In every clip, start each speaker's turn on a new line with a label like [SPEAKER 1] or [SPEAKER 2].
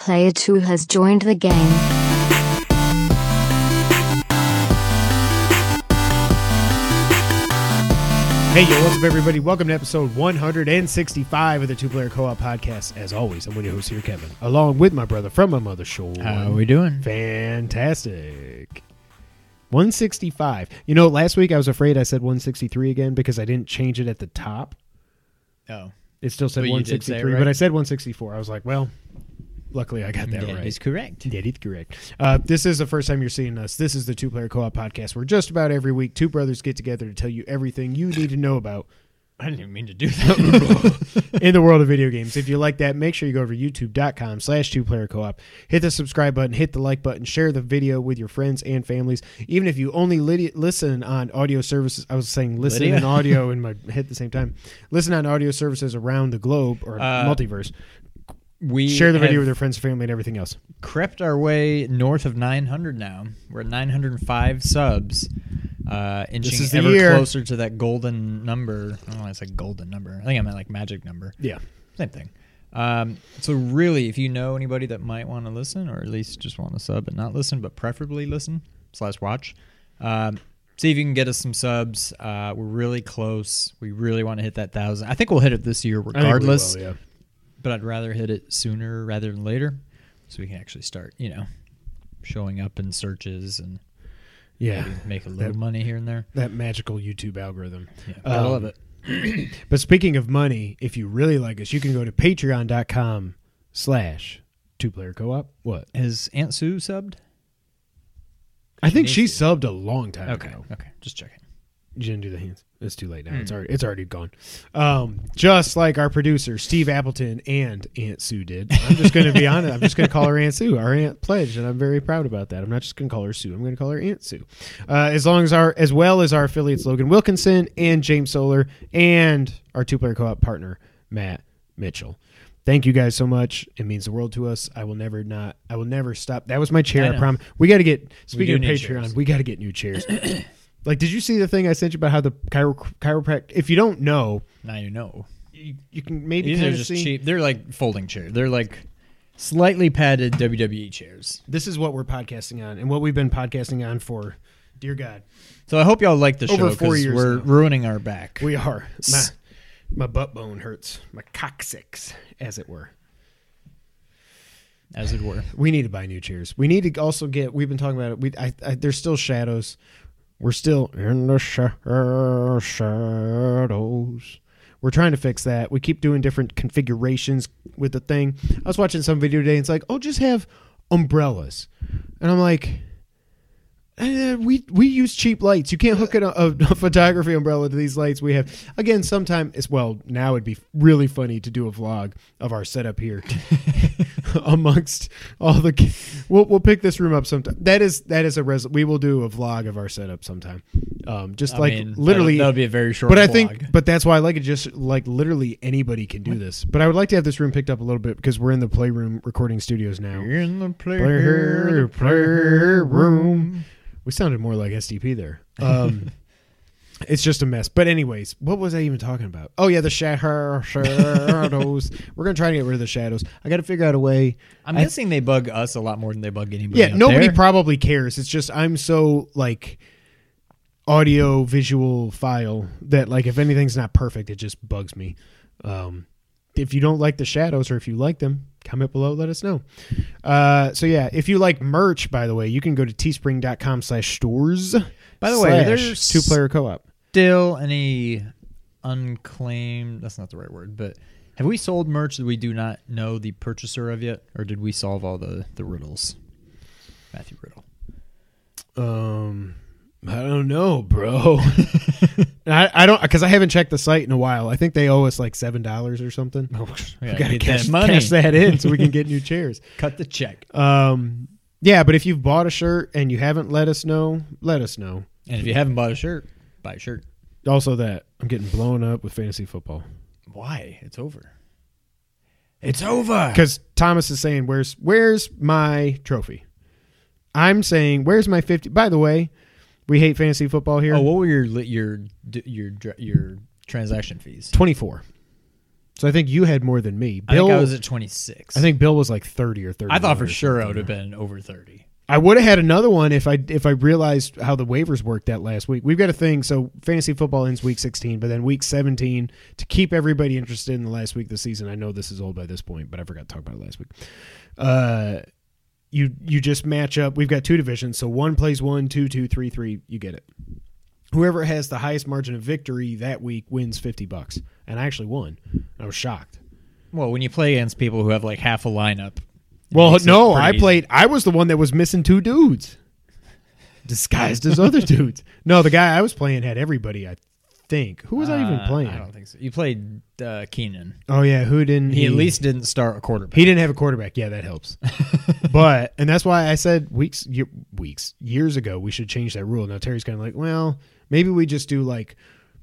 [SPEAKER 1] Player 2 has joined the game.
[SPEAKER 2] Hey, yo, what's up, everybody? Welcome to episode 165 of the Two Player Co op podcast. As always, I'm one of your hosts here, Kevin, along with my brother from my mother's shore.
[SPEAKER 3] How are we doing?
[SPEAKER 2] Fantastic. 165. You know, last week I was afraid I said 163 again because I didn't change it at the top.
[SPEAKER 3] Oh,
[SPEAKER 2] It still said
[SPEAKER 3] But you did say it
[SPEAKER 2] 163,
[SPEAKER 3] right.
[SPEAKER 2] but I said 164. I was like, well, luckily I got that
[SPEAKER 3] that
[SPEAKER 2] right.
[SPEAKER 3] is correct.
[SPEAKER 2] That is correct. Uh, this is the first time you're seeing us. This is the Two Player Co op podcast where just about every week two brothers get together to tell you everything you need to know about
[SPEAKER 3] I didn't even mean to do that.
[SPEAKER 2] in the world of video games. If you like that, make sure you go over to youtube.com slash two player co-op. Hit the subscribe button, hit the like button, share the video with your friends and families. Even if you only lit- listen on audio services, I was saying listen
[SPEAKER 3] Lydia?
[SPEAKER 2] in audio in my head at the same time. Listen on audio services around the globe or
[SPEAKER 3] Uh,
[SPEAKER 2] multiverse.
[SPEAKER 3] We
[SPEAKER 2] Share the video with your friends, family, and everything else.
[SPEAKER 3] crept our way north of 900 now. We're at 905 subs, uh, inching ever
[SPEAKER 2] year.
[SPEAKER 3] closer to that golden number. I don't know. It's like golden number. I think I meant like magic number.
[SPEAKER 2] Yeah.
[SPEAKER 3] Same thing. Um, so really, if you know anybody that might want to listen, or at least just want to sub and not listen, but preferably listen slash watch, um, see if you can get us some subs. Uh, we're really close. We really want to hit that thousand. I think we'll hit it this year
[SPEAKER 2] I think we
[SPEAKER 3] regardless.
[SPEAKER 2] will, yeah.
[SPEAKER 3] But I'd rather hit it sooner rather than later, so we can actually start, you know, showing up in searches and
[SPEAKER 2] Yeah.
[SPEAKER 3] maybe make a little
[SPEAKER 2] That-
[SPEAKER 3] money here and there.
[SPEAKER 2] That magical YouTube algorithm.
[SPEAKER 3] Yeah, I
[SPEAKER 2] Um,
[SPEAKER 3] love it.
[SPEAKER 2] But speaking of money, if you really like us, you can go to patreon.com slash two player co-op. What?
[SPEAKER 3] Has Aunt Sue subbed?
[SPEAKER 2] I think she subbed a long time
[SPEAKER 3] Okay,
[SPEAKER 2] ago.
[SPEAKER 3] okay, just checking.
[SPEAKER 2] You didn't do the hands. It's too late now. It's
[SPEAKER 3] Hmm.
[SPEAKER 2] already it's already gone. Um, just like our producer Steve Appleton and Aunt Sue did. I'm just going to be honest. I'm just going to call her Aunt Sue. Our aunt pledged, and I'm very proud about that. I'm not just going to call her Sue. I'm going to call her Aunt Sue. Uh, as long as our as well as our affiliates Logan Wilkinson and James Solar and our two player co-op partner Matt Mitchell. Thank you guys so much. It means the world to us. I will never not. I will never stop. That was my chair.
[SPEAKER 3] I
[SPEAKER 2] I, promise. We got to get. Speaking of Patreon,
[SPEAKER 3] chairs.
[SPEAKER 2] we got to get new chairs. like, did you see the thing I sent you about how the chiro- chiropractic? If you don't know,
[SPEAKER 3] Now you know.
[SPEAKER 2] you, you can maybe
[SPEAKER 3] These
[SPEAKER 2] kind
[SPEAKER 3] are
[SPEAKER 2] of
[SPEAKER 3] just
[SPEAKER 2] see.
[SPEAKER 3] cheap. They're like folding chairs. They're like slightly padded WWE chairs.
[SPEAKER 2] This is what we're podcasting on, and what we've been podcasting on for, dear God,
[SPEAKER 3] So I hope y'all like the
[SPEAKER 2] Over
[SPEAKER 3] show
[SPEAKER 2] four years
[SPEAKER 3] we're
[SPEAKER 2] now.
[SPEAKER 3] ruining our back.
[SPEAKER 2] we are. My, my butt bone hurts. My coccyx, as it were.
[SPEAKER 3] as it were.
[SPEAKER 2] We need to buy new chairs. We need to also get. We've been talking about it. We I, I, there's still shadows. We're still in the sh- shadows. We're trying to fix that. We keep doing different configurations with the thing. I was watching some video today. And it's like, oh, just have umbrellas, and I'm like. eh, we we use cheap lights. You can't hook a, a, a photography umbrella to these lights we have. Again, sometime as well. Now it'd be really funny to do a vlog of our setup here amongst all the. We'll we'll pick this room up sometime. That is that is a res. We will do a vlog of our setup sometime. Um, just
[SPEAKER 3] I
[SPEAKER 2] like
[SPEAKER 3] mean,
[SPEAKER 2] literally.
[SPEAKER 3] that'll, that'll be a very short.
[SPEAKER 2] but I
[SPEAKER 3] vlog.
[SPEAKER 2] think, but that's why I like it. Just like literally anybody can do this. But I would like to have this room picked up a little bit because we're in the playroom recording studios now.
[SPEAKER 3] We're in the
[SPEAKER 2] Player- playroom. We sounded more like SDP there. Um, it's just a mess. But anyways, what was I even talking about? Oh yeah, the sha- shadows. We're gonna try to get rid of the shadows. I got to figure out a way.
[SPEAKER 3] I'm
[SPEAKER 2] I-
[SPEAKER 3] guessing they bug us a lot more than they bug anybody.
[SPEAKER 2] Yeah, nobody
[SPEAKER 3] there.
[SPEAKER 2] probably cares. It's just I'm so like audio visual file that like if anything's not perfect, it just bugs me. Um, if you don't like the shadows or if you like them, comment below. Let us know. Uh, so yeah, if you like merch, by the way, you can go to teespring.com slash stores.
[SPEAKER 3] By the way, there's-
[SPEAKER 2] two player co op.
[SPEAKER 3] still any unclaimed. That's not the right word, but have we sold merch that we do not know the purchaser of yet, or did we solve all the the riddles? Matthew Riddle.
[SPEAKER 2] Um, I don't know, bro. I, I don't because I haven't checked the site in a while. I think they owe us like seven dollars or something.
[SPEAKER 3] Yeah,
[SPEAKER 2] we gotta cash,
[SPEAKER 3] that money.
[SPEAKER 2] cash that in so we can get new chairs.
[SPEAKER 3] Cut the check.
[SPEAKER 2] Um, yeah, but if you've bought a shirt and you haven't let us know, let us know.
[SPEAKER 3] And if you haven't bought a shirt, buy a shirt.
[SPEAKER 2] Also, that I'm getting blown up with fantasy football
[SPEAKER 3] Why? It's over. It's over.
[SPEAKER 2] because Thomas is saying, "Where's where's my trophy?" I'm saying, "Where's my 50?" By the way, we hate fantasy football here.
[SPEAKER 3] Oh, what were your li- your d- your dr- your transaction fees?
[SPEAKER 2] 24. So I think you had more than me.
[SPEAKER 3] I
[SPEAKER 2] Bill,
[SPEAKER 3] think I was at 26.
[SPEAKER 2] I think Bill was like thirty or thirty.
[SPEAKER 3] I thought for sure I would have been over 30.
[SPEAKER 2] I would have had another one if I if I realized how the waivers worked that last week. We've got a thing. So fantasy football ends week 16, but then week 17 to keep everybody interested in the last week of the season. I know this is old by this point, but I forgot to talk about it last week. Uh, you you just match up. We've got two divisions, so one plays one, two, two, three, three. You get it. Whoever has the highest margin of victory that week wins 50 bucks. And I actually won. I was shocked.
[SPEAKER 3] Well, when you play against people who have like half a lineup.
[SPEAKER 2] Well, no, I played. I was the one that was missing two dudes, disguised as other dudes. No, the guy I was playing had everybody. I think. Who was I even
[SPEAKER 3] Uh,
[SPEAKER 2] playing?
[SPEAKER 3] I don't think so. You played uh, Keenan.
[SPEAKER 2] oh yeah, who didn't?
[SPEAKER 3] He, at least didn't start a quarterback.
[SPEAKER 2] he didn't have a quarterback. Yeah, that helps. but and that's why I said weeks ye- weeks years ago we should change that rule. Now Terry's kind of like, well, maybe we just do like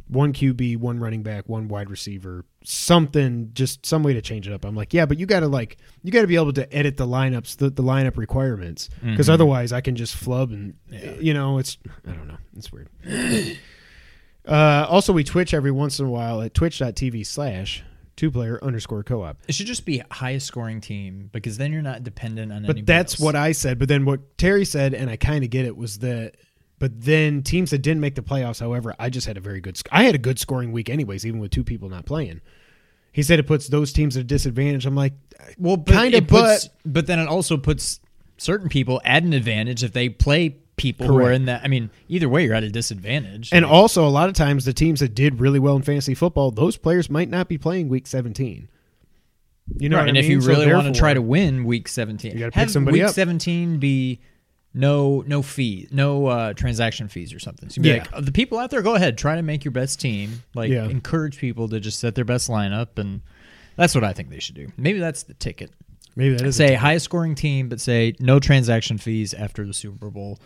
[SPEAKER 2] one QB, one running back, one wide receiver, something, just some way to change it up. I'm like, yeah, but you got to like, you got to be able to edit the lineups, the, the lineup requirements, because
[SPEAKER 3] Mhm.
[SPEAKER 2] otherwise I can just flub and, you know, it's, I don't know, it's weird. uh, also, we Twitch every once in a while at twitch.tv slash two player underscore co op.
[SPEAKER 3] It should just be highest scoring team because then you're not dependent on.
[SPEAKER 2] But that's what I said. But then what Terry said, and I kind of get it, was that. But then teams that didn't make the playoffs, however, I just had a very good. sc- I had a good scoring week, anyways, even with two people not playing. He said it puts those teams at a disadvantage. I'm like,
[SPEAKER 3] well,
[SPEAKER 2] kind of,
[SPEAKER 3] puts, but then it also puts certain people at an advantage if they play people who are in that. I mean, either way, you're at a disadvantage.
[SPEAKER 2] and also a lot of times the teams that did really well in fantasy football, those players might not be playing week 17. You know,
[SPEAKER 3] Right,
[SPEAKER 2] what
[SPEAKER 3] and
[SPEAKER 2] I mean?
[SPEAKER 3] if you
[SPEAKER 2] So
[SPEAKER 3] really want to try to win week 17,
[SPEAKER 2] You gotta pick
[SPEAKER 3] have
[SPEAKER 2] somebody
[SPEAKER 3] week
[SPEAKER 2] up.
[SPEAKER 3] 17 be no no fee, no uh, transaction fees or something. So you'd be
[SPEAKER 2] Yeah.
[SPEAKER 3] like, "Oh, the people out there, go ahead, try to make your best team. Like
[SPEAKER 2] Yeah.
[SPEAKER 3] encourage people to just set their best lineup, and that's what I think they should do. Maybe that's the ticket.
[SPEAKER 2] maybe that is a
[SPEAKER 3] say highest scoring team, but say no transaction fees after the Super Bowl.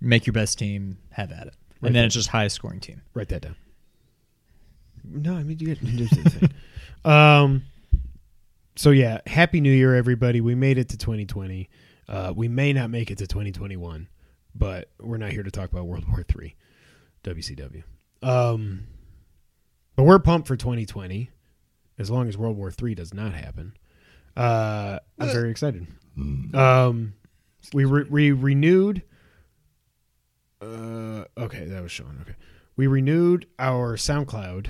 [SPEAKER 3] Make your best team, have at it,
[SPEAKER 2] Right
[SPEAKER 3] and then
[SPEAKER 2] there.
[SPEAKER 3] it's just highest scoring team.
[SPEAKER 2] Write that down. No, I mean you get you do the thing. Um. So yeah, happy New Year, everybody. We made it to 2020. Uh, we may not make it to 2021, but we're not here to talk about World War Three, WCW. Um, but we're pumped for 2020, as long as World War Three does not happen. Uh, I'm very excited. Um, we re- we renewed. Uh, okay, that was Sean. Okay, we renewed our SoundCloud,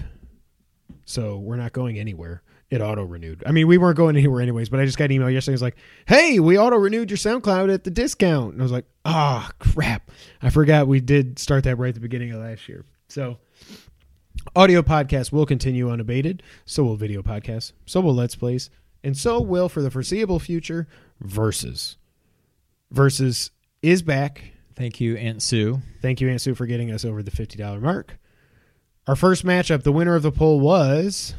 [SPEAKER 2] so we're not going anywhere. It auto renewed. I mean, we weren't going anywhere anyways, but I just got an email yesterday. It was like, "Hey, we auto renewed your SoundCloud at the discount," and I was like, "Ah, crap! I forgot we did start that right at the beginning of last year." So, audio podcasts will continue unabated. So will video podcasts. So will Let's Plays, and so will for the foreseeable future versus. Versus is back.
[SPEAKER 3] Thank you, Aunt Sue.
[SPEAKER 2] Thank you, Aunt Sue, for getting us over the $50 mark. Our first matchup, the winner of the poll was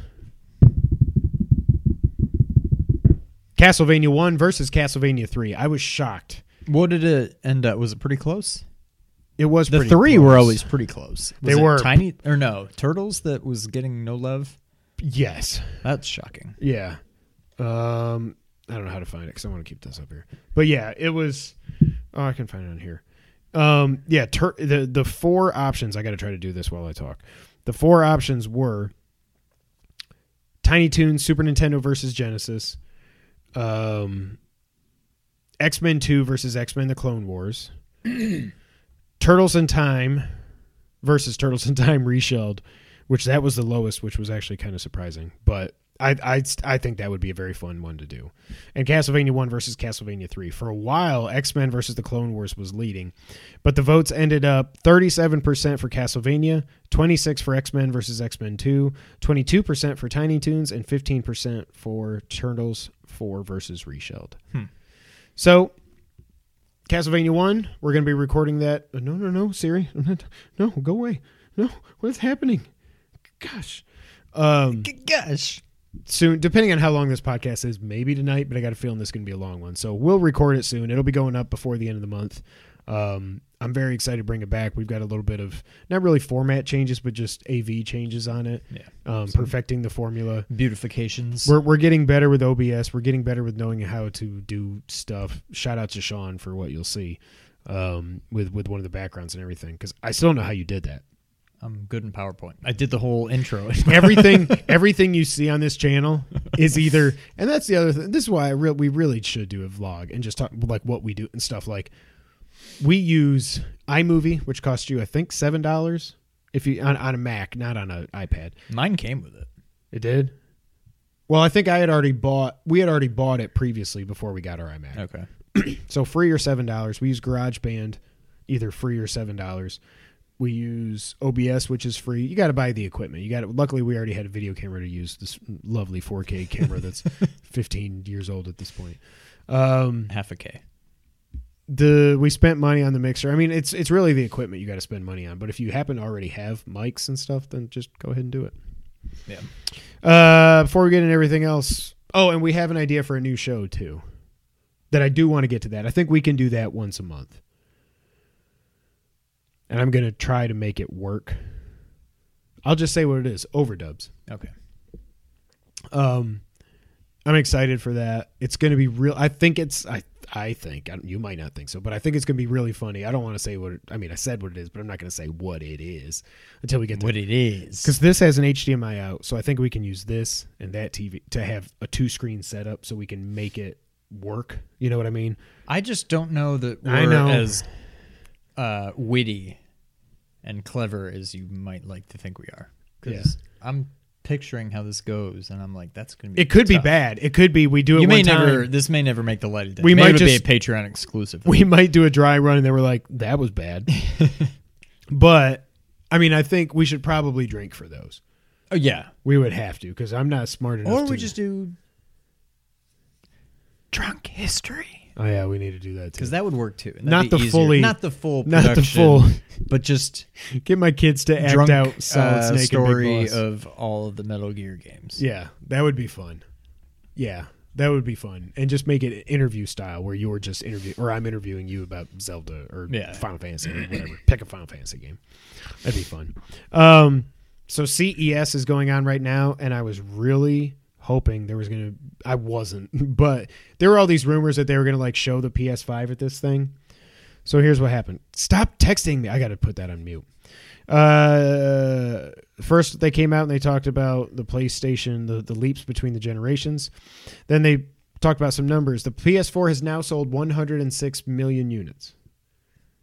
[SPEAKER 2] Castlevania 1 versus Castlevania 3. I was shocked.
[SPEAKER 3] What did it end up? Was it pretty close?
[SPEAKER 2] It was
[SPEAKER 3] The
[SPEAKER 2] pretty
[SPEAKER 3] three
[SPEAKER 2] close.
[SPEAKER 3] were always pretty close. Was
[SPEAKER 2] They
[SPEAKER 3] it
[SPEAKER 2] were.
[SPEAKER 3] tiny or no turtles that was getting no love.
[SPEAKER 2] Yes.
[SPEAKER 3] That's shocking.
[SPEAKER 2] Yeah. Um, I don't know how to find it because I want to keep this up here. But yeah, it was. Oh, I can find it on here. Um, yeah, tur- the the four options. I got to try to do this while I talk. The four options were Tiny Toons, Super Nintendo versus Genesis, um, X Men Two versus X Men: The Clone Wars, Turtles in Time versus Turtles in Time Reshelled, which that was the lowest, which was actually kind of surprising. But I, I I think that would be a very fun one to do. And Castlevania One versus Castlevania Three. For a while, X Men versus the Clone Wars was leading, but the votes ended up thirty seven percent for Castlevania, twenty six for X Men versus X Men Two, twenty two percent for Tiny Toons, and fifteen percent for Turtles Four versus Reshelled.
[SPEAKER 3] Hmm.
[SPEAKER 2] So. Castlevania One, we're going to be recording that. uh, No, no, no, Siri, no, go away. No, what's happening? Gosh, um,
[SPEAKER 3] Gosh.
[SPEAKER 2] soon. Depending on how long this podcast is, maybe tonight. But I got a feeling this is going to be a long one, so we'll record it soon. It'll be going up before the end of the month. Um, I'm very excited to bring it back. We've got a little bit of not really format changes, but just AV changes on it.
[SPEAKER 3] Yeah.
[SPEAKER 2] Um, perfecting the formula.
[SPEAKER 3] Beautifications.
[SPEAKER 2] We're we're getting better with OBS. We're getting better with knowing how to do stuff. Shout out to Sean for what you'll see um, with with one of the backgrounds and everything because I still don't know how you did that.
[SPEAKER 3] I'm good in PowerPoint. I did the whole intro.
[SPEAKER 2] everything everything you see on this channel is either and that's the other thing this is why I re- we really should do a vlog and just talk like what we do and stuff like we use iMovie which costs you I think seven dollars if you on, on a Mac not on an iPad
[SPEAKER 3] Mine came with it.
[SPEAKER 2] it did well I think I had already bought we had already bought it previously before we got our iMac
[SPEAKER 3] Okay.
[SPEAKER 2] so free or seven dollars we use GarageBand either free or seven dollars we use OBS, which is free. You got to buy the equipment. You got. Luckily, we already had a video camera to use. This lovely 4K camera that's 15 years old at this point. Um,
[SPEAKER 3] Half a K.
[SPEAKER 2] the we spent money on the mixer. I mean, it's it's really the equipment you got to spend money on. But if you happen to already have mics and stuff, then just go ahead and do it.
[SPEAKER 3] Yeah.
[SPEAKER 2] Uh, before we get into everything else, oh, and we have an idea for a new show too. That I do want to get to that. I think we can do that once a month. And I'm going to try to make it work. I'll just say what it is overdubs.
[SPEAKER 3] Okay.
[SPEAKER 2] Um, I'm excited for that. It's going to be real. I think it's. I I think I, you might not think so, but I think it's going to be really funny. I don't want to say what. It, I mean, I said what it is, but I'm not going to say what it is until we get to
[SPEAKER 3] What it is.
[SPEAKER 2] because this has an HDMI out, so I think we can use this and that TV to have a two screen setup, so we can make it work. You know what I mean?
[SPEAKER 3] I just don't know that we're
[SPEAKER 2] I know.
[SPEAKER 3] as uh, witty and clever as you might like to think we are. Because I'm picturing how this goes, and I'm like, that's to be.
[SPEAKER 2] It could be bad. It could be we do it.
[SPEAKER 3] You may
[SPEAKER 2] time,
[SPEAKER 3] never. This may never make the light of day.
[SPEAKER 2] We
[SPEAKER 3] Maybe
[SPEAKER 2] might just-
[SPEAKER 3] be a Patreon exclusive.
[SPEAKER 2] We might do a dry run, and they we're like, that was bad. but I mean, I think we should probably drink for those.
[SPEAKER 3] oh yeah.
[SPEAKER 2] We would have to because I'm not smart enough.
[SPEAKER 3] Or
[SPEAKER 2] to,
[SPEAKER 3] we just do drunk history.
[SPEAKER 2] Oh yeah, we need to do that too.
[SPEAKER 3] Because that would work too. that'd
[SPEAKER 2] Not
[SPEAKER 3] be
[SPEAKER 2] the
[SPEAKER 3] easier.
[SPEAKER 2] fully-
[SPEAKER 3] not the full,
[SPEAKER 2] not the
[SPEAKER 3] production,
[SPEAKER 2] full-
[SPEAKER 3] but just
[SPEAKER 2] Get my kids to act
[SPEAKER 3] drunk
[SPEAKER 2] out Solid
[SPEAKER 3] uh,
[SPEAKER 2] Snake and
[SPEAKER 3] story
[SPEAKER 2] Big Boss.
[SPEAKER 3] of all of the Metal Gear games.
[SPEAKER 2] Yeah, that would be fun. Yeah, that would be fun, and just make it interview style where you're just interview or I'm interviewing you about Zelda or
[SPEAKER 3] Yeah.
[SPEAKER 2] Final Fantasy or whatever. Pick a Final Fantasy game. That'd be fun. Um, so CES is going on right now, and I was really hoping there was gonna. I wasn't, but there were all these rumors that they were gonna like show the PS5 at this thing. So here's what happened. Stop texting me. I got to put that on mute. Uh, first they came out and they talked about the PlayStation, the, the leaps between the generations. Then they talked about some numbers. The PS4 has now sold 106 million units.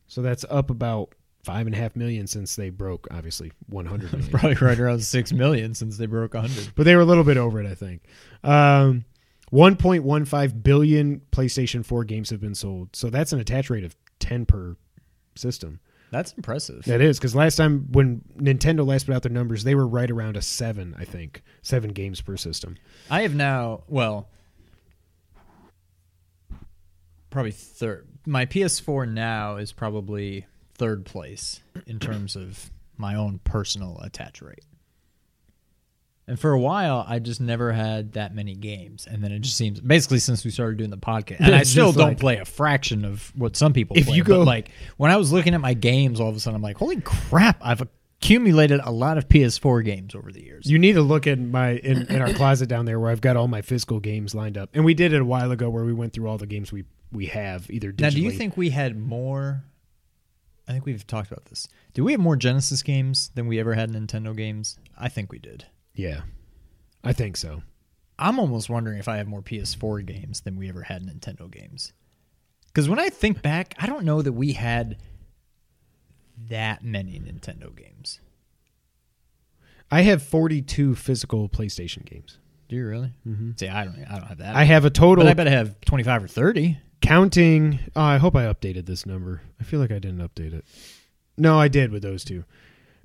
[SPEAKER 2] So that's up about five and a half million since they broke, obviously, 100 million.
[SPEAKER 3] Probably right around six million since they broke hundred.
[SPEAKER 2] but they were a little bit over it, I think. Um, 1.15 billion PlayStation 4 games have been sold. So that's an attach rate of 10 per system.
[SPEAKER 3] That's impressive.
[SPEAKER 2] That is because last time when Nintendo last put out their numbers, they were right around a seven, I think, seven games per system.
[SPEAKER 3] I have now, well, probably third. My PS4 now is probably third place in terms of my own personal attach rate. And for a while, I just never had that many games, and then it just seems basically since we started doing the podcast, and I still don't
[SPEAKER 2] like-
[SPEAKER 3] play a fraction of what some people
[SPEAKER 2] If
[SPEAKER 3] play.
[SPEAKER 2] you
[SPEAKER 3] but,
[SPEAKER 2] go-
[SPEAKER 3] like when I was looking at my games, all of a sudden I'm like, holy crap! I've accumulated a lot of PS4 games over the years.
[SPEAKER 2] You need to look at my in, in our closet down there where I've got all my physical games lined up, and we did it a while ago where we went through all the games we we have either digitally.
[SPEAKER 3] Now, do you think we had more? I think we've talked about this. Do we have more Genesis games than we ever had Nintendo games? I think we did.
[SPEAKER 2] Yeah, I think so.
[SPEAKER 3] I'm almost wondering if I have more PS4 games than we ever had Nintendo games. Because when I think back, I don't know that we had that many Nintendo games.
[SPEAKER 2] I have 42 physical PlayStation games.
[SPEAKER 3] Do you really? Mm-hmm. See, I don't. I don't have that.
[SPEAKER 2] I have a total
[SPEAKER 3] but I bet I have 25 or 30.
[SPEAKER 2] Counting. Oh, I hope I updated this number. I feel like I didn't update it. No, I did with those two.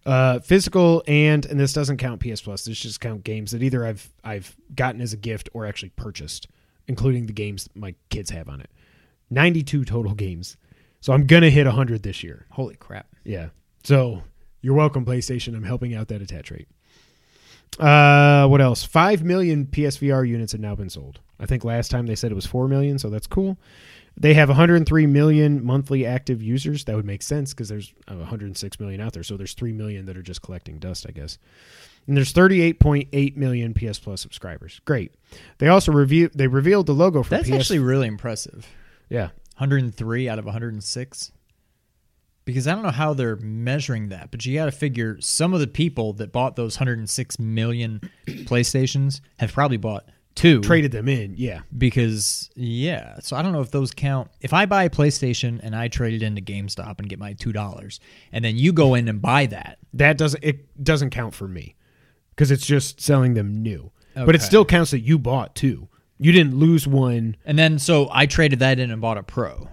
[SPEAKER 2] Uh, physical and and this doesn't count PS Plus. This just count games that either I've I've gotten as a gift or actually purchased, including the games my kids have on it. Ninety two total games. So I'm gonna hit hundred this year.
[SPEAKER 3] Holy crap!
[SPEAKER 2] Yeah. So you're welcome, PlayStation. I'm helping out that attach rate. Uh, what else? Five million PSVR units have now been sold. I think last time they said it was four million, so that's cool. They have 103 million monthly active users. That would make sense because there's uh, 106 million out there. So there's 3 million that are just collecting dust, I guess. And there's 38.8 million PS Plus subscribers. Great. They also review they revealed the logo for
[SPEAKER 3] That's
[SPEAKER 2] PS.
[SPEAKER 3] actually really impressive.
[SPEAKER 2] yeah.
[SPEAKER 3] 103 out of 106. because I don't know how they're measuring that, but you got to figure some of the people that bought those 106 million PlayStations have probably bought two
[SPEAKER 2] Traded them in, yeah.
[SPEAKER 3] because yeah. So I don't know if those count. If I buy a PlayStation and I trade it into GameStop and get my two dollars, and then you go in and buy that,
[SPEAKER 2] That doesn't it doesn't count for me because it's just selling them new. But it still counts that you bought two. You didn't lose one,
[SPEAKER 3] and then so I traded that in and bought a Pro.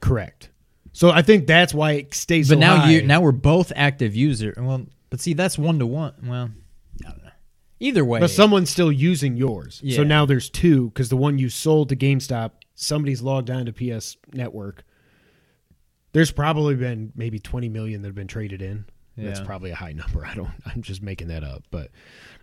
[SPEAKER 2] correct? So I think that's why it stays.
[SPEAKER 3] But now you now we're both active user. Well, but see that's one to one. Well, I don't know. Either way,
[SPEAKER 2] but someone's still using yours. So now there's two because the one you sold to GameStop, somebody's logged on to PS Network. There's probably been maybe 20 million that have been traded in. That's probably a high number. I don't. I'm just making that up. But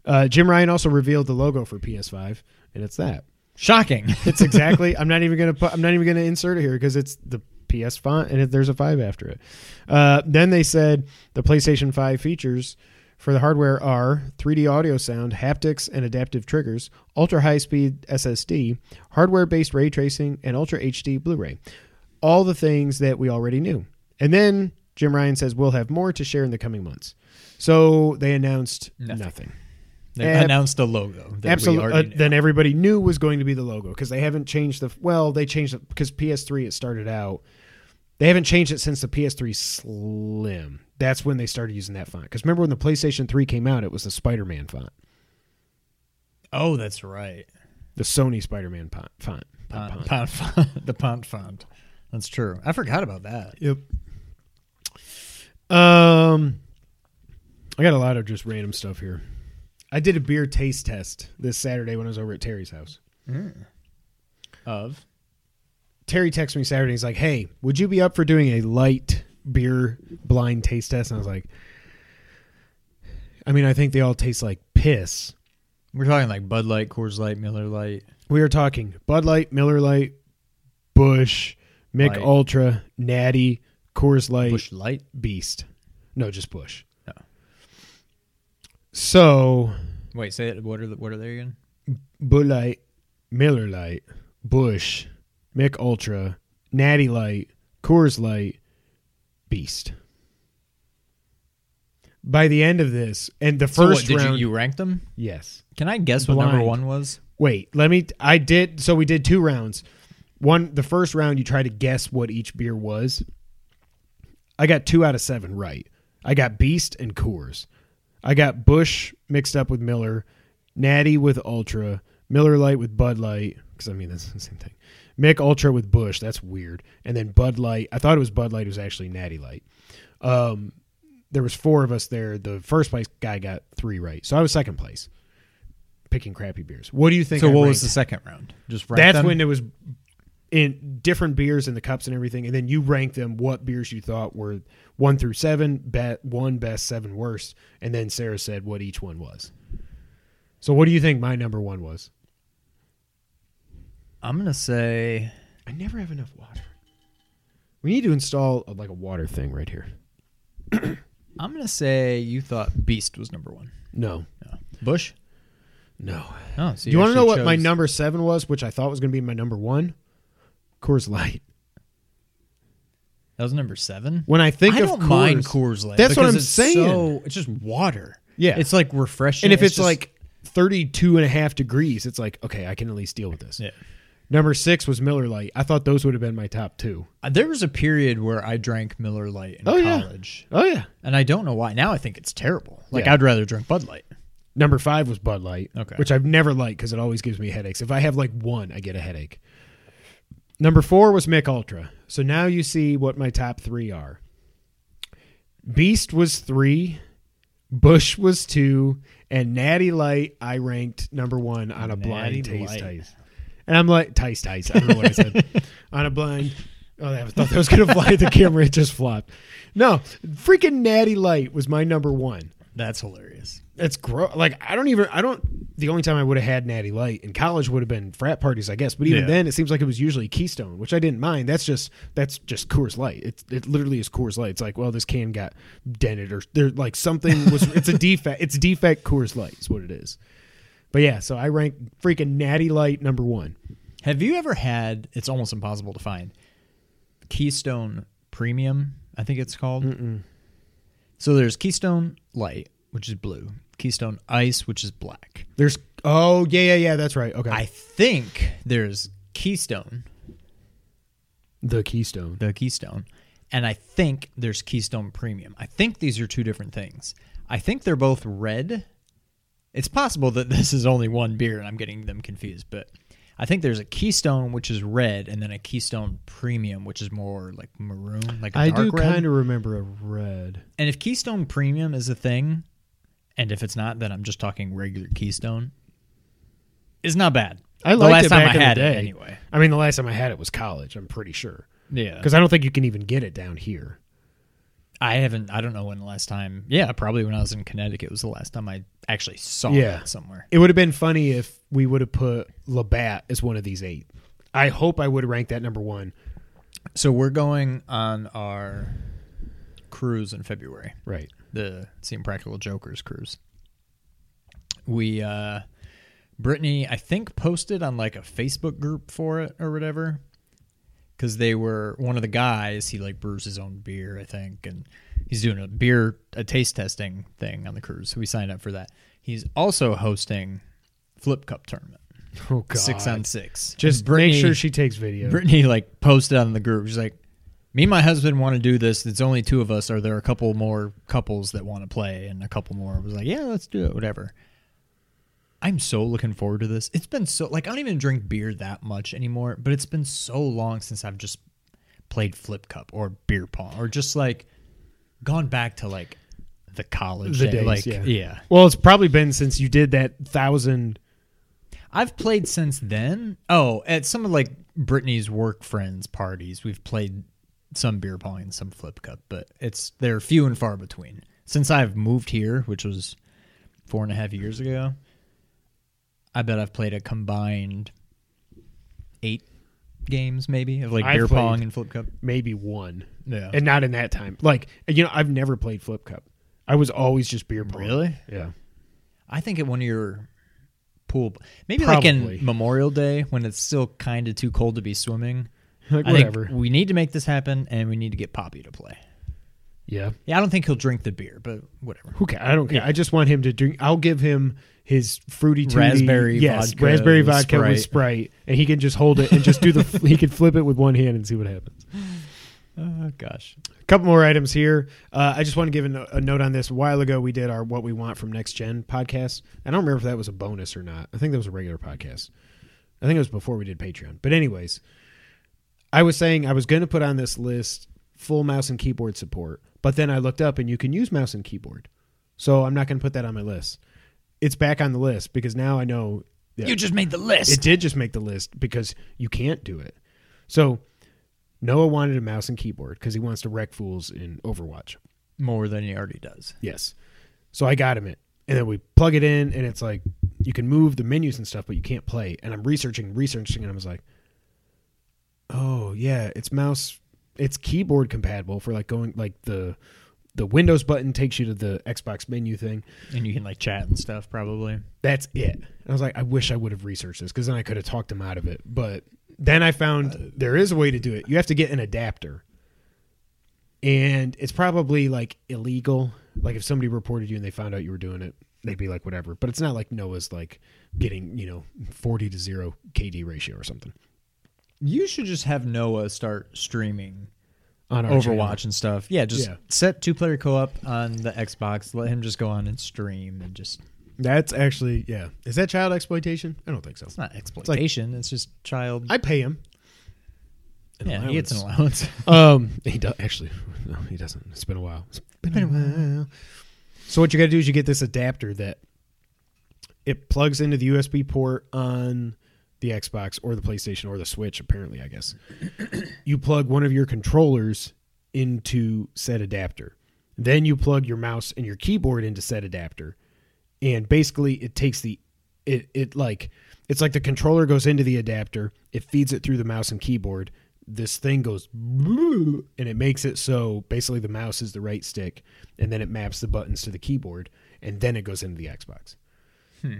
[SPEAKER 2] uh, Jim Ryan also revealed the logo for PS5, and it's that.
[SPEAKER 3] shocking.
[SPEAKER 2] It's exactly. I'm not even gonna put. I'm not even gonna insert it here because it's the PS font and it, there's a five after it. Uh, then they said the PlayStation 5 features for the hardware are 3D audio sound, haptics, and adaptive triggers, ultra high speed SSD, hardware based ray tracing, and ultra HD Blu-ray. All the things that we already knew. And then Jim Ryan says we'll have more to share in the coming months. So they announced
[SPEAKER 3] Nothing.
[SPEAKER 2] nothing.
[SPEAKER 3] They
[SPEAKER 2] Ab-
[SPEAKER 3] announced a logo. That
[SPEAKER 2] Absolutely.
[SPEAKER 3] We
[SPEAKER 2] Uh, then everybody knew was going to be the logo because they haven't changed the. Well, they changed it because PS3 it started out. They haven't changed it since the PS3 Slim. That's when they started using that font. Because remember when the PlayStation 3 came out, it was the Spider-Man font,
[SPEAKER 3] oh, that's right.
[SPEAKER 2] the Sony Spider-Man font. font.
[SPEAKER 3] Pont,
[SPEAKER 2] font.
[SPEAKER 3] pont font, the pont font. That's true. I forgot about that.
[SPEAKER 2] Yep. Um, I got a lot of just random stuff here. I did a beer taste test this Saturday when I was over at Terry's house.
[SPEAKER 3] Of
[SPEAKER 2] Terry texted me Saturday. He's like, "Hey, would you be up for doing a light beer blind taste test?" And I was like, "I mean, I think they all taste like piss."
[SPEAKER 3] we're talking like Bud Light, Coors Light, Miller Lite.
[SPEAKER 2] We were talking Bud Light, Miller Lite, Busch, Mick
[SPEAKER 3] Light.
[SPEAKER 2] Ultra, Natty, Coors Light,
[SPEAKER 3] Busch Light.
[SPEAKER 2] Beast. No, just Busch.
[SPEAKER 3] No.
[SPEAKER 2] So
[SPEAKER 3] Wait, say it. What are the, what are they again?
[SPEAKER 2] Bud Light, Miller Lite, Busch, Mich Ultra, Natty Light, Coors Light, Beast. By the end of this, and the
[SPEAKER 3] So what,
[SPEAKER 2] first
[SPEAKER 3] did
[SPEAKER 2] round,
[SPEAKER 3] you, you rank them?
[SPEAKER 2] yes.
[SPEAKER 3] Can I guess what number
[SPEAKER 2] Blind.
[SPEAKER 3] one was?
[SPEAKER 2] Wait, let me. I did. So we did two rounds. One, the first round, you try to guess what each beer was. I got two out of seven right. I got Beast and Coors. I got Busch mixed up with Miller, Natty with Ultra, Miller Lite with Bud Light. Because I mean that's the same thing. Mich Ultra with Busch. That's weird. And then Bud Light. I thought it was Bud Light. It was actually Natty Light. Um, there was four of us there. The first place guy got three right, so I was second place. Picking crappy beers. What do you think?
[SPEAKER 3] So
[SPEAKER 2] I
[SPEAKER 3] what was the second round? Just rank
[SPEAKER 2] That's
[SPEAKER 3] them?
[SPEAKER 2] when it was in different beers in the cups and everything, and then you rank them what beers you thought were one through seven, bet one best, seven worst, and then Sarah said what each one was. So what do you think my number one was?
[SPEAKER 3] I'm gonna say
[SPEAKER 2] I never have enough water. We need to install a, like a water thing right here.
[SPEAKER 3] I'm gonna say you thought Beast was number one.
[SPEAKER 2] No,
[SPEAKER 3] No. Busch.
[SPEAKER 2] no.
[SPEAKER 3] Oh, so
[SPEAKER 2] do you want to know
[SPEAKER 3] actually
[SPEAKER 2] what my
[SPEAKER 3] chose-
[SPEAKER 2] number seven was, which I thought was going to be my number one? Coors Light.
[SPEAKER 3] That was number seven.
[SPEAKER 2] When I think
[SPEAKER 3] I
[SPEAKER 2] of
[SPEAKER 3] don't
[SPEAKER 2] Coors,
[SPEAKER 3] mind Coors Light.
[SPEAKER 2] That's what
[SPEAKER 3] because
[SPEAKER 2] I'm
[SPEAKER 3] it's
[SPEAKER 2] saying.
[SPEAKER 3] So, it's just water.
[SPEAKER 2] Yeah.
[SPEAKER 3] it's like refreshing.
[SPEAKER 2] and if it's,
[SPEAKER 3] just-
[SPEAKER 2] like 32 and a half degrees, it's like, okay, I can at least deal with this.
[SPEAKER 3] yeah.
[SPEAKER 2] Number six was Miller Lite. I thought those would have been my top two.
[SPEAKER 3] Uh, there was a period where I drank Miller Lite in
[SPEAKER 2] Oh, yeah.
[SPEAKER 3] college,
[SPEAKER 2] Oh yeah.
[SPEAKER 3] and I don't know why. Now I think it's terrible. Like
[SPEAKER 2] Yeah.
[SPEAKER 3] I'd rather drink Bud Light.
[SPEAKER 2] Number five was Bud Light,
[SPEAKER 3] Okay.
[SPEAKER 2] which I've never liked because it always gives me headaches. If I have like one, I get a headache. Number four was Mich Ultra. So now you see what my top three are. Beast was three, Busch was two, and Natty Light I ranked number one on a
[SPEAKER 3] Natty
[SPEAKER 2] blind taste
[SPEAKER 3] Light.
[SPEAKER 2] And I'm like, taste taste. I don't know what I said. on a blind. Oh, I thought that was going to fly at the camera. It just flopped. No, freaking Natty Light was my number one.
[SPEAKER 3] That's hilarious.
[SPEAKER 2] It's gross. Like I don't even. I don't. The only time I would have had Natty Light in college would have been frat parties, I guess. But even
[SPEAKER 3] Yeah.
[SPEAKER 2] then, it seems like it was usually Keystone, which I didn't mind. That's just that's just Coors Light. It it literally is Coors Light. It's like, well, this can got dented or there like something was. it's a defect. It's defect Coors Light is what it is. But yeah, so I rank freaking Natty Light number one.
[SPEAKER 3] Have you ever had? It's almost impossible to find Keystone Premium I think it's called.
[SPEAKER 2] Mm-mm.
[SPEAKER 3] So there's Keystone Light, which is blue. Keystone Ice, which is black.
[SPEAKER 2] There's oh yeah yeah yeah that's right okay
[SPEAKER 3] I think there's Keystone,
[SPEAKER 2] the Keystone.
[SPEAKER 3] the Keystone, and I think there's Keystone Premium. I think these are two different things. I think they're both red. It's possible that this is only one beer and I'm getting them confused, but I think there's a Keystone which is red and then a Keystone Premium which is more like maroon, like a
[SPEAKER 2] I
[SPEAKER 3] dark
[SPEAKER 2] do kind of remember a red.
[SPEAKER 3] And if Keystone Premium is a thing, and if it's not, then I'm just talking regular Keystone. It's not bad.
[SPEAKER 2] I
[SPEAKER 3] the
[SPEAKER 2] liked
[SPEAKER 3] last
[SPEAKER 2] it
[SPEAKER 3] time
[SPEAKER 2] back
[SPEAKER 3] I
[SPEAKER 2] in the
[SPEAKER 3] had it
[SPEAKER 2] day.
[SPEAKER 3] anyway.
[SPEAKER 2] I mean, the last time I had it was college. I'm pretty sure
[SPEAKER 3] Yeah,
[SPEAKER 2] because I don't think you can even get it down here.
[SPEAKER 3] I haven't. I don't know when the last time. Yeah, probably when I was in Connecticut was the last time I actually saw
[SPEAKER 2] Yeah.
[SPEAKER 3] it somewhere.
[SPEAKER 2] It would have been funny if we would have put Labatt as one of these eight. I hope I would rank that number one.
[SPEAKER 3] So we're going on our cruise in February.
[SPEAKER 2] Right.
[SPEAKER 3] the Impractical Jokers cruise. We uh Brittany, I think, posted on like a Facebook group for it or whatever. Cause they were one of the guys, he like brews his own beer, I think, and he's doing a beer a taste testing thing on the cruise. So we signed up for that. He's also hosting Flip Cup tournament.
[SPEAKER 2] Oh God.
[SPEAKER 3] Six on six.
[SPEAKER 2] Just
[SPEAKER 3] Brittany-
[SPEAKER 2] make sure she takes video.
[SPEAKER 3] Brittany like posted on the group. She's like, "Me and my husband want to do this. It's only two of us. Are there a couple more couples that want to play?" And a couple more I was like, "Yeah, let's do it. Whatever." I'm so looking forward to this. It's been so like I don't even drink beer that much anymore, but it's been so long since I've just played flip cup or beer pong or just like gone back to like the college
[SPEAKER 2] The
[SPEAKER 3] day.
[SPEAKER 2] days,
[SPEAKER 3] like
[SPEAKER 2] yeah.
[SPEAKER 3] yeah.
[SPEAKER 2] Well, it's probably been since you did that thousand.
[SPEAKER 3] I've played since then. Oh, at some of like Brittany's work friends' parties, we've played some beer pong and some flip cup, but it's they're few and far between. Since I've moved here, which was four and a half years ago, I bet I've played a combined eight games, maybe of like
[SPEAKER 2] I've
[SPEAKER 3] beer pong and flip cup.
[SPEAKER 2] maybe one,
[SPEAKER 3] Yeah,
[SPEAKER 2] and not in that time. Like you know, I've never played flip cup. I was always just beer pong.
[SPEAKER 3] really.
[SPEAKER 2] Yeah.
[SPEAKER 3] I think at one of your pool, maybe like in Memorial Day when it's still kind of too cold to be swimming.
[SPEAKER 2] Like
[SPEAKER 3] I
[SPEAKER 2] whatever.
[SPEAKER 3] think we need to make this happen, and we need to get Poppy to play.
[SPEAKER 2] Yeah.
[SPEAKER 3] Yeah, I don't think he'll drink the beer, but whatever.
[SPEAKER 2] Who cares? I don't care.
[SPEAKER 3] Yeah.
[SPEAKER 2] I just want him to drink. I'll give him his fruity tooty,
[SPEAKER 3] Raspberry
[SPEAKER 2] yes,
[SPEAKER 3] vodka
[SPEAKER 2] raspberry vodka with
[SPEAKER 3] Sprite.
[SPEAKER 2] Sprite, and he can just hold it and just do the. he can flip it with one hand and see what happens.
[SPEAKER 3] Oh gosh.
[SPEAKER 2] A couple more items here. Uh, I just want to give a, no- a note on this. A while ago, we did our "What We Want from Next Gen" podcast. I don't remember if that was a bonus or not. I think that was a regular podcast. I think it was before we did Patreon. But anyways, I was saying I was going to put on this list full mouse and keyboard support, but then I looked up and you can use mouse and keyboard, so I'm not going to put that on my list. It's back on the list because now I know that
[SPEAKER 3] You just made the list.
[SPEAKER 2] it did just make the list because you can't do it. So Noah wanted a mouse and keyboard because he wants to wreck fools in Overwatch.
[SPEAKER 3] More than he already does.
[SPEAKER 2] Yes. So I got him it. And then we plug it in and it's like you can move the menus and stuff, but you can't play. And I'm researching, researching, and I was like, Oh yeah, it's mouse it's keyboard compatible for like going like the the Windows button takes you to the Xbox menu thing.
[SPEAKER 3] And you can like chat and stuff probably.
[SPEAKER 2] That's it. And I was like, I wish I would have researched this because then I could have talked him out of it. But then I found uh, there is a way to do it. You have to get an adapter, and it's probably like illegal. Like if somebody reported you and they found out you were doing it, they'd be like, whatever. But it's not like Noah's like getting you know forty to zero KD ratio or something
[SPEAKER 3] You should just have Noah start streaming
[SPEAKER 2] on
[SPEAKER 3] Overwatch
[SPEAKER 2] channel.
[SPEAKER 3] and stuff. Yeah, just
[SPEAKER 2] Yeah.
[SPEAKER 3] set two player co op on the Xbox. Let him just go on and stream and just
[SPEAKER 2] That's actually yeah. Is that child exploitation? I don't think so.
[SPEAKER 3] it's not exploitation. It's, just child.
[SPEAKER 2] I pay him.
[SPEAKER 3] Yeah, he gets an
[SPEAKER 2] allowance.
[SPEAKER 3] allowance.
[SPEAKER 2] Um, he does actually. No, he doesn't. It's been a while. It's been a while. So what you got to do is you get this adapter that it plugs into the USB port on the Xbox or the PlayStation or the Switch. Apparently, I guess you plug one of your controllers into said adapter. Then you plug your mouse and your keyboard into said adapter, and basically it takes the it it like it's like the controller goes into the adapter, it feeds it through the mouse and keyboard. This thing goes and it makes it so basically the mouse is the right stick, and then it maps the buttons to the keyboard, and then it goes into the Xbox. Hmm.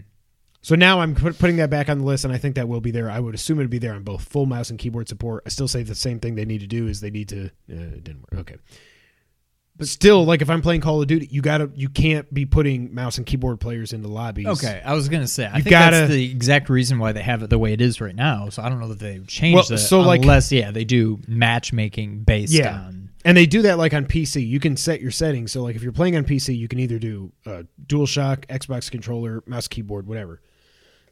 [SPEAKER 2] So now I'm put, putting that back on the list, and I think that will be there. I would assume it'd be there on both full mouse and keyboard support. I still say the same thing they need to do is they need to. Uh, it didn't work. Okay. But still, like if I'm playing Call of Duty, you gotta you can't be putting mouse and keyboard players into lobbies.
[SPEAKER 3] Okay, I was gonna say I
[SPEAKER 2] You
[SPEAKER 3] think
[SPEAKER 2] gotta-
[SPEAKER 3] that's the exact reason why they have it the way it is right now. So I don't know that they've changed
[SPEAKER 2] Well,
[SPEAKER 3] it
[SPEAKER 2] so, like-
[SPEAKER 3] unless yeah they do matchmaking based
[SPEAKER 2] Yeah.
[SPEAKER 3] on
[SPEAKER 2] And they do that like on PC. You can set your settings. So like if you're playing on PC, you can either do uh, DualShock, Xbox controller, mouse, keyboard, whatever.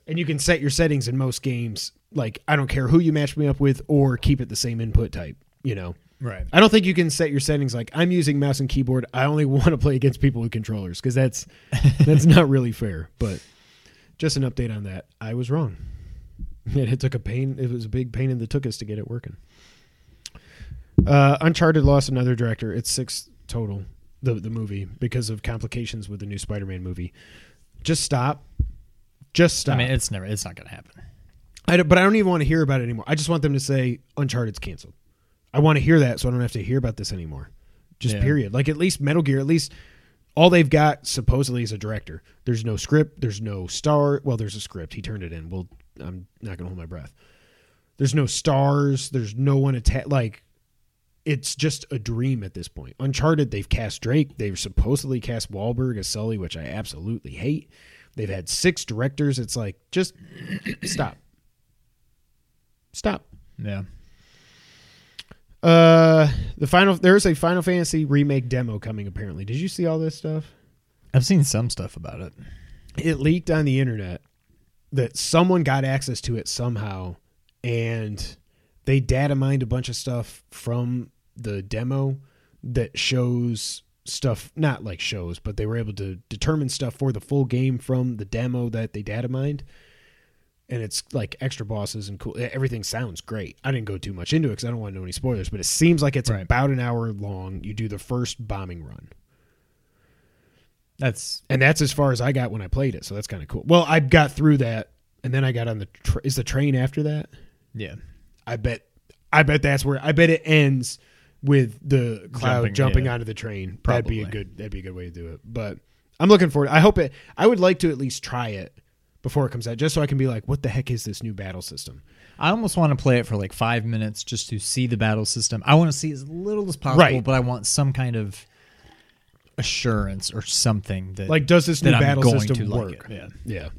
[SPEAKER 2] And you can set your settings in most games. Like I don't care who you match me up with, or keep it the same input type. You know.
[SPEAKER 3] right.
[SPEAKER 2] I don't think you can set your settings like I'm using mouse and keyboard. I only want to play against people with controllers because that's that's not really fair. But just an update on that. I was wrong. It, it took a pain. It was a big pain in the tuchus to get it working. Uh, Uncharted lost another director. It's six total. The the movie because of complications with the new Spider-Man movie. Just stop. Just stop.
[SPEAKER 3] I mean, it's never it's not gonna happen.
[SPEAKER 2] I don't- but I don't even want to hear about it anymore. I just want them to say Uncharted's canceled. I want to hear that so I don't have to hear about this anymore. Just
[SPEAKER 3] Yeah.
[SPEAKER 2] period. Like at least Metal Gear, at least all they've got supposedly is a director. There's no script. There's no star. Well, there's a script. He turned it in. Well, I'm not gonna hold my breath. There's no stars. There's no one atta- like. It's just a dream at this point. Uncharted, they've cast Drake. They've supposedly cast Wahlberg as Sully, which I absolutely hate. They've had six directors. It's like just stop. Stop.
[SPEAKER 3] Yeah.
[SPEAKER 2] Uh, the final there's a Final Fantasy remake demo coming. Apparently, did you see all this stuff?
[SPEAKER 3] I've seen some stuff about it.
[SPEAKER 2] It leaked on the internet that someone got access to it somehow, and they data mined a bunch of stuff from the demo that shows stuff not like shows, but they were able to determine stuff for the full game from the demo that they data mined. And it's like extra bosses and cool. Everything sounds great. I didn't go too much into it because I don't want to know any spoilers, but it seems like it's
[SPEAKER 3] Right.
[SPEAKER 2] about an hour long. You do the first bombing run.
[SPEAKER 3] That's
[SPEAKER 2] and that's as far as I got when I played it. So that's kind of cool. Well, I got through that, and then I got on the tra- is the train after that.
[SPEAKER 3] yeah.
[SPEAKER 2] I bet, I bet that's where I bet it ends with the cloud
[SPEAKER 3] Jumping,
[SPEAKER 2] jumping,
[SPEAKER 3] yeah.
[SPEAKER 2] onto the train. That'd be a
[SPEAKER 3] Probably.
[SPEAKER 2] good. That'd be a good way to do it. But I'm looking forward. I hope it. I would like to at least try it before it comes out, just so I can be like, what the heck is this new battle system?
[SPEAKER 3] I almost want to play it for like five minutes just to see the battle system. I want to see as little as possible,
[SPEAKER 2] Right.
[SPEAKER 3] but I want some kind of assurance or something that
[SPEAKER 2] Like, does this new battle system
[SPEAKER 3] like
[SPEAKER 2] work?
[SPEAKER 3] it. Yeah.
[SPEAKER 2] Yeah.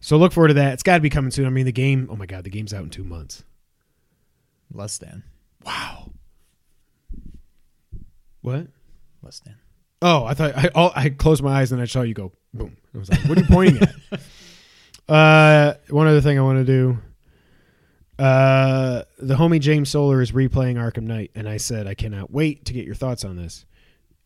[SPEAKER 2] So look forward to that. It's got to be coming soon. I mean, the game. Oh my god, the game's out in two months.
[SPEAKER 3] Less than.
[SPEAKER 2] Wow. What?
[SPEAKER 3] Less than.
[SPEAKER 2] Oh, I thought I oh, I closed my eyes and I saw you go boom. I was like, "What are you pointing at?" Uh, one other thing I want to do. Uh, the homie James Solar is replaying Arkham Knight, and I said I cannot wait to get your thoughts on this.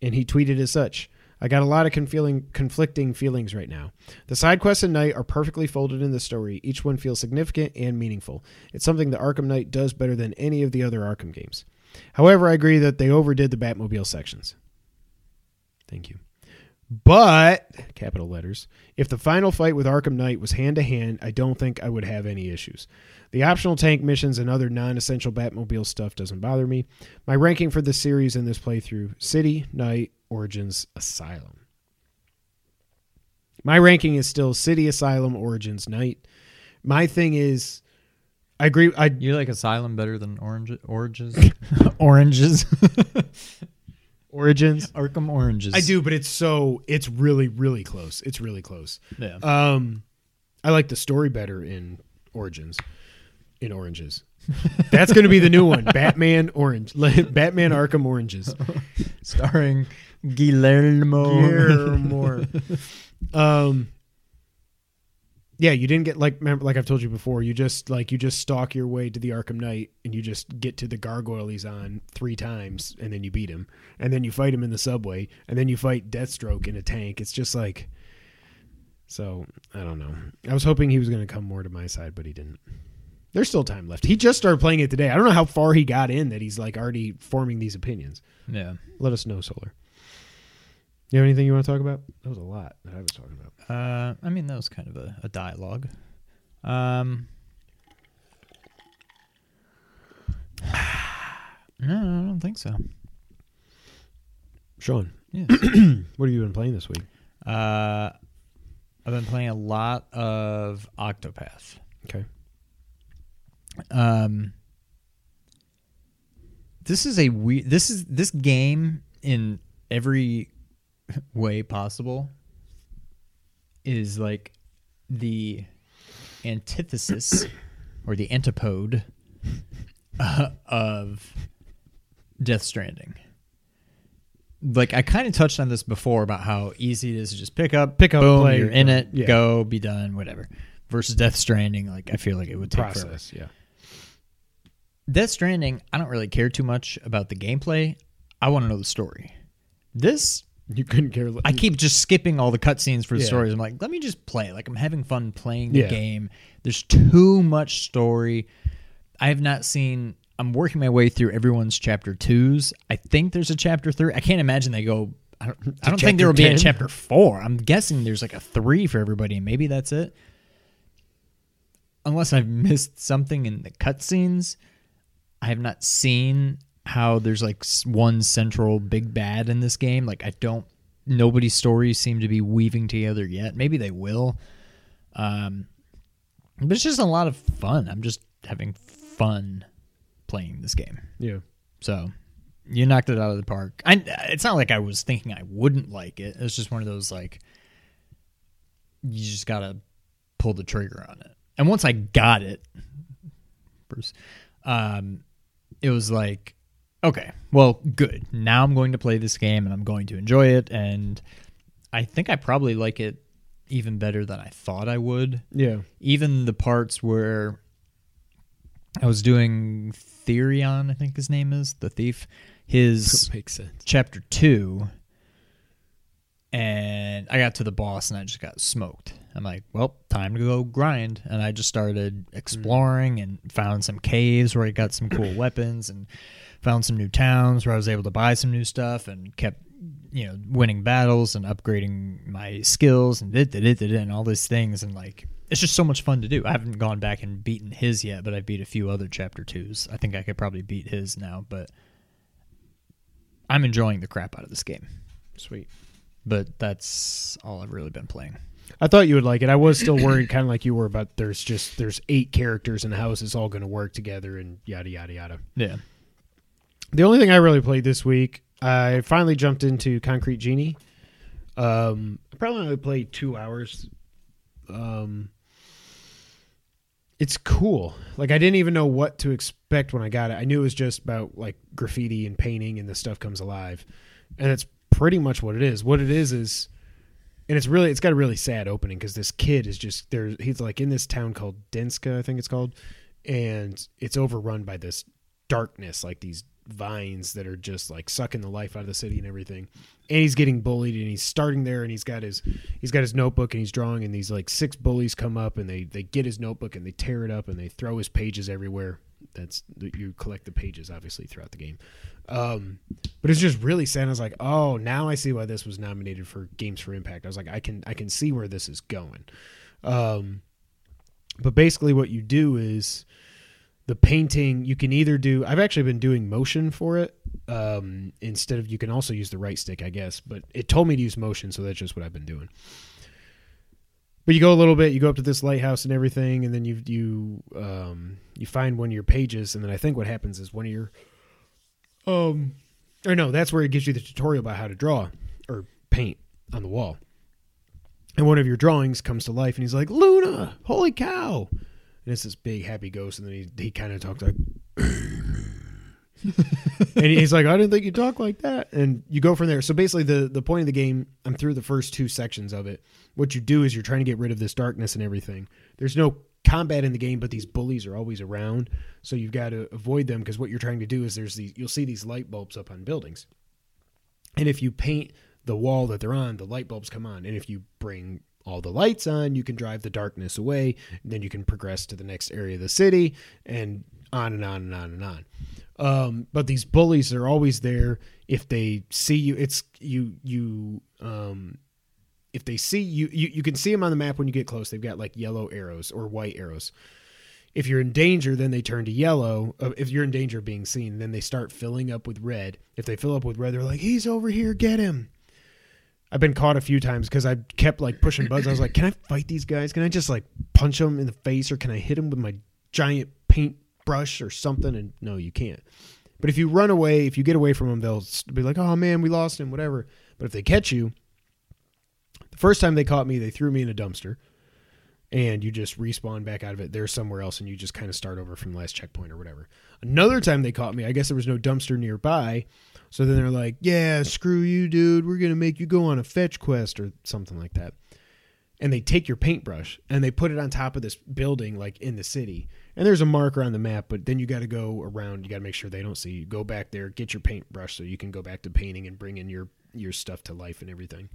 [SPEAKER 2] And he tweeted as such: "I got a lot of conflicting feelings right now. The side quests in Knight are perfectly folded in the story. Each one feels significant and meaningful. It's something that Arkham Knight does better than any of the other Arkham games. However, I agree that they overdid the Batmobile sections. Thank you. But, capital letters, if the final fight with Arkham Knight was hand to hand, I don't think I would have any issues. The optional tank missions and other non essential Batmobile stuff doesn't bother me. My ranking for this series in this playthrough City, Knight, Origins, Asylum. My ranking is still City, Asylum, Origins, Knight. My thing is, I agree. I
[SPEAKER 3] You like Asylum better than Orange Oranges? oranges.
[SPEAKER 2] Origins.
[SPEAKER 3] Arkham Oranges.
[SPEAKER 2] I do, but it's so it's really really close. It's really close.
[SPEAKER 3] Yeah.
[SPEAKER 2] Um, I like the story better in Origins. In Oranges, that's going to be the new one. Batman Orange, Batman Arkham Oranges.
[SPEAKER 3] Starring Guillermo.
[SPEAKER 2] Guillermo. um, yeah, you didn't get like remember, like I've told you before. You just like you just stalk your way to the Arkham Knight, and you just get to the gargoyle he's on three times, and then you beat him, and then you fight him in the subway, and then you fight Deathstroke in a tank. It's just like, so I don't know. I was hoping he was going to come more to my side, but he didn't. There's still time left. He just started playing it today. I don't know how far he got in that he's like already forming these opinions.
[SPEAKER 3] Yeah.
[SPEAKER 2] Let us know, Solar. You have anything you want to talk about? That was a lot that I was talking about.
[SPEAKER 3] Uh, I mean, that was kind of a, a dialogue. Um, no, I don't think so.
[SPEAKER 2] Sean,
[SPEAKER 3] Yeah.
[SPEAKER 2] what have you been playing this week?
[SPEAKER 3] uh, I've been playing a lot of Octopath.
[SPEAKER 2] Okay.
[SPEAKER 3] Um, this is a we this is this game in every way possible is like the antithesis or the antipode uh, of Death Stranding. Like I kind of touched on this before about how easy it is to just pick up,
[SPEAKER 2] Pick up,
[SPEAKER 3] boom,
[SPEAKER 2] play,
[SPEAKER 3] you're in it,
[SPEAKER 2] Yeah.
[SPEAKER 3] go, be done, whatever. Versus Death Stranding, like I feel like it would take forever.
[SPEAKER 2] process. Yeah.
[SPEAKER 3] Death Stranding, I don't really care too much about the gameplay. I want to know the story. This,
[SPEAKER 2] You couldn't care. less.
[SPEAKER 3] I keep just skipping all the cutscenes for the
[SPEAKER 2] Yeah.
[SPEAKER 3] stories. I'm like, let me just play. Like I'm having fun playing the
[SPEAKER 2] Yeah.
[SPEAKER 3] game. There's too much story. I have not seen. I'm working my way through everyone's chapter twos. I think there's a chapter three. I can't imagine they go. I don't, I don't think there will be a
[SPEAKER 2] 10?
[SPEAKER 3] chapter four. I'm guessing there's like a three for everybody, and maybe that's it. Unless I've missed something in the cutscenes, I have not seen how there's like one central big bad in this game. Like I don't. Nobody's stories seem to be weaving together yet. Maybe they will. Um, but it's just a lot of fun. I'm just having fun playing this game.
[SPEAKER 2] Yeah.
[SPEAKER 3] So you knocked it out of the park. I, it's not like I was thinking I wouldn't like it. It's just one of those like you just gotta pull the trigger on it. And once I got it, Bruce, um, it was like, okay, well, good. Now I'm going to play this game and I'm going to enjoy it. And I think I probably like it even better than I thought I would
[SPEAKER 2] Yeah.
[SPEAKER 3] even the parts where I was doing Therion, I think his name is the thief, his chapter two, and I got to the boss and I just got smoked. I'm like, well, time to go grind, and I just started exploring and found some caves where I got some cool weapons and found some new towns where I was able to buy some new stuff and kept you know winning battles and upgrading my skills and did did did and all these things and like it's just so much fun to do. I haven't gone back and beaten his yet, but I beat a few other chapter twos. I think I could probably beat his now, but I'm enjoying the crap out of this game.
[SPEAKER 2] Sweet.
[SPEAKER 3] But that's all I've really been playing.
[SPEAKER 2] I thought you would like it. I was still worried, kind of like you were, about there's just there's eight characters in the house. It's all going to work together and yada yada yada.
[SPEAKER 3] Yeah.
[SPEAKER 2] The only thing I really played this week, I finally jumped into Concrete Genie. Um, I probably only played two hours. Um, it's cool. Like I didn't even know what to expect when I got it. I knew it was just about like graffiti and painting, and the stuff comes alive, and it's pretty much what it is. What it is is, and it's really it's got a really sad opening because this kid is just there. He's like in this town called Denska, I think it's called, and it's overrun by this darkness, like these vines that are just like sucking the life out of the city and everything. And he's getting bullied and he's starting there and he's got his he's got his notebook and he's drawing and these like six bullies come up and they they get his notebook and they tear it up and they throw his pages everywhere. That's you collect the pages obviously throughout the game. Um but it's just really sad. I was like, "Oh, now I see why this was nominated for Games for Impact." I was like, "I can I can see where this is going." Um but basically what you do is the painting you can either do i've actually been doing motion for it um, instead of you can also use the right stick i guess but it told me to use motion so that's just what i've been doing. But you go a little bit you go up to this lighthouse and everything and then you you um, you find one of your pages and then i think what happens is one of your um or no that's where it gives you the tutorial about how to draw or paint on the wall. And one of your drawings comes to life and he's like luna holy cow and it's this big happy ghost, and then he he kind of talks like, and he's like, I didn't think you talk like that. And you go from there. So basically, the the point of the game, I'm through the first two sections of it. What you do is you're trying to get rid of this darkness and everything. There's no combat in the game, but these bullies are always around, so you've got to avoid them because what you're trying to do is there's these you'll see these light bulbs up on buildings, and if you paint the wall that they're on, the light bulbs come on, and if you bring all the lights on, you can drive the darkness away. Then you can progress to the next area of the city, and on and on and on and on. Um, but these bullies are always there. If they see you, it's you. You um, if they see you, you, you can see them on the map when you get close. They've got like yellow arrows or white arrows. If you're in danger, then they turn to yellow. Uh, If you're in danger of being seen, then they start filling up with red. If they fill up with red, they're like, "He's over here, get him." I've been caught a few times because I kept like pushing buttons. I was like, "Can I fight these guys? Can I just like punch them in the face, or can I hit them with my giant paintbrush or something?" And no, you can't But if you run away, if you get away from them, they'll be like, "Oh man, we lost him," whatever. But if they catch you, the first time they caught me, they threw me in a dumpster, and you just respawn back out of it. They're somewhere else, and you just kind of start over from the last checkpoint or whatever. Another time they caught me, I guess there was no dumpster nearby, so then they're like, "Yeah, screw you, dude. We're gonna make you go on a fetch quest or something like that." And they take your paintbrush and they put it on top of this building, like in the city. And there's a marker on the map, but then you got to go around. You got to make sure they don't see you. Go back there, get your paintbrush, so you can go back to painting and bring in your your stuff to life and everything.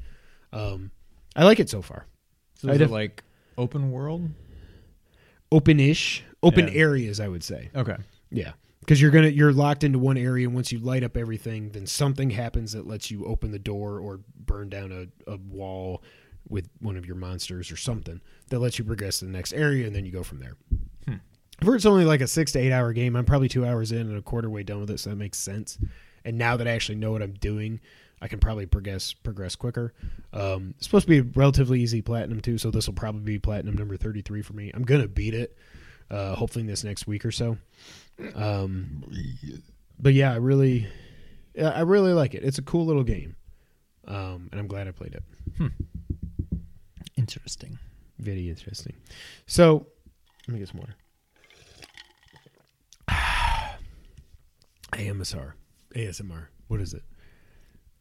[SPEAKER 2] Um, I like it so far.
[SPEAKER 3] So
[SPEAKER 2] I
[SPEAKER 3] is
[SPEAKER 2] def-
[SPEAKER 3] it like open world?
[SPEAKER 2] Open-ish, open
[SPEAKER 3] Yeah.
[SPEAKER 2] areas, I would say.
[SPEAKER 3] Okay.
[SPEAKER 2] Yeah, because you're gonna you're locked into one area, and once you light up everything, then something happens that lets you open the door or burn down a, a wall with one of your monsters or something that lets you progress to the next area, and then you go from there.
[SPEAKER 3] Hmm.
[SPEAKER 2] If it's only like a six to eight hour game, I'm probably two hours in and a quarter way done with it, so that makes sense. And now that I actually know what I'm doing, I can probably progress progress quicker. Um, it's supposed to be a relatively easy platinum too, so this will probably be platinum number 33 for me. I'm gonna beat it, uh, hopefully in this next week or so. Um, but yeah, I really, I really like it. It's a cool little game, um, and I'm glad I played it.
[SPEAKER 3] Interesting.
[SPEAKER 2] Very interesting. So, let me get some water. AMSR, ASMR. What is it?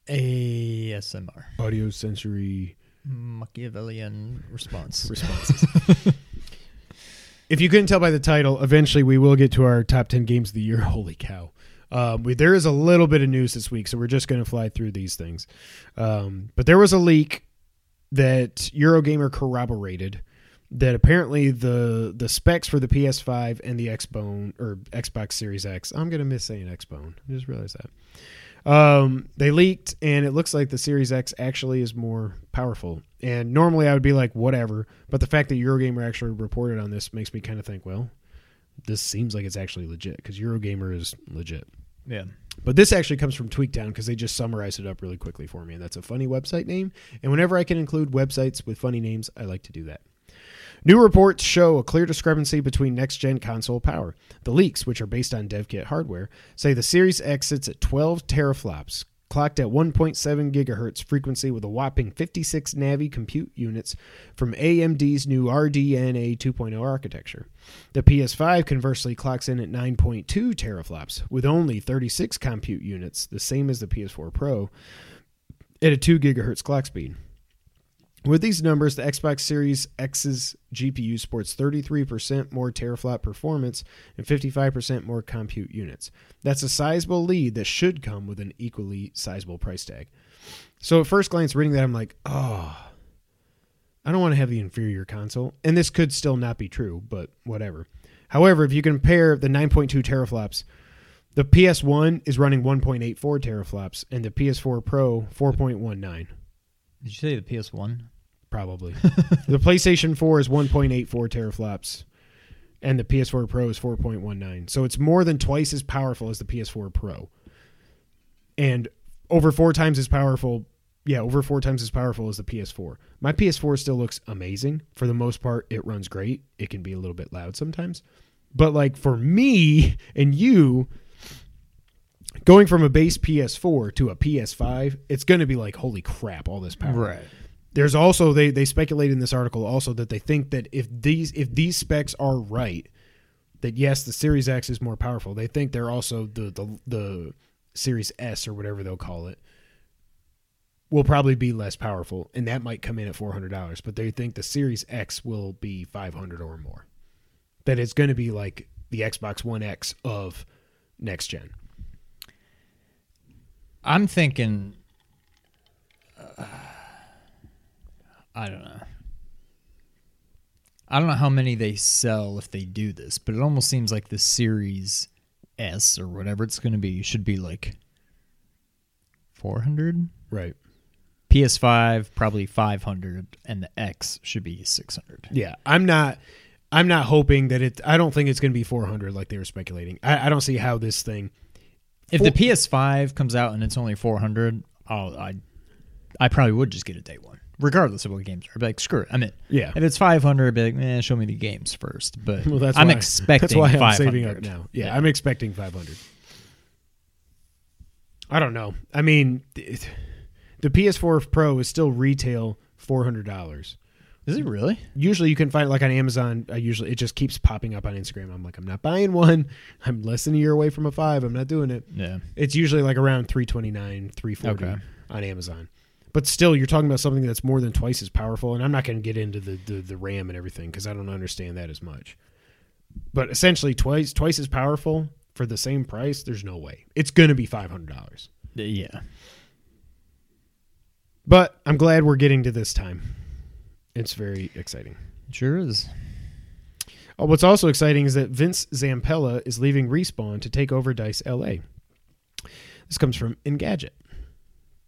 [SPEAKER 3] ASMR.
[SPEAKER 2] Audio sensory
[SPEAKER 3] Machiavellian response.
[SPEAKER 2] responses. if you couldn't tell by the title, eventually we will get to our top 10 games of the year. Holy cow. Um, we, there is a little bit of news this week, so we're just going to fly through these things. Um, but there was a leak that Eurogamer corroborated that apparently the the specs for the PS5 and the Xbone or Xbox Series X. I'm going to miss saying Xbone. I just realized that. Um, they leaked, and it looks like the Series X actually is more powerful. And normally I would be like, whatever. But the fact that Eurogamer actually reported on this makes me kind of think, well, this seems like it's actually legit because Eurogamer is legit.
[SPEAKER 3] yeah.
[SPEAKER 2] But this actually comes from TweakTown because they just summarized it up really quickly for me. And that's a funny website name. And whenever I can include websites with funny names, I like to do that. New reports show a clear discrepancy between next gen console power. The leaks, which are based on DevKit hardware, say the Series X sits at 12 teraflops, clocked at 1.7 gigahertz frequency with a whopping 56 Navi compute units from AMD's new RDNA 2.0 architecture. The PS5 conversely clocks in at 9.2 teraflops with only 36 compute units, the same as the PS4 Pro, at a 2 gigahertz clock speed. With these numbers, the Xbox Series X's GPU sports 33% more teraflop performance and 55% more compute units. That's a sizable lead that should come with an equally sizable price tag. So at first glance, reading that, I'm like, oh, I don't want to have the inferior console. And this could still not be true, but whatever. However, if you compare the 9.2 teraflops, the PS1 is running 1.84 teraflops, and the PS4 Pro 4.19
[SPEAKER 3] Did you say the PS1?
[SPEAKER 2] Probably. the PlayStation 4 is 1.84 teraflops and the PS4 Pro is 4.19. So it's more than twice as powerful as the PS4 Pro. And over four times as powerful, yeah, over four times as powerful as the PS4. My PS4 still looks amazing. For the most part, it runs great. It can be a little bit loud sometimes. But like for me and you, going from a base PS4 to a PS5, it's going to be like, holy crap, all this power
[SPEAKER 3] Right.
[SPEAKER 2] There's also they they speculate in this article also that they think that if these if these specs are right that yes the series x is more powerful they think they're also the the, the series s or whatever they'll call it will probably be less powerful and that might come in at $400 but they think the series x will be 500 or more that it's going to be like the xbox one x of next gen
[SPEAKER 3] I'm thinking. uh, I don't know. I don't know how many they sell if they do this, but it almost seems like the Series S or whatever it's going to be should be like 400.
[SPEAKER 2] right
[SPEAKER 3] PS5 probably 500, and the X should be 600.
[SPEAKER 2] Yeah, I'm not. I'm not hoping that it. I don't think it's going to be 400 like they were speculating. I, I don't see how this thing.
[SPEAKER 3] If
[SPEAKER 2] Four-
[SPEAKER 3] the PS5 comes out and it's only 400, I'll, I I probably would just get a day one, regardless of what games are. I'd be like, screw it, I'm in.
[SPEAKER 2] Yeah,
[SPEAKER 3] If it's 500, I'd be like, man, show me the games first. But
[SPEAKER 2] well, that's
[SPEAKER 3] I'm
[SPEAKER 2] why,
[SPEAKER 3] expecting
[SPEAKER 2] That's why I'm saving up now. Yeah,
[SPEAKER 3] Yeah.
[SPEAKER 2] I'm expecting 500. I don't know. I mean, the PS4 Pro is still retail four hundred dollars.
[SPEAKER 3] Is it really?
[SPEAKER 2] Usually, you can find it like on Amazon. I usually it just keeps popping up on Instagram. I'm like, I'm not buying one. I'm less than a year away from a five. I'm not doing it.
[SPEAKER 3] Yeah.
[SPEAKER 2] It's usually like around three twenty nine, three forty
[SPEAKER 3] Okay.
[SPEAKER 2] on Amazon. But still, you're talking about something that's more than twice as powerful. And I'm not going to get into the, the the RAM and everything because I don't understand that as much. But essentially, twice twice as powerful for the same price. There's no way it's going to be five hundred dollars.
[SPEAKER 3] Uh, yeah.
[SPEAKER 2] But I'm glad we're getting to this time. It's very exciting.
[SPEAKER 3] It sure is.
[SPEAKER 2] Oh, what's also exciting is that Vince Zampella is leaving Respawn to take over Dice LA. This comes from Engadget.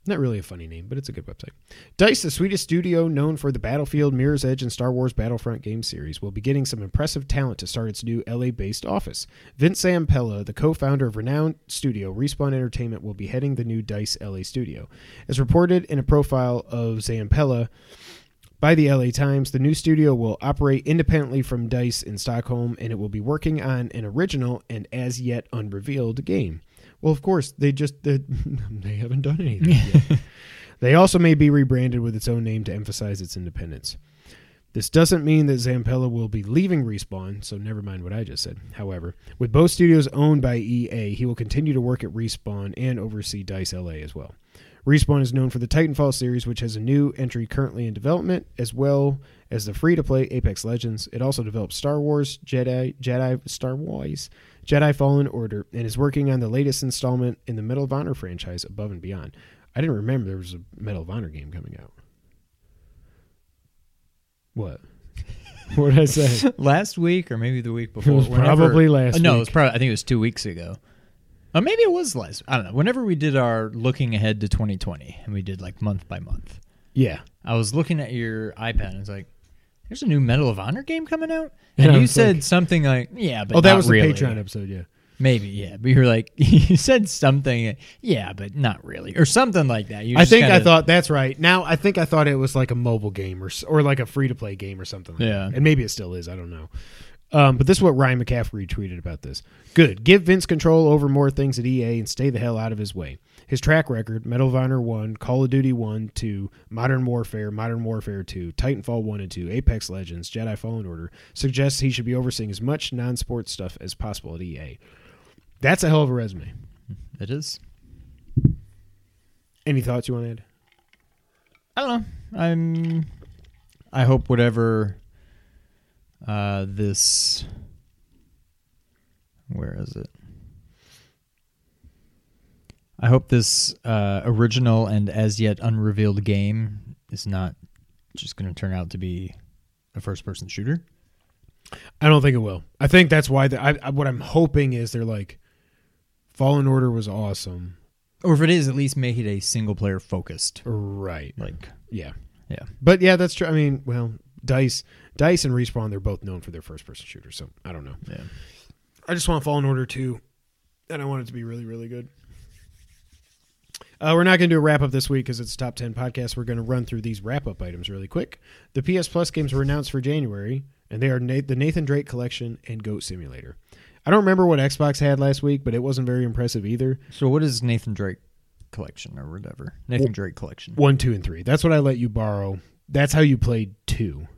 [SPEAKER 2] Not really a funny name, but it's a good website. Dice, the Swedish studio known for the Battlefield, Mirror's Edge, and Star Wars Battlefront game series, will be getting some impressive talent to start its new LA based office. Vince Zampella, the co founder of renowned studio Respawn Entertainment, will be heading the new Dice LA studio. As reported in a profile of Zampella, by the LA Times, the new studio will operate independently from DICE in Stockholm and it will be working on an original and as yet unrevealed game. Well, of course, they just they, they haven't done anything yet. They also may be rebranded with its own name to emphasize its independence. This doesn't mean that Zampella will be leaving Respawn, so never mind what I just said. However, with both studios owned by EA, he will continue to work at Respawn and oversee DICE LA as well. Respawn is known for the Titanfall series, which has a new entry currently in development, as well as the free-to-play Apex Legends. It also develops Star Wars, Jedi, Jedi, Star Wars, Jedi Fallen Order, and is working on the latest installment in the Medal of Honor franchise, Above and Beyond. I didn't remember there was a Medal of Honor game coming out. What? what did I say?
[SPEAKER 3] last week or maybe the week before.
[SPEAKER 2] was
[SPEAKER 3] whenever-
[SPEAKER 2] probably last
[SPEAKER 3] uh, No, it was probably. I think it was two weeks ago. Or maybe it was last. I don't know. Whenever we did our looking ahead to 2020, and we did like month by month,
[SPEAKER 2] Yeah.
[SPEAKER 3] I was looking at your iPad and it's like, "There's a new Medal of Honor game coming out,"
[SPEAKER 2] And I
[SPEAKER 3] you said
[SPEAKER 2] like-
[SPEAKER 3] something like, "Yeah, but
[SPEAKER 2] oh, that was
[SPEAKER 3] really.
[SPEAKER 2] the Patreon episode. Yeah.
[SPEAKER 3] Maybe, yeah, but you were like, you said something, yeah, but not really, or something like that. You
[SPEAKER 2] I think I
[SPEAKER 3] kinda-
[SPEAKER 2] thought that's right. Now I think I thought it was like a mobile game or or like a free to play game or something. Like
[SPEAKER 3] Yeah.
[SPEAKER 2] that. and maybe it still is. I don't know. Um, but this is what Ryan McCaffrey tweeted about this. Good. Give Vince control over more things at EA and stay the hell out of his way. His track record: Medal of Honor One, Call of Duty One, Two, Modern Warfare, Modern Warfare Two, Titanfall One and Two, Apex Legends, Jedi Fallen Order suggests he should be overseeing as much non-sports stuff as possible at EA. That's a hell of a resume.
[SPEAKER 3] it is.
[SPEAKER 2] Any thoughts you want to add?
[SPEAKER 3] I don't know. I'm. I hope whatever. Uh, this. Where is it? I hope this uh, original and as yet unrevealed game is not just going to turn out to be a first-person shooter.
[SPEAKER 2] I don't think it will. I think that's why. The, I, I, what I'm hoping is they're like, Fallen Order was awesome.
[SPEAKER 3] Or if it is, at least make it a single-player focused.
[SPEAKER 2] Right.
[SPEAKER 3] Like,
[SPEAKER 2] Yeah.
[SPEAKER 3] yeah,
[SPEAKER 2] But yeah, that's true. I mean, well, Dice, Dice and Respawn, they're both known for their first-person shooters. So I don't know.
[SPEAKER 3] yeah.
[SPEAKER 2] I just want Fallen Order 2, and I want it to be really, really good. Uh, we're not going to do a wrap up this week because it's a top 10 podcast. We're going to run through these wrap up items really quick. The PS Plus games were announced for January, and they are Na- the Nathan Drake Collection and Goat Simulator. I don't remember what Xbox had last week, but it wasn't very impressive either.
[SPEAKER 3] So what is Nathan Drake collection or whatever? Nathan Drake collection.
[SPEAKER 2] One, two, and three. That's what I let you borrow. That's how you played two,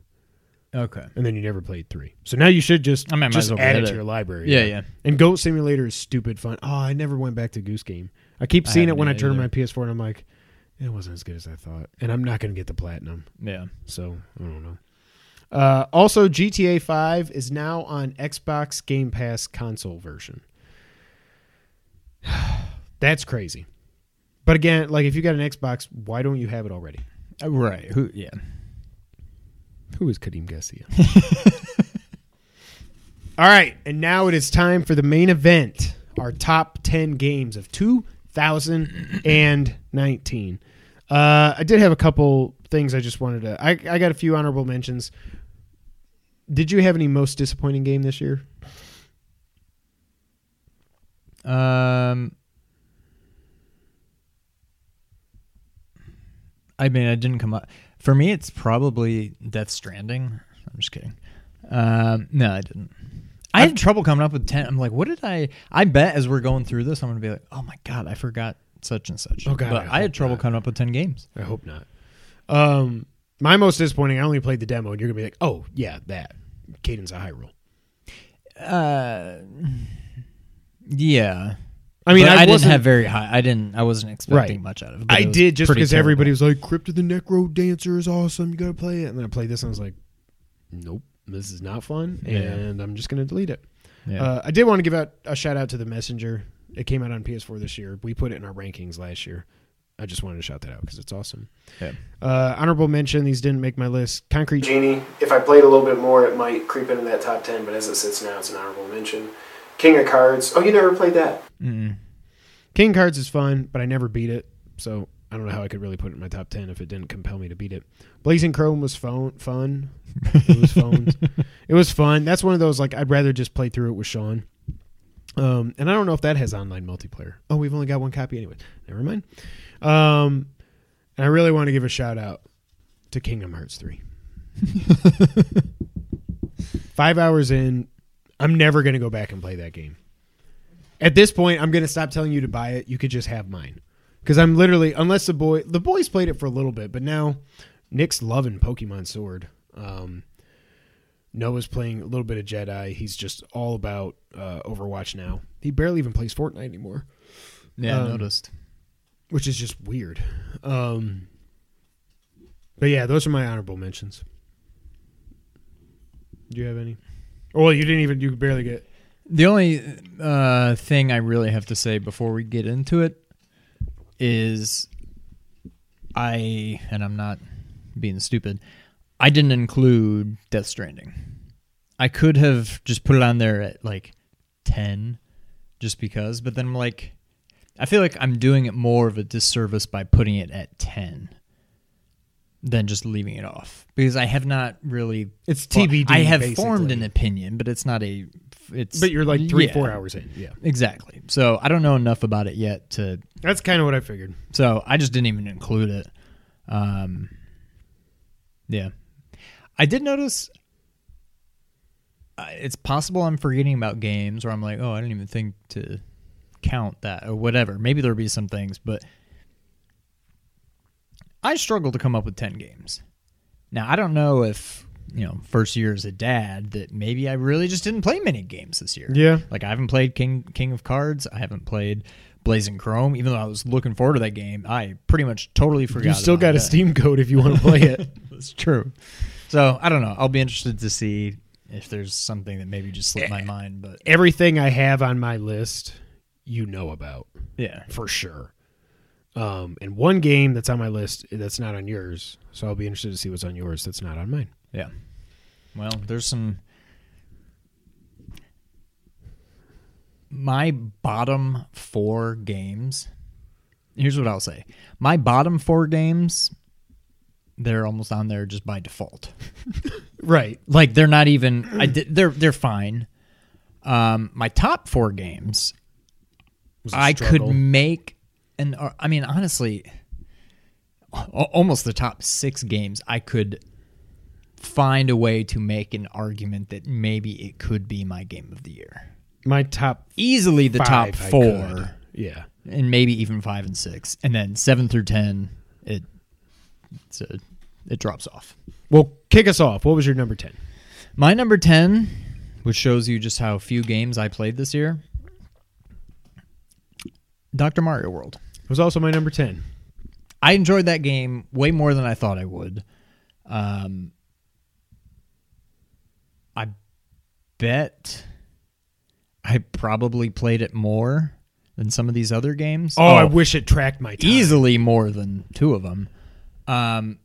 [SPEAKER 3] Okay.
[SPEAKER 2] and then you never played three. So now you should just
[SPEAKER 3] I mean, I might
[SPEAKER 2] just
[SPEAKER 3] well
[SPEAKER 2] add
[SPEAKER 3] get
[SPEAKER 2] it to
[SPEAKER 3] it.
[SPEAKER 2] your library.
[SPEAKER 3] Yeah, yeah.
[SPEAKER 2] And Goat Simulator is stupid fun. Oh, I never went back to Goose Game. I keep
[SPEAKER 3] I
[SPEAKER 2] seeing it when I turn
[SPEAKER 3] either.
[SPEAKER 2] my PS4, and I'm like, it wasn't as good as I thought. And I'm not going to get the platinum,
[SPEAKER 3] Yeah.
[SPEAKER 2] so I don't know. Uh, also, GTA 5 is now on Xbox Game Pass console version. That's crazy. But again, like if you got an Xbox, why don't you have it already?
[SPEAKER 3] Uh, Right. Who? Yeah.
[SPEAKER 2] Who is Kadeem Garcia? All right, and now it is time for the main event, our top 10 games of 2019. Uh, I did have a couple things I just wanted to. I, I got a few honorable mentions. Did you have any most disappointing game this year?
[SPEAKER 3] Um. I mean, I didn't come up. For me, it's probably Death Stranding. I'm just kidding. Um, no, I didn't. I had trouble coming up with ten. I'm like, what did I? I bet as we're going through this, I'm gonna be like, oh my god, I forgot such and such.
[SPEAKER 2] Oh, God,
[SPEAKER 3] but
[SPEAKER 2] I
[SPEAKER 3] I, had trouble
[SPEAKER 2] not.
[SPEAKER 3] coming up with ten games.
[SPEAKER 2] I hope not. Um, my most disappointing. I only played the demo, and you're gonna be like, "Oh yeah, that Cadence of Hyrule."
[SPEAKER 3] Uh, yeah.
[SPEAKER 2] I mean, I,
[SPEAKER 3] I, didn't have very high. I didn't. I wasn't expecting
[SPEAKER 2] Right.
[SPEAKER 3] much out of it.
[SPEAKER 2] I
[SPEAKER 3] it
[SPEAKER 2] did just because
[SPEAKER 3] terrible.
[SPEAKER 2] everybody was like, "Crypt of the Necro Dancer is awesome. You gotta play it." And then I played this, and I was like, "Nope, this is not fun,"
[SPEAKER 3] Yeah.
[SPEAKER 2] and I'm just gonna delete it.
[SPEAKER 3] Yeah.
[SPEAKER 2] Uh, I did want to give out a shout out to the Messenger. It came out on PS4 this year. We put it in our rankings last year. I just wanted to shout that out because it's awesome.
[SPEAKER 3] Yeah.
[SPEAKER 2] Uh, honorable mention: These didn't make my list. Concrete Genie. If I played a little bit more, it might creep into that top ten. But as it sits now, it's an honorable mention. King of Cards. Oh, you never played that?
[SPEAKER 3] Mm-mm.
[SPEAKER 2] King of Cards is fun, but I never beat it, so I don't know how I could really put it in my top ten if it didn't compel me to beat it. Blazing Chrome was phone, fun. It was phones. it was fun. That's one of those like I'd rather just play through it with Sean. Um, and I don't know if that has online multiplayer. Oh, we've only got one copy anyway. Never mind. Um, and I really want to give a shout out to Kingdom Hearts three. Five hours in, I'm never going to go back and play that game. At this point, I'm going to stop telling you to buy it. You could just have mine. Because I'm literally, unless the boy, the boys played it for a little bit, but now Nick's loving Pokemon Sword. Um, Noah's playing a little bit of Jedi. He's just all about uh, Overwatch now. He barely even plays Fortnite anymore,
[SPEAKER 3] Yeah,
[SPEAKER 2] Um,
[SPEAKER 3] I noticed.
[SPEAKER 2] which is just weird. Um, but yeah, those are my honorable mentions. Do you have any? Oh, well, you didn't even. You barely get.
[SPEAKER 3] The only uh, thing I really have to say before we get into it is I, and I'm not being stupid, I didn't include Death Stranding. I could have just put it on there at like 10 just because, but then I'm like, I feel like I'm doing it more of a disservice by putting it at 10 than just leaving it off because I have not really.
[SPEAKER 2] It's
[SPEAKER 3] well,
[SPEAKER 2] TBD.
[SPEAKER 3] I have formed an opinion, but it's not a. It's
[SPEAKER 2] But you're like three,
[SPEAKER 3] yeah,
[SPEAKER 2] four hours in. Yeah,
[SPEAKER 3] Exactly. So I don't know enough about it yet to.
[SPEAKER 2] that's kind of what I figured.
[SPEAKER 3] So I just didn't even include it. Um, yeah, I did notice. Uh, it's possible I'm forgetting about games, or I'm like, oh, I didn't even think to count that, or whatever. Maybe there'll be some things, but I struggle to come up with ten games. Now I don't know if you know first year as a dad that maybe I really just didn't play many games this year.
[SPEAKER 2] Yeah,
[SPEAKER 3] Like I haven't played King King of Cards. I haven't played Blazing Chrome. Even though I was looking forward to that game, I pretty much totally forgot.
[SPEAKER 2] you still got a
[SPEAKER 3] that.
[SPEAKER 2] Steam code if you want to play it.
[SPEAKER 3] That's true. So I don't know. I'll be interested to see if there's something that maybe just slipped my eh, mind. But
[SPEAKER 2] Everything I have on my list, you know about
[SPEAKER 3] yeah,
[SPEAKER 2] for sure. Um, and one game that's on my list that's not on yours, so I'll be interested to see what's on yours that's not on mine.
[SPEAKER 3] yeah. Well, there's some. My bottom four games. Here's what I'll say. My bottom four games, they're almost on there just by default.
[SPEAKER 2] Right.
[SPEAKER 3] like they're not even I did, they're they're fine. Um, my top four games, I could make an. or- uh, I mean, honestly, al- almost the top six games, I could find a way to make an argument that maybe it could be my game of the year.
[SPEAKER 2] my top
[SPEAKER 3] Easily the top four.
[SPEAKER 2] Yeah.
[SPEAKER 3] and maybe even five and six, and then seven through ten, it a, it drops off.
[SPEAKER 2] Well, kick us off. What was your number ten?
[SPEAKER 3] My number 10, which shows you just how few games I played this year, Dr. Mario World.
[SPEAKER 2] Was also my number ten.
[SPEAKER 3] I enjoyed that game way more than I thought I would. Um, I bet I probably played it more than some of these other games.
[SPEAKER 2] Oh, I wish it tracked my time.
[SPEAKER 3] easily more than two of them. Um,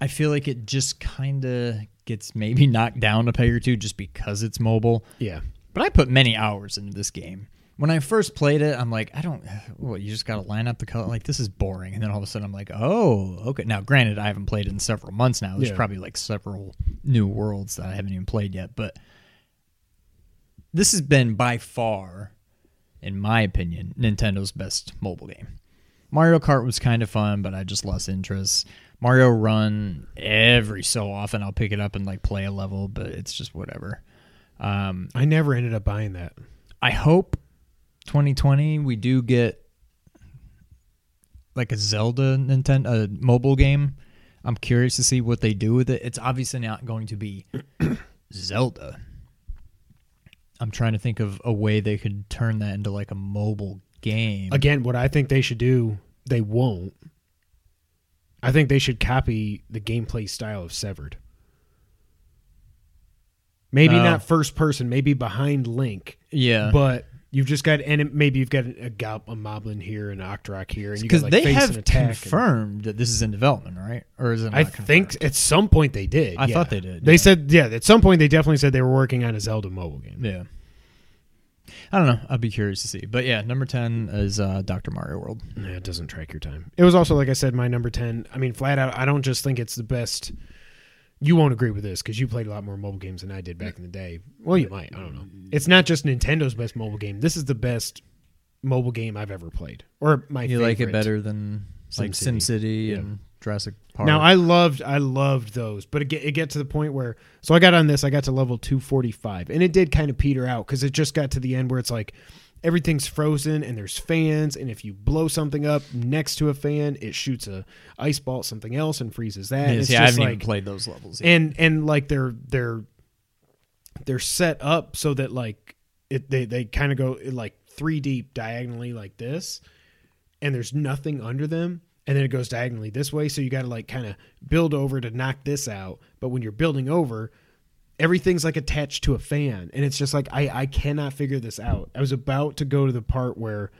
[SPEAKER 3] I feel like it just kind of gets maybe knocked down a peg or two just because it's mobile.
[SPEAKER 2] Yeah.
[SPEAKER 3] But I put many hours into this game. When I first played it, I'm like, I don't. What you just got to line up the color? Like this is boring. And then all of a sudden, I'm like, oh, okay. Now, granted, I haven't played it in several months now. There's
[SPEAKER 2] Yeah.
[SPEAKER 3] probably like several new worlds that I haven't even played yet. But this has been by far, in my opinion, Nintendo's best mobile game. Mario Kart was kind of fun, but I just lost interest. Mario Run every so often I'll pick it up and like play a level, but it's just whatever. Um,
[SPEAKER 2] I never ended up buying that.
[SPEAKER 3] I hope 2020 we do get like a Zelda Nintendo a mobile game. I'm curious to see what they do with it. It's obviously not going to be Zelda. I'm trying to think of a way they could turn that into like a mobile game.
[SPEAKER 2] Again, what I think they should do, they won't. I think they should copy the gameplay style of Severed. Maybe
[SPEAKER 3] Oh.
[SPEAKER 2] not first person, maybe behind Link,
[SPEAKER 3] yeah,
[SPEAKER 2] but you've just got and maybe you've got a, Gal- a Moblin here and an Octorok here, and you
[SPEAKER 3] because
[SPEAKER 2] like
[SPEAKER 3] they
[SPEAKER 2] face
[SPEAKER 3] have
[SPEAKER 2] attack. and-
[SPEAKER 3] confirmed that this is in development, right? Or is it?
[SPEAKER 2] I
[SPEAKER 3] confirmed?
[SPEAKER 2] think at some point they did.
[SPEAKER 3] I
[SPEAKER 2] yeah.
[SPEAKER 3] thought they did,
[SPEAKER 2] They
[SPEAKER 3] yeah.
[SPEAKER 2] said yeah. At some point they definitely said they were working on a Zelda mobile game.
[SPEAKER 3] Yeah. I don't know. I'd be curious to see. But yeah, number ten is uh, Doctor Mario World.
[SPEAKER 2] Yeah, it doesn't track your time. It was also like I said, my number ten. I mean, flat out, I don't just think it's the best. You won't agree with this because you played a lot more mobile games than I did back in the day. Well, you might. I don't know. Mm-hmm. It's not just Nintendo's best mobile game. This is the best mobile game I've ever played, or my.
[SPEAKER 3] You like it better than like
[SPEAKER 2] SimCity.
[SPEAKER 3] SimCity
[SPEAKER 2] Yeah.
[SPEAKER 3] and Jurassic Park?
[SPEAKER 2] Now I loved I loved those, but it get it get to the point where so I got on this I got to level 245 and it did kind of peter out cuz it just got to the end where it's like everything's frozen and there's fans and if you blow something up next to a fan it shoots a ice ball at something else and freezes that.
[SPEAKER 3] yeah,
[SPEAKER 2] And it's
[SPEAKER 3] see, i haven't
[SPEAKER 2] like
[SPEAKER 3] even played those levels. Yet.
[SPEAKER 2] and and like they're they're they're set up so that like it they they kind of go like 3 deep diagonally like this and there's nothing under them and then it goes diagonally this way so you got to like kind of build over to knock this out but when you're building over everything's like attached to a fan and it's just like I I cannot figure this out. I was about to go to the part where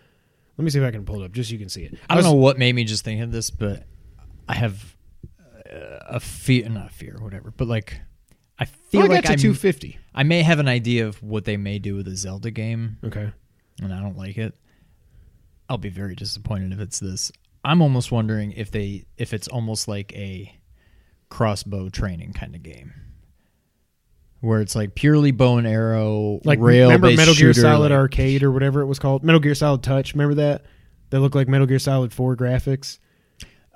[SPEAKER 2] let me see if I can pull it up just so you can see it.
[SPEAKER 3] I don't
[SPEAKER 2] was-
[SPEAKER 3] know what made me just think of this, but I have uh, a fear, not a fear, whatever. But like, I feel
[SPEAKER 2] Well, I
[SPEAKER 3] like I'm-
[SPEAKER 2] 250.
[SPEAKER 3] I may have an idea of what they may do with a Zelda game,
[SPEAKER 2] Okay.
[SPEAKER 3] and I don't like it. I'll be very disappointed if it's this. I'm almost wondering if they if it's almost like a crossbow training kind of game. Where it's like purely bow and arrow,
[SPEAKER 2] Like
[SPEAKER 3] rail
[SPEAKER 2] remember Metal Gear
[SPEAKER 3] shooter,
[SPEAKER 2] Solid
[SPEAKER 3] like-
[SPEAKER 2] Arcade or whatever it was called? Metal Gear Solid Touch, remember that? That looked like Metal Gear Solid 4 graphics.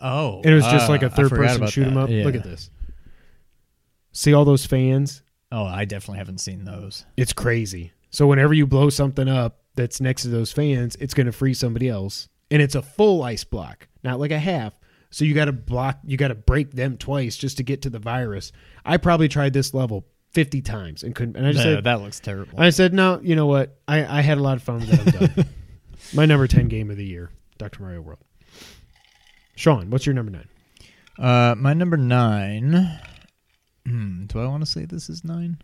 [SPEAKER 3] Oh,
[SPEAKER 2] And it was just ah,
[SPEAKER 3] like
[SPEAKER 2] a third person shoot 'em up. Look at this. See all those fans?
[SPEAKER 3] Oh, I definitely haven't seen those.
[SPEAKER 2] It's crazy. So whenever you blow something up that's next to those fans, it's going to free somebody else. And it's a full ice block, not like a half. So you got to block, you got to break them twice just to get to the virus. I probably tried this level 50 times and couldn't. And I just
[SPEAKER 3] No,
[SPEAKER 2] said,
[SPEAKER 3] that looks terrible.
[SPEAKER 2] I said, no, you know what? I, I had a lot of fun with it. I'm done. My number 10 game of the year, Dr. Mario World. Sean, what's your number nine?
[SPEAKER 3] Uh, my number nine. Hmm, do I want to say this is nine?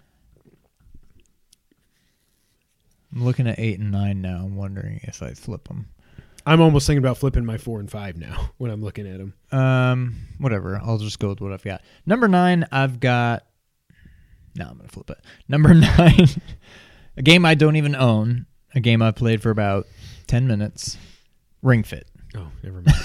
[SPEAKER 3] I'm looking at eight and nine now. I'm wondering if I flip them.
[SPEAKER 2] I'm almost thinking about flipping my four and five now when I'm looking at them.
[SPEAKER 3] Um, whatever. I'll just go with what I've got. Number nine, I've got. No, I'm gonna flip it. Number nine, a game I don't even own. A game I played for about ten minutes. Ring Fit.
[SPEAKER 2] Oh, never mind.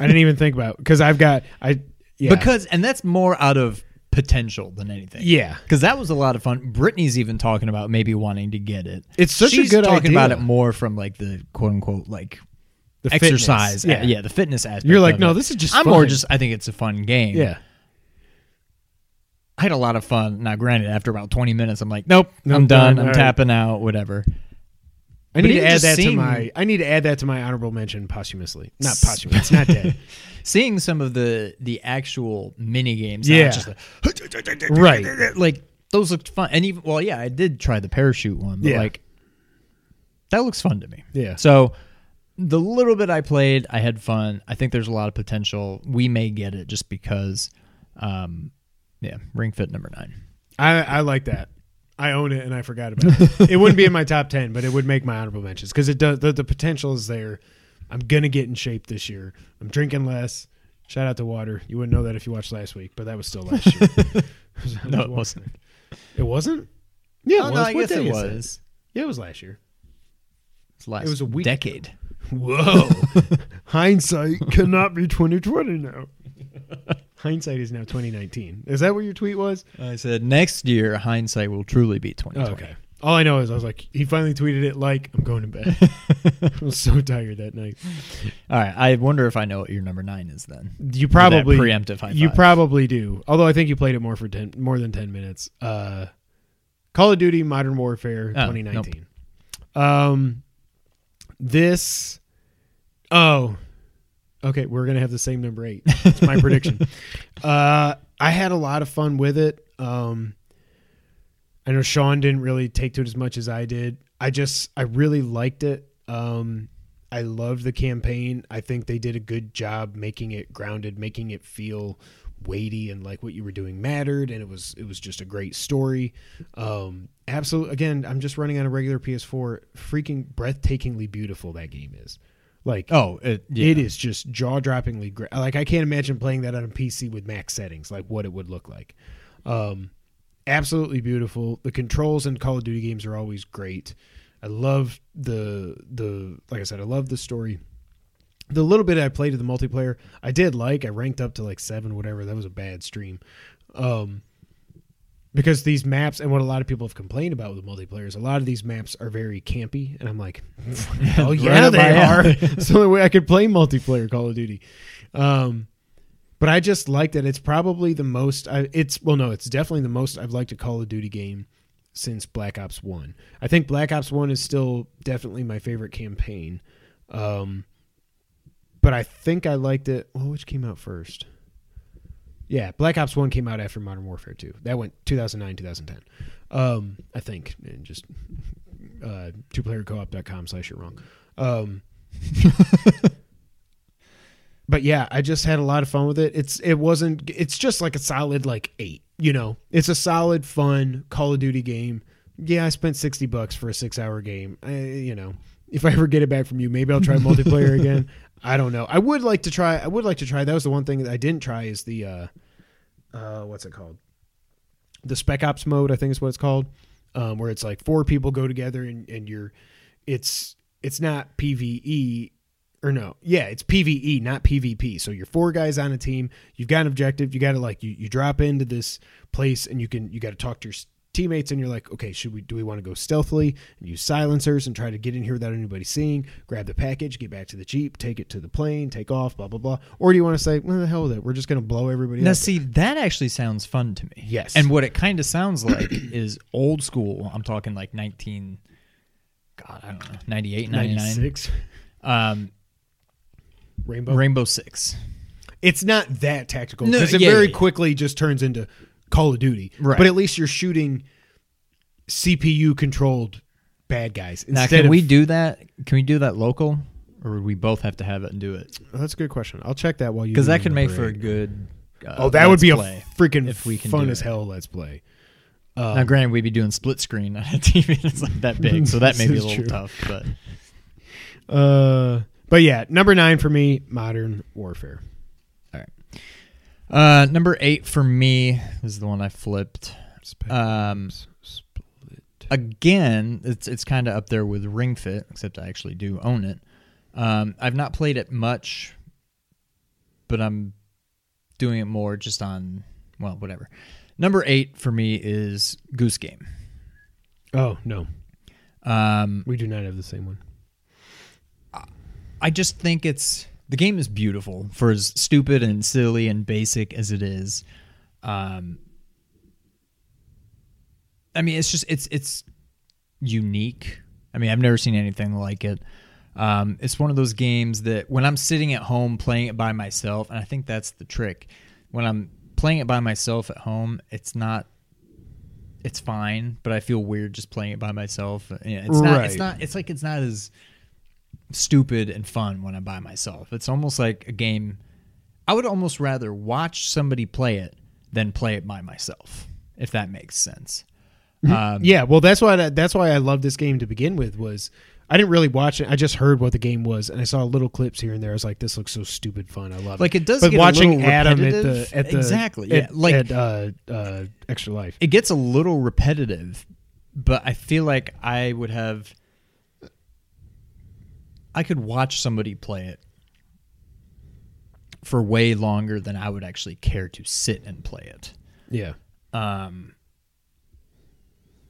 [SPEAKER 2] I didn't even think about because I've got I yeah
[SPEAKER 3] Because and that's more out of potential than anything.
[SPEAKER 2] yeah
[SPEAKER 3] Because that was a lot of fun. Brittany's even talking about maybe wanting to get it.
[SPEAKER 2] It's such a
[SPEAKER 3] She's
[SPEAKER 2] good
[SPEAKER 3] talking
[SPEAKER 2] idea.
[SPEAKER 3] about it more from like the quote unquote like
[SPEAKER 2] the
[SPEAKER 3] exercise. Yeah. yeah, the fitness aspect.
[SPEAKER 2] You're like, no,
[SPEAKER 3] it.
[SPEAKER 2] this is just
[SPEAKER 3] I'm more just. I think it's a fun game.
[SPEAKER 2] yeah.
[SPEAKER 3] I had a lot of fun. Now, granted, after about 20 minutes, I'm like, nope,
[SPEAKER 2] No,
[SPEAKER 3] I'm
[SPEAKER 2] I'm
[SPEAKER 3] done.
[SPEAKER 2] done.
[SPEAKER 3] I'm
[SPEAKER 2] All right.
[SPEAKER 3] tapping out. Whatever.
[SPEAKER 2] I
[SPEAKER 3] But
[SPEAKER 2] need to add that
[SPEAKER 3] seeing-
[SPEAKER 2] to my I need to add that to my honorable mention posthumously. Not posthumous. It's not dead.
[SPEAKER 3] Seeing some of the the actual mini games,
[SPEAKER 2] Yeah.
[SPEAKER 3] not just the,
[SPEAKER 2] Right.
[SPEAKER 3] like those looked fun. And even well, yeah, I did try the parachute one, but
[SPEAKER 2] Yeah.
[SPEAKER 3] like that looks fun to me.
[SPEAKER 2] Yeah.
[SPEAKER 3] So the little bit I played, I had fun. I think there's a lot of potential. We may get it just because, um, yeah, Ring Fit number nine.
[SPEAKER 2] I I like that. I own it and I forgot about it. it wouldn't be in my top ten, but it would make my honorable mentions because it does. The, the potential is there. I'm gonna get in shape this year. I'm drinking less. Shout out to water. You wouldn't know that if you watched last week, but that was still last year.
[SPEAKER 3] No, it wasn't.
[SPEAKER 2] It wasn't. Yeah,
[SPEAKER 3] Oh,
[SPEAKER 2] it
[SPEAKER 3] no,
[SPEAKER 2] was.
[SPEAKER 3] I
[SPEAKER 2] What
[SPEAKER 3] guess it
[SPEAKER 2] is it?
[SPEAKER 3] was.
[SPEAKER 2] Yeah, it was last year.
[SPEAKER 3] It's last
[SPEAKER 2] It was a week
[SPEAKER 3] decade.
[SPEAKER 2] Whoa. Hindsight cannot be 2020 now. Hindsight is now 2019. Is that what your tweet was?
[SPEAKER 3] I said next year hindsight will truly be 2020.
[SPEAKER 2] Oh, okay. All I know is I was like, he finally tweeted it like, I'm going to bed. I was so tired that night.
[SPEAKER 3] All right. I wonder if I know what your number nine is then.
[SPEAKER 2] You probably
[SPEAKER 3] preemptive high
[SPEAKER 2] You probably do. Although I think you played it more for 10 more than 10 minutes. Uh Call of Duty Modern Warfare
[SPEAKER 3] Oh,
[SPEAKER 2] 2019. Um this Oh. Okay, we're gonna have the same number eight. That's my prediction. Uh, I had a lot of fun with it. Um, I know Sean didn't really take to it as much as I did. I just I really liked it. Um, I loved the campaign. I think they did a good job making it grounded, making it feel weighty and like what you were doing mattered and it was it was just a great story um absolute again i'm just running on a regular ps4 freaking breathtakingly beautiful that game is like
[SPEAKER 3] Oh, it, yeah.
[SPEAKER 2] it is just jaw-droppingly great. Like I can't imagine playing that on a PC with max settings, like what it would look like. Um, absolutely beautiful. The controls in Call of Duty games are always great. I love the the like I said, I love the story. The little bit I played of the multiplayer, I did like. I ranked up to like seven, whatever. That was a bad stream. Um, because these maps and what a lot of people have complained about with multiplayer is a lot of these maps are very campy, and I'm like, oh yeah, they are. it's the only way I could play multiplayer Call of Duty. Um, but I just like that It's probably the most. I, it's well, no, it's definitely the most I've liked a Call of Duty game since Black Ops One. I think Black Ops One is still definitely my favorite campaign. Um, but I think I liked it. Well, which came out first? Yeah, Black Ops One came out after Modern Warfare Two. That went 2009, 2010. Um, I think. And just uh, twoplayercoop.com slash you're wrong. Um, but yeah, I just had a lot of fun with it. It's it wasn't. It's just like a solid like eight. You know, it's a solid fun Call of Duty game. Yeah, I spent sixty bucks for a six hour game. I, you know, if I ever get it back from you, maybe I'll try multiplayer again. I don't know. I would like to try. I would like to try. That was the one thing that I didn't try. Is the uh, uh, what's it called? The Spec Ops mode. I think is what it's called. Um, where it's like four people go together and and you're, it's it's not PVE or no, yeah, it's PVE, not PvP. So you're four guys on a team. You've got an objective. You got to like you, you drop into this place and you can you got to talk to your teammates and you're like, okay, should we do we want to go stealthily and use silencers and try to get in here without anybody seeing? Grab the package, get back to the jeep, take it to the plane, take off, blah blah blah. Or do you want to say, well, the hell with it, we're just gonna blow everybody
[SPEAKER 3] Now,
[SPEAKER 2] up?
[SPEAKER 3] see, that actually sounds fun to me.
[SPEAKER 2] Yes.
[SPEAKER 3] And what it kind of sounds like is old school. I'm talking like 19, God, I don't know, 98, 99.
[SPEAKER 2] 96
[SPEAKER 3] Um,
[SPEAKER 2] Rainbow.
[SPEAKER 3] Rainbow Six.
[SPEAKER 2] it's not that tactical
[SPEAKER 3] No,
[SPEAKER 2] because it
[SPEAKER 3] yeah,
[SPEAKER 2] very
[SPEAKER 3] yeah.
[SPEAKER 2] quickly just turns into Call of Duty.
[SPEAKER 3] Right.
[SPEAKER 2] But at least you're shooting CPU controlled bad guys
[SPEAKER 3] Now, can
[SPEAKER 2] of.
[SPEAKER 3] we do that? Can we do that local? Or would we both have to have it and do it?
[SPEAKER 2] Oh, that's a good question. I'll check that while you.
[SPEAKER 3] Because that could make
[SPEAKER 2] number
[SPEAKER 3] for a good. Uh,
[SPEAKER 2] Oh, that would be
[SPEAKER 3] play.
[SPEAKER 2] a freaking
[SPEAKER 3] if we can
[SPEAKER 2] fun as
[SPEAKER 3] it.
[SPEAKER 2] hell. Let's play.
[SPEAKER 3] now, granted, we'd be doing split screen on a TV that's like that big, so that may be a little
[SPEAKER 2] true.
[SPEAKER 3] tough. But
[SPEAKER 2] Uh, but yeah, number nine for me, Modern Warfare.
[SPEAKER 3] Uh, number eight for me is the one I flipped. Um,
[SPEAKER 2] Split.
[SPEAKER 3] again, it's it's kind of up there with Ring Fit, except I actually do own it. Um, I've not played it much, but I'm doing it more just on well, whatever. Number eight for me is Goose Game.
[SPEAKER 2] Oh no,
[SPEAKER 3] Um,
[SPEAKER 2] we do not have the same one.
[SPEAKER 3] I just think it's the game is beautiful for as stupid and silly and basic as it is. Um, I mean, it's just it's it's unique. I mean, I've never seen anything like it. Um, it's one of those games that when I'm sitting at home playing it by myself, and I think that's the trick. When I'm playing it by myself at home, it's not. It's fine, but I feel weird just playing it by myself. Yeah, It's not. It's not. It's like it's not as stupid and fun when I'm by myself. It's almost like a game. I would almost rather watch somebody play it than play it by myself, if that makes sense. Um,
[SPEAKER 2] Yeah, well, that's why that's why I love this game to begin with. Was I didn't really watch it. I just heard what the game was, and I saw little clips here and there. I was like, "This looks so stupid fun. I love
[SPEAKER 3] Like
[SPEAKER 2] it."
[SPEAKER 3] Like it does
[SPEAKER 2] But watching Adam at the at the
[SPEAKER 3] Exactly,
[SPEAKER 2] at,
[SPEAKER 3] yeah, like-
[SPEAKER 2] at uh, uh, Extra Life.
[SPEAKER 3] it gets a little repetitive, but I feel like I would have. I could watch somebody play it for way longer than I would actually care to sit and play it.
[SPEAKER 2] Yeah,
[SPEAKER 3] Um,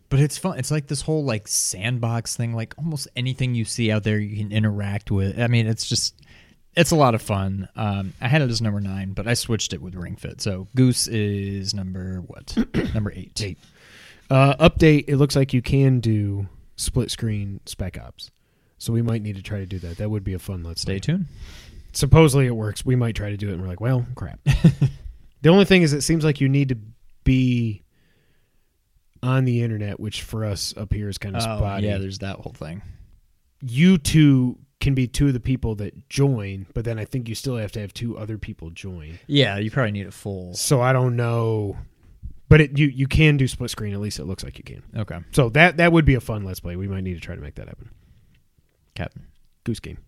[SPEAKER 3] but it's fun. It's like this whole like sandbox thing. Like almost anything you see out there, you can interact with. I mean, it's just it's a lot of fun. Um, I had it as number nine, but I switched it with Ring Fit. So Goose is number what? number eight.
[SPEAKER 2] Eight. uh, update. It looks like you can do split screen Spec Ops, so we might need to try to do that. That would be a fun. Let's
[SPEAKER 3] Stay
[SPEAKER 2] play.
[SPEAKER 3] tuned.
[SPEAKER 2] supposedly it works. We might try to do it, and we're like, well, crap. the only thing is, it seems like you need to be on the internet, which for us up here is kind of
[SPEAKER 3] Oh,
[SPEAKER 2] spotty.
[SPEAKER 3] yeah, there's that whole thing.
[SPEAKER 2] you two can be two of the people that join, but then I think you still have to have two other people join.
[SPEAKER 3] Yeah, you probably need a full.
[SPEAKER 2] So I don't know, but it, you you can do split screen. At least it looks like you can.
[SPEAKER 3] Okay,
[SPEAKER 2] So that that would be a fun let's play. We might need to try to make that happen.
[SPEAKER 3] Captain.
[SPEAKER 2] Goose game.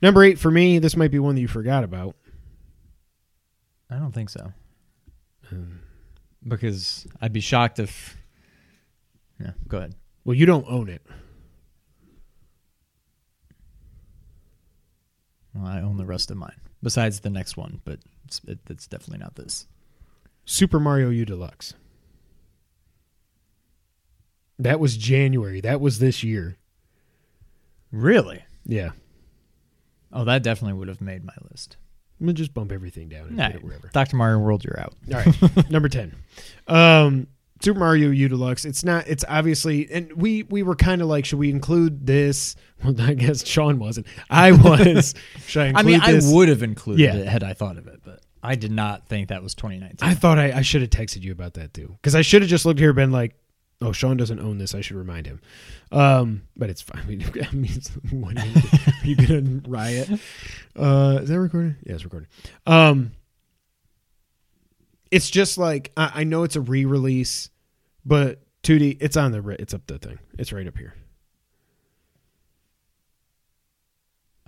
[SPEAKER 2] Number eight for me. This might be one that you forgot about.
[SPEAKER 3] I don't think so
[SPEAKER 2] Um,
[SPEAKER 3] because I'd be shocked if. Yeah, go ahead.
[SPEAKER 2] well, you don't own it.
[SPEAKER 3] Well, I own the rest of mine besides the next one, but it's, it, it's definitely not this.
[SPEAKER 2] Super Mario U Deluxe. That was January. That was this year.
[SPEAKER 3] Really?
[SPEAKER 2] Yeah.
[SPEAKER 3] Oh, that definitely would have made my list.
[SPEAKER 2] I'm gonna just bump everything down and put it wherever.
[SPEAKER 3] Dr. Mario World, you're out.
[SPEAKER 2] All right, number ten. Um, Super Mario U Deluxe. It's not. It's obviously, and we we were kind of like, should we include this? Well, I guess Sean wasn't. I was. should I
[SPEAKER 3] I
[SPEAKER 2] include
[SPEAKER 3] mean, I would have included
[SPEAKER 2] Yeah.
[SPEAKER 3] it had I thought of it, but I did not think that was 2019.
[SPEAKER 2] I thought I, I should have texted you about that too, because I should have just looked here and been like, "Oh, Sean doesn't own this. I should remind him." Um, but it's fine. I mean, I mean it's- what are you, are gonna riot? Uh, is that recording? Yeah, it's recording. Um, it's just like I, I know it's a re-release, but 2D. It's on the it's up the thing. It's right up here.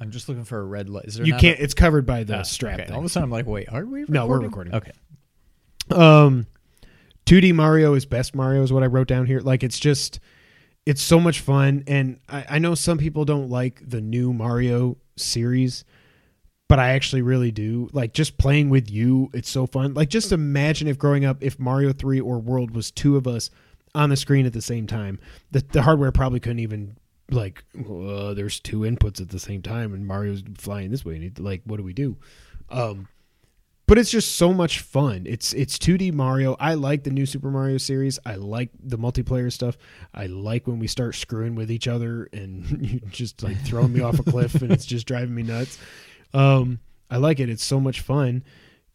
[SPEAKER 3] I'm just looking for a red light. Is there
[SPEAKER 2] You can't.
[SPEAKER 3] A,
[SPEAKER 2] it's covered by the
[SPEAKER 3] Ah,
[SPEAKER 2] strap.
[SPEAKER 3] okay. All of a sudden, I'm like, wait, are we? Recording?
[SPEAKER 2] No, we're recording.
[SPEAKER 3] Okay.
[SPEAKER 2] Um, 2D Mario is best Mario is what I wrote down here. Like it's just, it's so much fun, and I, I know some people don't like the new Mario series, but I actually really do. Like just playing with you, it's so fun. Like just imagine if growing up, if Mario Three or World was two of us on the screen at the same time, the the hardware probably couldn't even like. Uh, there's two inputs at the same time, and Mario's flying this way, and like, what do we do? Um, but it's just so much fun. It's it's 2D Mario. I like the new Super Mario series. I like the multiplayer stuff. I like when we start screwing with each other and you just like throwing me off a cliff and it's just driving me nuts. Um, I like it. It's so much fun.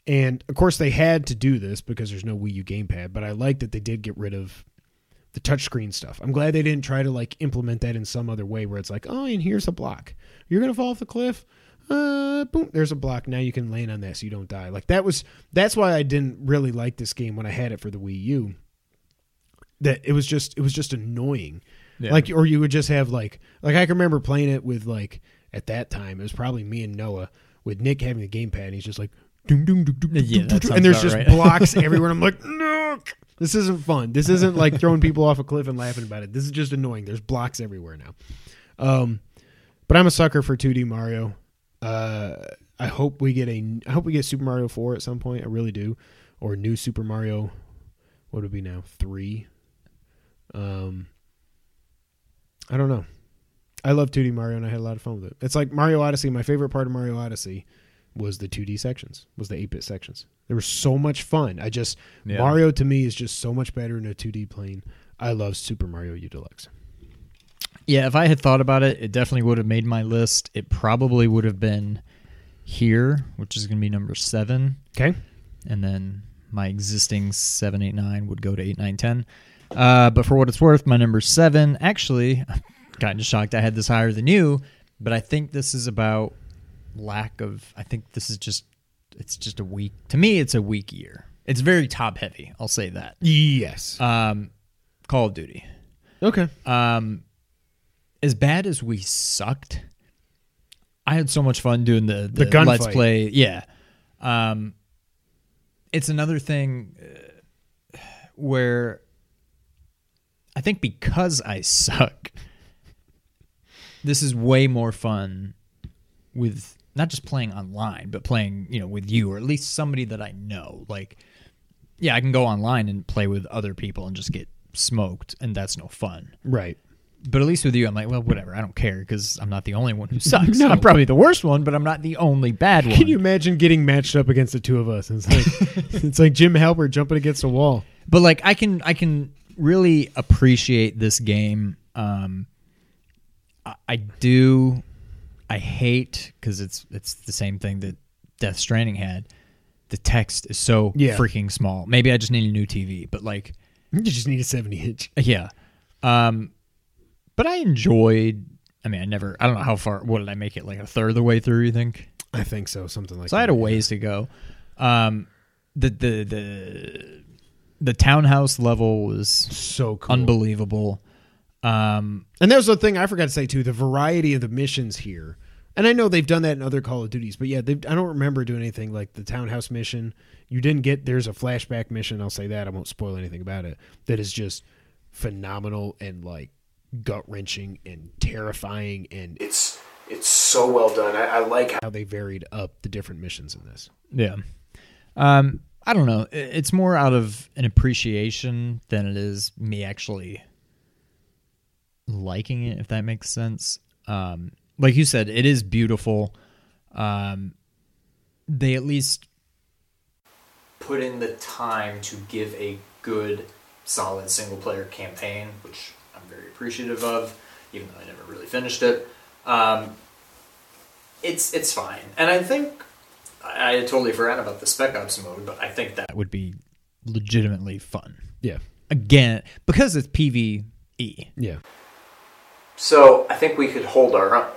[SPEAKER 2] And of course, they had to do this because there's no Wii U gamepad. But I like that they did get rid of the touchscreen stuff. I'm glad they didn't try to like implement that in some other way where it's like, oh, and here's a block. You're gonna fall off the cliff. Uh, boom. There's a block. Now you can land on that so you don't die. Like that was. That's why I didn't really like this game when I had it for the Wii U. That it was just it was just annoying.
[SPEAKER 3] Yeah.
[SPEAKER 2] Like or you would just have like like I can remember playing it with like at that time it was probably me and Noah with Nick having the gamepad and he's just like doom doom doom doom,
[SPEAKER 3] Yeah,
[SPEAKER 2] doom,
[SPEAKER 3] that
[SPEAKER 2] doom,
[SPEAKER 3] sounds
[SPEAKER 2] and there's just
[SPEAKER 3] right.
[SPEAKER 2] blocks everywhere. I'm like, no, this isn't fun. This isn't like throwing people off a cliff and laughing about it. This is just annoying. There's blocks everywhere now. Um, but I'm a sucker for 2D Mario. Uh, I hope we get a. I hope we get Super Mario 4 at some point. I really do, or new Super Mario. What would it be now? Three. Um, I don't know. I love 2D Mario and I had a lot of fun with it. It's like Mario Odyssey. My favorite part of Mario Odyssey was the 2D sections, was the 8-bit sections. They were so much fun. I just
[SPEAKER 3] Yeah.
[SPEAKER 2] Mario to me is just so much better in a 2D plane. I love Super Mario U Deluxe.
[SPEAKER 3] Yeah, if I had thought about it, it definitely would have made my list. It probably would have been here, which is going to be number seven,
[SPEAKER 2] Okay.
[SPEAKER 3] and then my existing seven, eight, nine would go to eight, nine, ten. Uh, but for what it's worth, my number seven actually, I'm kind of shocked I had this higher than you, but I think this is about lack of. I think this is just. It's just a weak. To me, it's a weak year. It's very top heavy. I'll say that.
[SPEAKER 2] Yes.
[SPEAKER 3] Um, Call of Duty.
[SPEAKER 2] okay.
[SPEAKER 3] Um, as bad as we sucked, I had so much fun doing the the,
[SPEAKER 2] The
[SPEAKER 3] let's
[SPEAKER 2] gunfight.
[SPEAKER 3] play. Yeah, um, it's another thing uh, where I think because I suck, this is way more fun with not just playing online, but playing you know with you or at least somebody that I know. Like, yeah, I can go online and play with other people and just get smoked, and that's no fun.
[SPEAKER 2] Right.
[SPEAKER 3] But at least with you, I'm like, well, whatever. I don't care because I'm not the only one who sucks.
[SPEAKER 2] No.
[SPEAKER 3] I'm probably the worst one, but I'm not the only bad one.
[SPEAKER 2] Can you imagine getting matched up against the two of us? It's like it's like Jim Halpert jumping against a wall.
[SPEAKER 3] But like, I can, I can really appreciate this game. Um, I, I do. I hate because it's it's the same thing that Death Stranding had. The text is so
[SPEAKER 2] Yeah.
[SPEAKER 3] freaking small. Maybe I just need a new TV, but like,
[SPEAKER 2] You just need a 70 inch.
[SPEAKER 3] yeah. Um, but I enjoyed. I mean, I never. I don't know how far. What did I make it? Like a third of the way through? You think?
[SPEAKER 2] I think so, something like that.
[SPEAKER 3] So
[SPEAKER 2] that.
[SPEAKER 3] I had a ways to go. Um, the the the the townhouse level was
[SPEAKER 2] So cool.
[SPEAKER 3] unbelievable. Um,
[SPEAKER 2] And there's the thing I forgot to say too: the variety of the missions here. And I know they've done that in other Call of Duties, but yeah, I don't remember doing anything like the townhouse mission. You didn't get there's a flashback mission. I'll say that I won't spoil anything about it. That is just phenomenal and like gut wrenching and terrifying, and it's it's so well done. I, I like how they varied up the different missions in this.
[SPEAKER 3] yeah. Um, I don't know. It's more out of an appreciation than it is me actually liking it, if that makes sense. Um, like you said, it is beautiful. Um, they at least put in the time to give a good, solid single player campaign, which I'm very appreciative of, even though I never really finished it. Um, it's it's fine, and I think I, I totally forgot about the Spec Ops mode, but I think that would be legitimately fun.
[SPEAKER 2] Yeah,
[SPEAKER 3] Again, because it's PVE.
[SPEAKER 2] yeah,
[SPEAKER 3] So I think we could hold our own.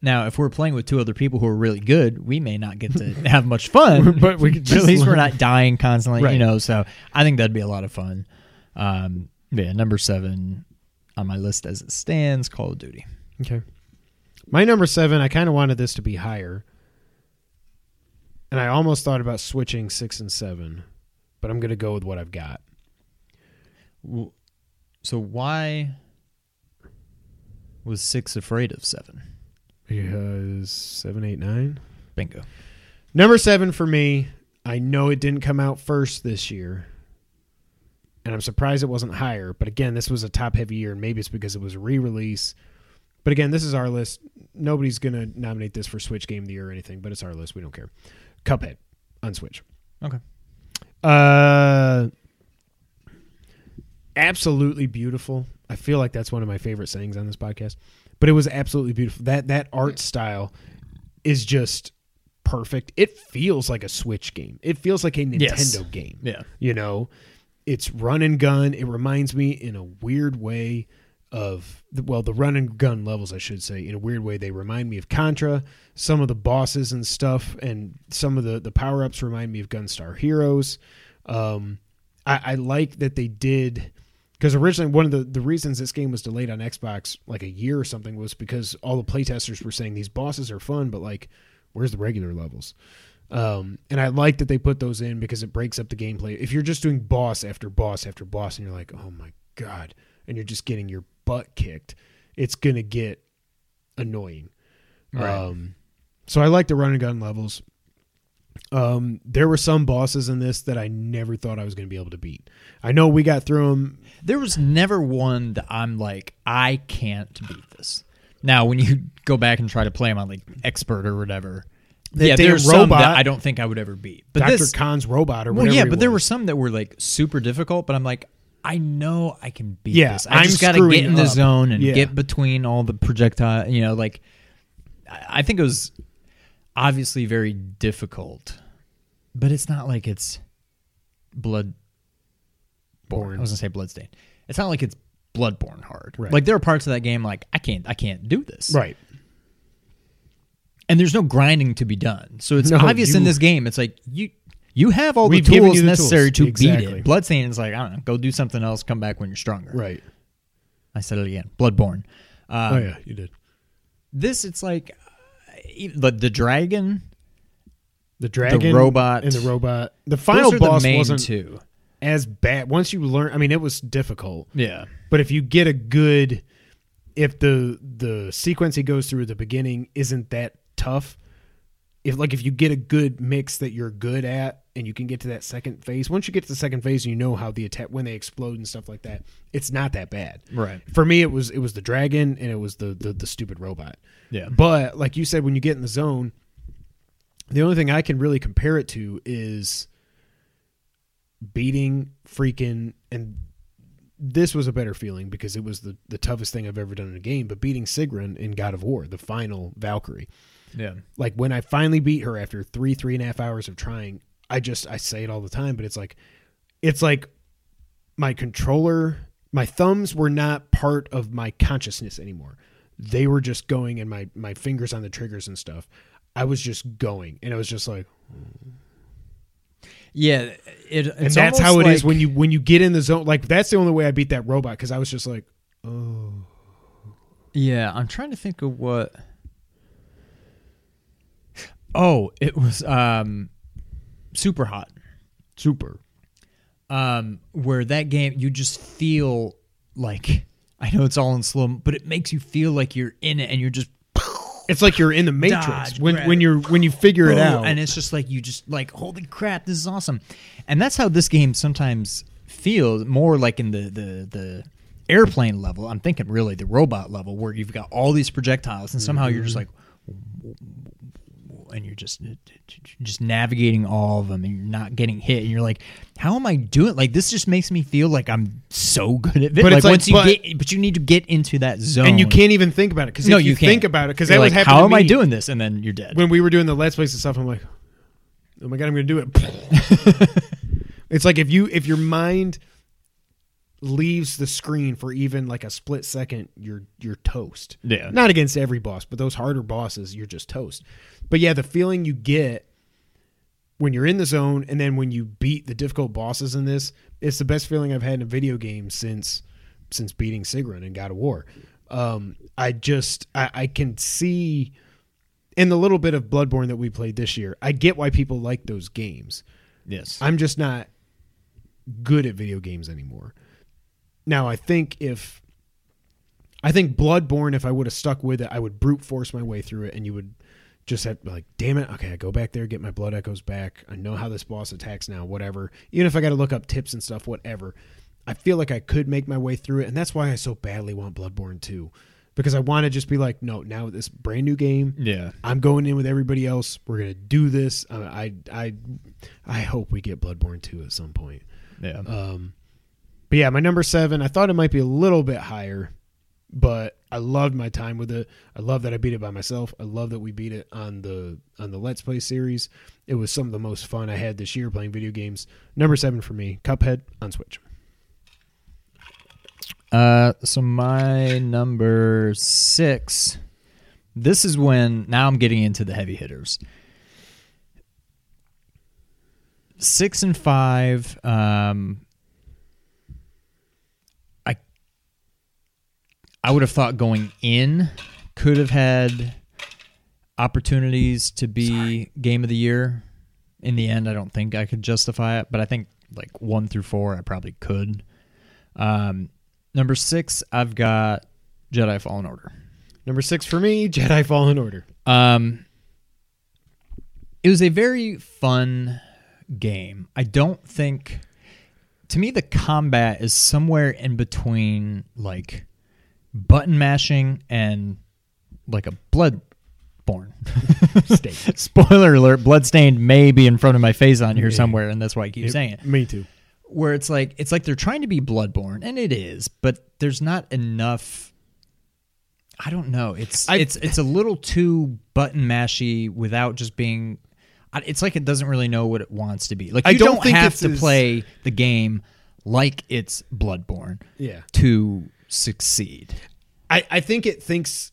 [SPEAKER 3] Now, if we're playing with two other people who are really good, we may not get to have much fun,
[SPEAKER 2] But we could
[SPEAKER 3] at least we're not dying constantly,
[SPEAKER 2] Right.
[SPEAKER 3] you know. So I think that'd be a lot of fun. Um, yeah, number seven on my list as it stands, Call of Duty.
[SPEAKER 2] Okay. My number seven, I kind of wanted this to be higher. And I almost thought about switching six and seven, but I'm going to go with what I've got.
[SPEAKER 3] So why was six afraid of seven?
[SPEAKER 2] Because seven, eight, nine.
[SPEAKER 3] Bingo.
[SPEAKER 2] Number seven for me, I know it didn't come out first this year. And I'm surprised it wasn't higher. But again, this was a top heavy year, and maybe it's because it was a re release. But again, this is our list. Nobody's going to nominate this for Switch Game of the Year or anything, but it's our list. We don't care. Cuphead on Switch.
[SPEAKER 3] Okay.
[SPEAKER 2] Uh, absolutely beautiful. I feel like that's one of my favorite sayings on this podcast. But it was absolutely beautiful. That that art style is just perfect. It feels like a Switch game. It feels like a Nintendo
[SPEAKER 3] Yes.
[SPEAKER 2] game.
[SPEAKER 3] Yeah.
[SPEAKER 2] You know, it's run and gun. It reminds me in a weird way of well, the run and gun levels, I should say. In a weird way, they remind me of Contra. Some of the bosses and stuff, and some of the the power ups remind me of Gunstar Heroes. Um, I, I like that they did because originally one of the, the reasons this game was delayed on Xbox like a year or something was because all the playtesters were saying these bosses are fun, but like, where's the regular levels? Um, and I like that they put those in because it breaks up the gameplay. If you're just doing boss after boss after boss, and you're like, oh my god, and you're just getting your butt kicked, it's gonna get annoying.
[SPEAKER 3] Right.
[SPEAKER 2] Um, so I like the run and gun levels. Um, there were some bosses in this that I never thought I was going to be able to beat. I know we got through them.
[SPEAKER 3] There was never one that I'm like, I can't beat this. Now, when you go back and try to play them on like expert or whatever,
[SPEAKER 2] That
[SPEAKER 3] yeah, there's some
[SPEAKER 2] robot-
[SPEAKER 3] that I don't think I would ever beat. But
[SPEAKER 2] Dr.
[SPEAKER 3] this,
[SPEAKER 2] Kahl's robot or
[SPEAKER 3] well, yeah, but there were some that were like super difficult. But I'm like, I know I can beat
[SPEAKER 2] Yeah,
[SPEAKER 3] this. I
[SPEAKER 2] I'm
[SPEAKER 3] just got to get in the
[SPEAKER 2] up.
[SPEAKER 3] zone and
[SPEAKER 2] Yeah.
[SPEAKER 3] get between all the projectile. You know, like I think it was obviously very difficult, but it's not like it's blood.
[SPEAKER 2] Born.
[SPEAKER 3] I was gonna say bloodstained. It's not like it's bloodborne hard.
[SPEAKER 2] Right.
[SPEAKER 3] Like there are parts of that game like I can't I can't do this.
[SPEAKER 2] right.
[SPEAKER 3] And there's no grinding to be done. So it's
[SPEAKER 2] No,
[SPEAKER 3] obvious in this game. It's like you you have all the tools
[SPEAKER 2] the
[SPEAKER 3] necessary
[SPEAKER 2] tools.
[SPEAKER 3] to beat it. Bloodstained is like I don't know. Go do something else. Come back when you're stronger.
[SPEAKER 2] Right.
[SPEAKER 3] I said it again. Bloodborne. Um,
[SPEAKER 2] oh yeah, you did.
[SPEAKER 3] This it's like the the dragon.
[SPEAKER 2] The dragon,
[SPEAKER 3] robot.
[SPEAKER 2] and the robot. The final boss
[SPEAKER 3] the
[SPEAKER 2] wasn't
[SPEAKER 3] two.
[SPEAKER 2] as bad. Once you learn, I mean, it was difficult.
[SPEAKER 3] Yeah.
[SPEAKER 2] But if you get a good, if the the sequence he goes through at the beginning isn't that tough, if like if you get a good mix that you're good at, and you can get to that second phase. Once you get to the second phase, and you know how the attack when they explode and stuff like that. It's not that bad.
[SPEAKER 3] Right.
[SPEAKER 2] For me, it was it was the dragon and it was the the, the stupid robot.
[SPEAKER 3] Yeah.
[SPEAKER 2] But like you said, when you get in the zone, the only thing I can really compare it to is beating freaking and this was a better feeling because it was the the toughest thing I've ever done in a game. But beating Sigrun in God of War, the final Valkyrie,
[SPEAKER 3] Yeah.
[SPEAKER 2] like when I finally beat her after three three and a half hours of trying, I just I say it all the time, but it's like it's like my controller, my thumbs were not part of my consciousness anymore. They were just going, and my my fingers on the triggers and stuff. I was just going, and it was just like,
[SPEAKER 3] Yeah. It,
[SPEAKER 2] and that's how it is when you when you get in the zone. Like that's the only way I beat that robot because I was just like, oh,
[SPEAKER 3] Yeah, I'm trying to think of what. Oh, it was um, Superhot.
[SPEAKER 2] super.
[SPEAKER 3] Um, where that game you just feel like I know it's all in slow, but it makes you feel like you're in it and you're just
[SPEAKER 2] It's like you're in the Matrix
[SPEAKER 3] Dodge,
[SPEAKER 2] when
[SPEAKER 3] grab
[SPEAKER 2] when you're when you figure it out.
[SPEAKER 3] and it's just like you just like holy crap, this is awesome, and that's how this game sometimes feels more like in the the the airplane level. I'm thinking really the robot level where you've got all these projectiles and somehow you're just like and you're just just navigating all of them and you're not getting hit and you're like how am i doing like this just makes me feel like i'm so good at it
[SPEAKER 2] But
[SPEAKER 3] like,
[SPEAKER 2] it's like-
[SPEAKER 3] once you get but you need to get into that zone
[SPEAKER 2] and you can't even think about it because
[SPEAKER 3] no
[SPEAKER 2] you,
[SPEAKER 3] you
[SPEAKER 2] think about it because that was
[SPEAKER 3] like,
[SPEAKER 2] happening
[SPEAKER 3] how am i doing this and then you're dead
[SPEAKER 2] when we were doing the let's plays and stuff. I'm like, oh my god, I'm gonna do it. it's like if you if your mind leaves the screen for even like a split second, you're you're toast.
[SPEAKER 3] Yeah.
[SPEAKER 2] Not against every boss, but those harder bosses, you're just toast. But yeah, the feeling you get when you're in the zone and then when you beat the difficult bosses in this, it's the best feeling I've had in a video game since since beating Sigrun in God of War. Um, I just I, I can see in the little bit of Bloodborne that we played this year, I get why people like those games.
[SPEAKER 3] yes
[SPEAKER 2] I'm just not good at video games anymore. Now, I think if I think Bloodborne, if I would have stuck with it, I would brute force my way through it, and you would just have like, damn it, okay, I go back there, get my blood echoes back. I know how this boss attacks now, whatever. Even if I got to look up tips and stuff, whatever. I feel like I could make my way through it, and that's why I so badly want Bloodborne 2. Because I want to just be like, no, now this brand new game,
[SPEAKER 3] yeah
[SPEAKER 2] I'm going in with everybody else. We're gonna do this. Uh, I I I hope we get Bloodborne two at some point.
[SPEAKER 3] yeah
[SPEAKER 2] Um, but yeah, my number seven. I thought it might be a little bit higher, but I loved my time with it. I love that I beat it by myself. I love that we beat it on the on the Let's Play series. It was some of the most fun I had this year playing video games. Number seven for me, Cuphead on Switch.
[SPEAKER 3] Uh, so my number six. This is when now I'm getting into the heavy hitters. Six and five. Um, I would have thought going in could have had opportunities to be game of the year. In the end, I don't think I could justify it, but I think like one through four, I probably could. Um, number six, I've got Jedi Fallen Order.
[SPEAKER 2] Number six for me, Jedi Fallen Order.
[SPEAKER 3] Um, it was a very fun game. I don't think, to me, the combat is somewhere in between like button mashing and like a Bloodborne.
[SPEAKER 2] Steak.
[SPEAKER 3] Spoiler alert: Bloodstained may be in front of my face on here somewhere, and that's why I keep saying it.
[SPEAKER 2] Me too.
[SPEAKER 3] where it's like it's like they're trying to be bloodborne and it is but there's not enough i don't know it's
[SPEAKER 2] I-
[SPEAKER 3] it's it's a little too button mashy without just being it's like it doesn't really know what it wants to be like
[SPEAKER 2] I don't
[SPEAKER 3] don't, have to play the game like it's bloodborne
[SPEAKER 2] Yeah.
[SPEAKER 3] to succeed
[SPEAKER 2] I, I think it thinks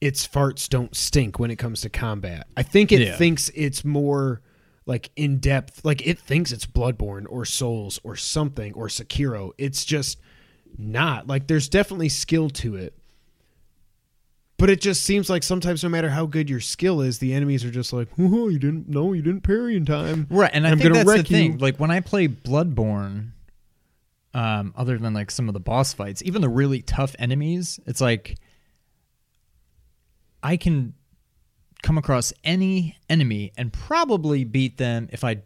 [SPEAKER 2] its farts don't stink when it comes to combat. I think it
[SPEAKER 3] Yeah.
[SPEAKER 2] thinks it's more like in depth. Like it thinks it's Bloodborne or Souls or something or Sekiro. It's just not. Like there's definitely skill to it. But it just seems like sometimes no matter how good your skill is, the enemies are just like, oh, you didn't no, you didn't parry in time.
[SPEAKER 3] Right, and I
[SPEAKER 2] I'm
[SPEAKER 3] think
[SPEAKER 2] gonna
[SPEAKER 3] that's the
[SPEAKER 2] wreck you.
[SPEAKER 3] Like when I play Bloodborne, um, other than like some of the boss fights, even the really tough enemies, it's like I can come across any enemy and probably beat them if I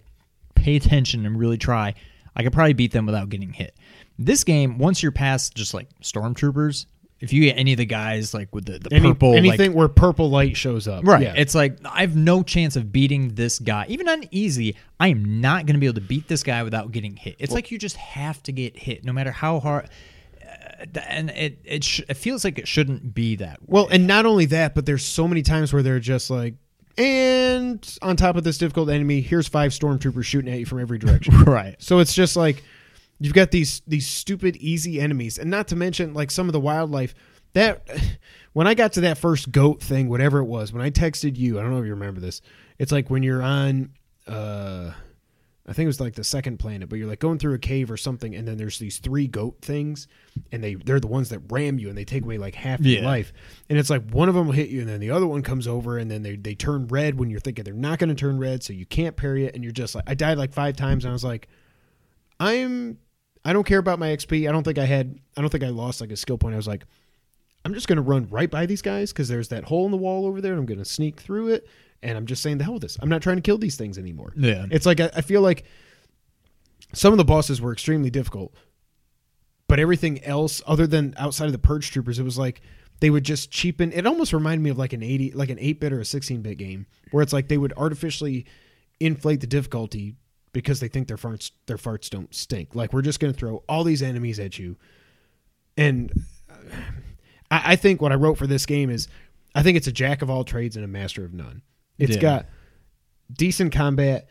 [SPEAKER 3] pay attention and really try. I could probably beat them without getting hit. This game, once you're past just like stormtroopers, if you get any of the guys like with the, the
[SPEAKER 2] Any-
[SPEAKER 3] purple, like,
[SPEAKER 2] anything where purple light shows up.
[SPEAKER 3] Right.
[SPEAKER 2] Yeah.
[SPEAKER 3] It's like I have no chance of beating this guy. Even on easy, I am not going to be able to beat this guy without getting hit. It's like you just have to get hit no matter how hard uh, and it it, sh- it feels like it shouldn't be that way.
[SPEAKER 2] Well, and not only that, but there's so many times where they're just like, and on top of this difficult enemy, here's five stormtroopers shooting at you from every direction.
[SPEAKER 3] right.
[SPEAKER 2] so it's just like you've got these these stupid easy enemies, and not to mention like some of the wildlife that when I got to that first goat thing, whatever it was, when I texted you, I don't know if you remember this. It's like when you're on. uh I think it was like the second planet, but you're like going through a cave or something, and then there's these three goat things, and they they're the ones that ram you, and they take away like half your life. And it's like one of them will hit you, and then the other one comes over, and then they they turn red when you're thinking they're not going to turn red, so you can't parry it, and you're just like I died like five times, and I was like, I'm I don't care about my XP. I don't think I had I don't think I lost like a skill point. I was like, I'm just going to run right by these guys because there's that hole in the wall over there, and I'm going to sneak through it. And I'm just saying the hell with this. I'm not trying to kill these things anymore.
[SPEAKER 3] Yeah.
[SPEAKER 2] It's like I, I feel like some of the bosses were extremely difficult, but everything else, other than outside of the purge troopers, it was like they would just cheapen. It almost reminded me of like an eighty, like an eight bit or a sixteen bit game, where it's like they would artificially inflate the difficulty because they think their farts their farts don't stink. Like we're just going to throw all these enemies at you, and I, I think what I wrote for this game is I think it's a jack of all trades and a master of none. It's
[SPEAKER 3] Yeah.
[SPEAKER 2] got decent combat.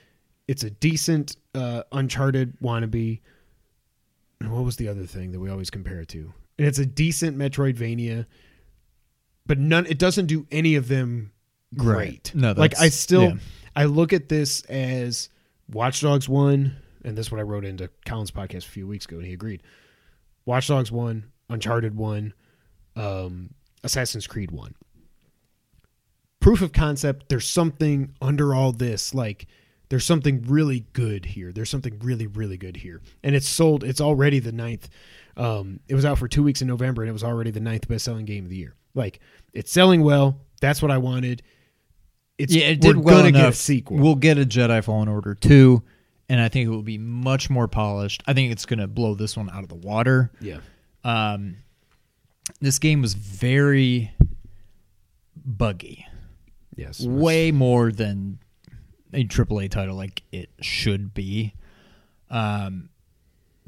[SPEAKER 2] It's a decent uh, Uncharted wannabe. And what was the other thing that we always compare it to? And it's a decent Metroidvania, but none. It doesn't do any of them great.
[SPEAKER 3] Right. No,
[SPEAKER 2] like I still,
[SPEAKER 3] yeah.
[SPEAKER 2] I look at this as Watch Dogs one, and this is what I wrote into Colin's podcast a few weeks ago, and he agreed. Watch Dogs one, Uncharted one, um, Assassin's Creed one. Proof of concept. There's something under all this, like there's something really good here. There's something really, really good here, and it's sold. It's already the ninth. Um, it was out for two weeks in November, and it was already the ninth best-selling game of the year. Like it's selling well. That's what I wanted. It's
[SPEAKER 3] yeah, it did
[SPEAKER 2] we're
[SPEAKER 3] well
[SPEAKER 2] gonna
[SPEAKER 3] enough.
[SPEAKER 2] get a sequel.
[SPEAKER 3] We'll get a Jedi Fallen Order two, and I think it will be much more polished. I think it's going to blow this one out of the water.
[SPEAKER 2] yeah,
[SPEAKER 3] Um, this game was very buggy,
[SPEAKER 2] yes,
[SPEAKER 3] way more than a AAA title like it should be. Um,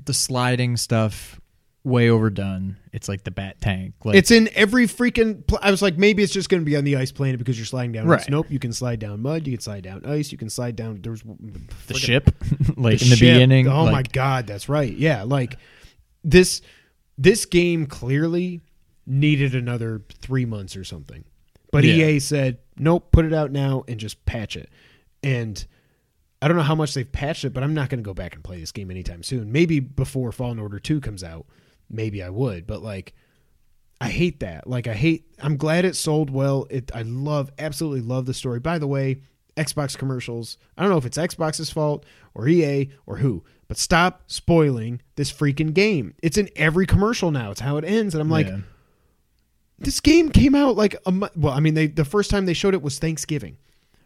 [SPEAKER 3] the sliding stuff way overdone. It's like the bat tank. Like
[SPEAKER 2] It's in every freaking. Pl- I was like, maybe it's just going to be on the ice planet because you're sliding down. ice.
[SPEAKER 3] Right.
[SPEAKER 2] Nope. You can slide down mud. You can slide down ice. You can slide down. There's
[SPEAKER 3] the ship, like in the
[SPEAKER 2] ship.
[SPEAKER 3] beginning.
[SPEAKER 2] Oh my god, that's right. Yeah, like this. This game clearly needed another three months or something, but
[SPEAKER 3] Yeah.
[SPEAKER 2] EA said, nope, put it out now and just patch it. And I don't know how much they've patched it, but I'm not going to go back and play this game anytime soon. Maybe before Fallen Order Two comes out, maybe I would. But like, I hate that. Like I hate I'm glad it sold well. It I love absolutely love the story. By the way, Xbox commercials. I don't know if it's Xbox's fault or EA or who, but stop spoiling this freaking game. It's in every commercial now. It's how it ends and I'm like
[SPEAKER 3] yeah.
[SPEAKER 2] this game came out like a well, I mean they the first time they showed it was Thanksgiving.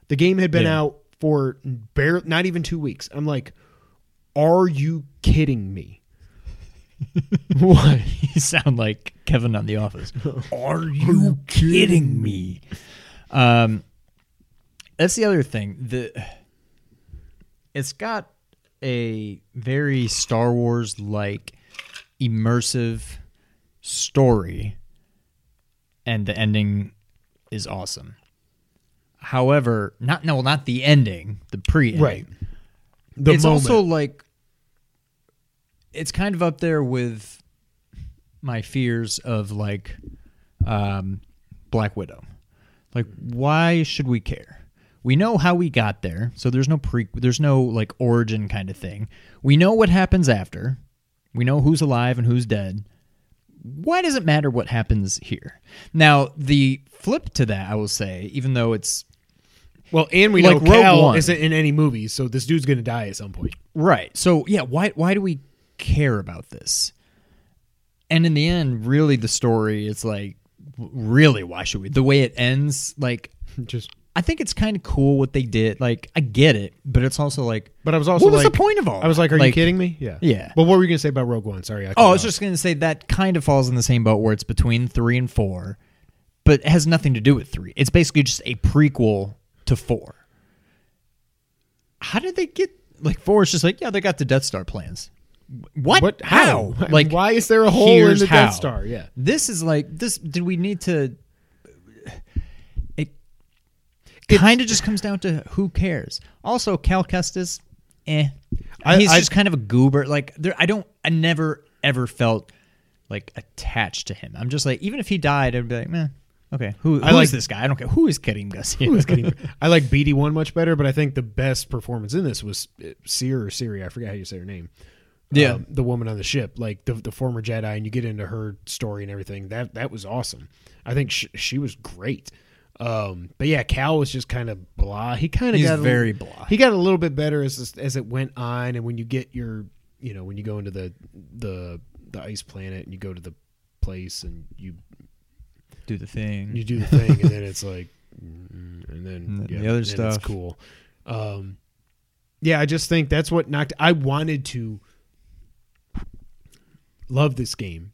[SPEAKER 2] The game had been
[SPEAKER 3] Yeah.
[SPEAKER 2] out for bare not even 2 weeks. I'm like are you kidding me? what?
[SPEAKER 3] you sound like Kevin on The Office. Are you kidding me? Um, that's the other thing. The it's got a very Star Wars like immersive story, and the ending is awesome. However, not no, not the ending, the pre-ending.
[SPEAKER 2] Right. The
[SPEAKER 3] it's
[SPEAKER 2] moment.
[SPEAKER 3] also like it's kind of up there with my fears of like um, Black Widow. Like, why should we care? We know how we got there, so there's no pre, there's no like origin kind of thing. We know what happens after. We know who's alive and who's dead. Why does it matter what happens here? Now, the flip to that, I will say, even though it's
[SPEAKER 2] Well, and we
[SPEAKER 3] Like
[SPEAKER 2] know
[SPEAKER 3] Rogue
[SPEAKER 2] Cal
[SPEAKER 3] One.
[SPEAKER 2] isn't in any movies, so this dude's gonna die at some point.
[SPEAKER 3] Right. So yeah, why why do we care about this? And in the end, really, the story is like, really, why should we? The way it ends, like,
[SPEAKER 2] Just,
[SPEAKER 3] I think it's kind of cool what they did. Like, I get it, but it's also like,
[SPEAKER 2] but I was also
[SPEAKER 3] what was
[SPEAKER 2] like,
[SPEAKER 3] the point of all?
[SPEAKER 2] I was like, are
[SPEAKER 3] that?
[SPEAKER 2] you kidding me? Yeah,
[SPEAKER 3] Yeah.
[SPEAKER 2] But what were you gonna say about Rogue One? Sorry, I
[SPEAKER 3] Oh, I was
[SPEAKER 2] off.
[SPEAKER 3] just gonna say that kind of falls in the same boat where it's between three and four, but it has nothing to do with three. It's basically just a prequel to four. How did they get like four? Is just like yeah, they got the Death Star plans. What?
[SPEAKER 2] What? How?
[SPEAKER 3] Like,
[SPEAKER 2] why is there a hole in the
[SPEAKER 3] how.
[SPEAKER 2] Death Star? Yeah.
[SPEAKER 3] This is like this. Did we need to? It
[SPEAKER 2] It's-
[SPEAKER 3] kind of just comes down to who cares. Also, Cal Kestis, eh.
[SPEAKER 2] I-
[SPEAKER 3] He's
[SPEAKER 2] I-
[SPEAKER 3] just kind of a goober. Like there, I don't. I never ever felt like attached to him. I'm just like, even if he died, I'd be like, man, okay. Who? Who
[SPEAKER 2] I like-
[SPEAKER 3] this guy? I don't care. Who is Karim Garcia?
[SPEAKER 2] Who is kidding? I like BD one much better, but I think the best performance in this was uh, Seer or Siri. I forget how you say her name.
[SPEAKER 3] Yeah.
[SPEAKER 2] Um, the woman on the ship, like the the former Jedi, and you get into her story and everything. That that was awesome. I think she, she was great. Um, but yeah, Cal was just kind of blah. He kind of got
[SPEAKER 3] very blah.
[SPEAKER 2] He got a little bit better as as it went on, and when you get your, you know, when you go into the the the ice planet and you go to the place and you
[SPEAKER 3] do the thing.
[SPEAKER 2] you do the thing, and then it's like, and then
[SPEAKER 3] And then
[SPEAKER 2] yeah,
[SPEAKER 3] the other stuff.
[SPEAKER 2] It's cool. Um, yeah, I just think that's what knocked. I wanted to love this game.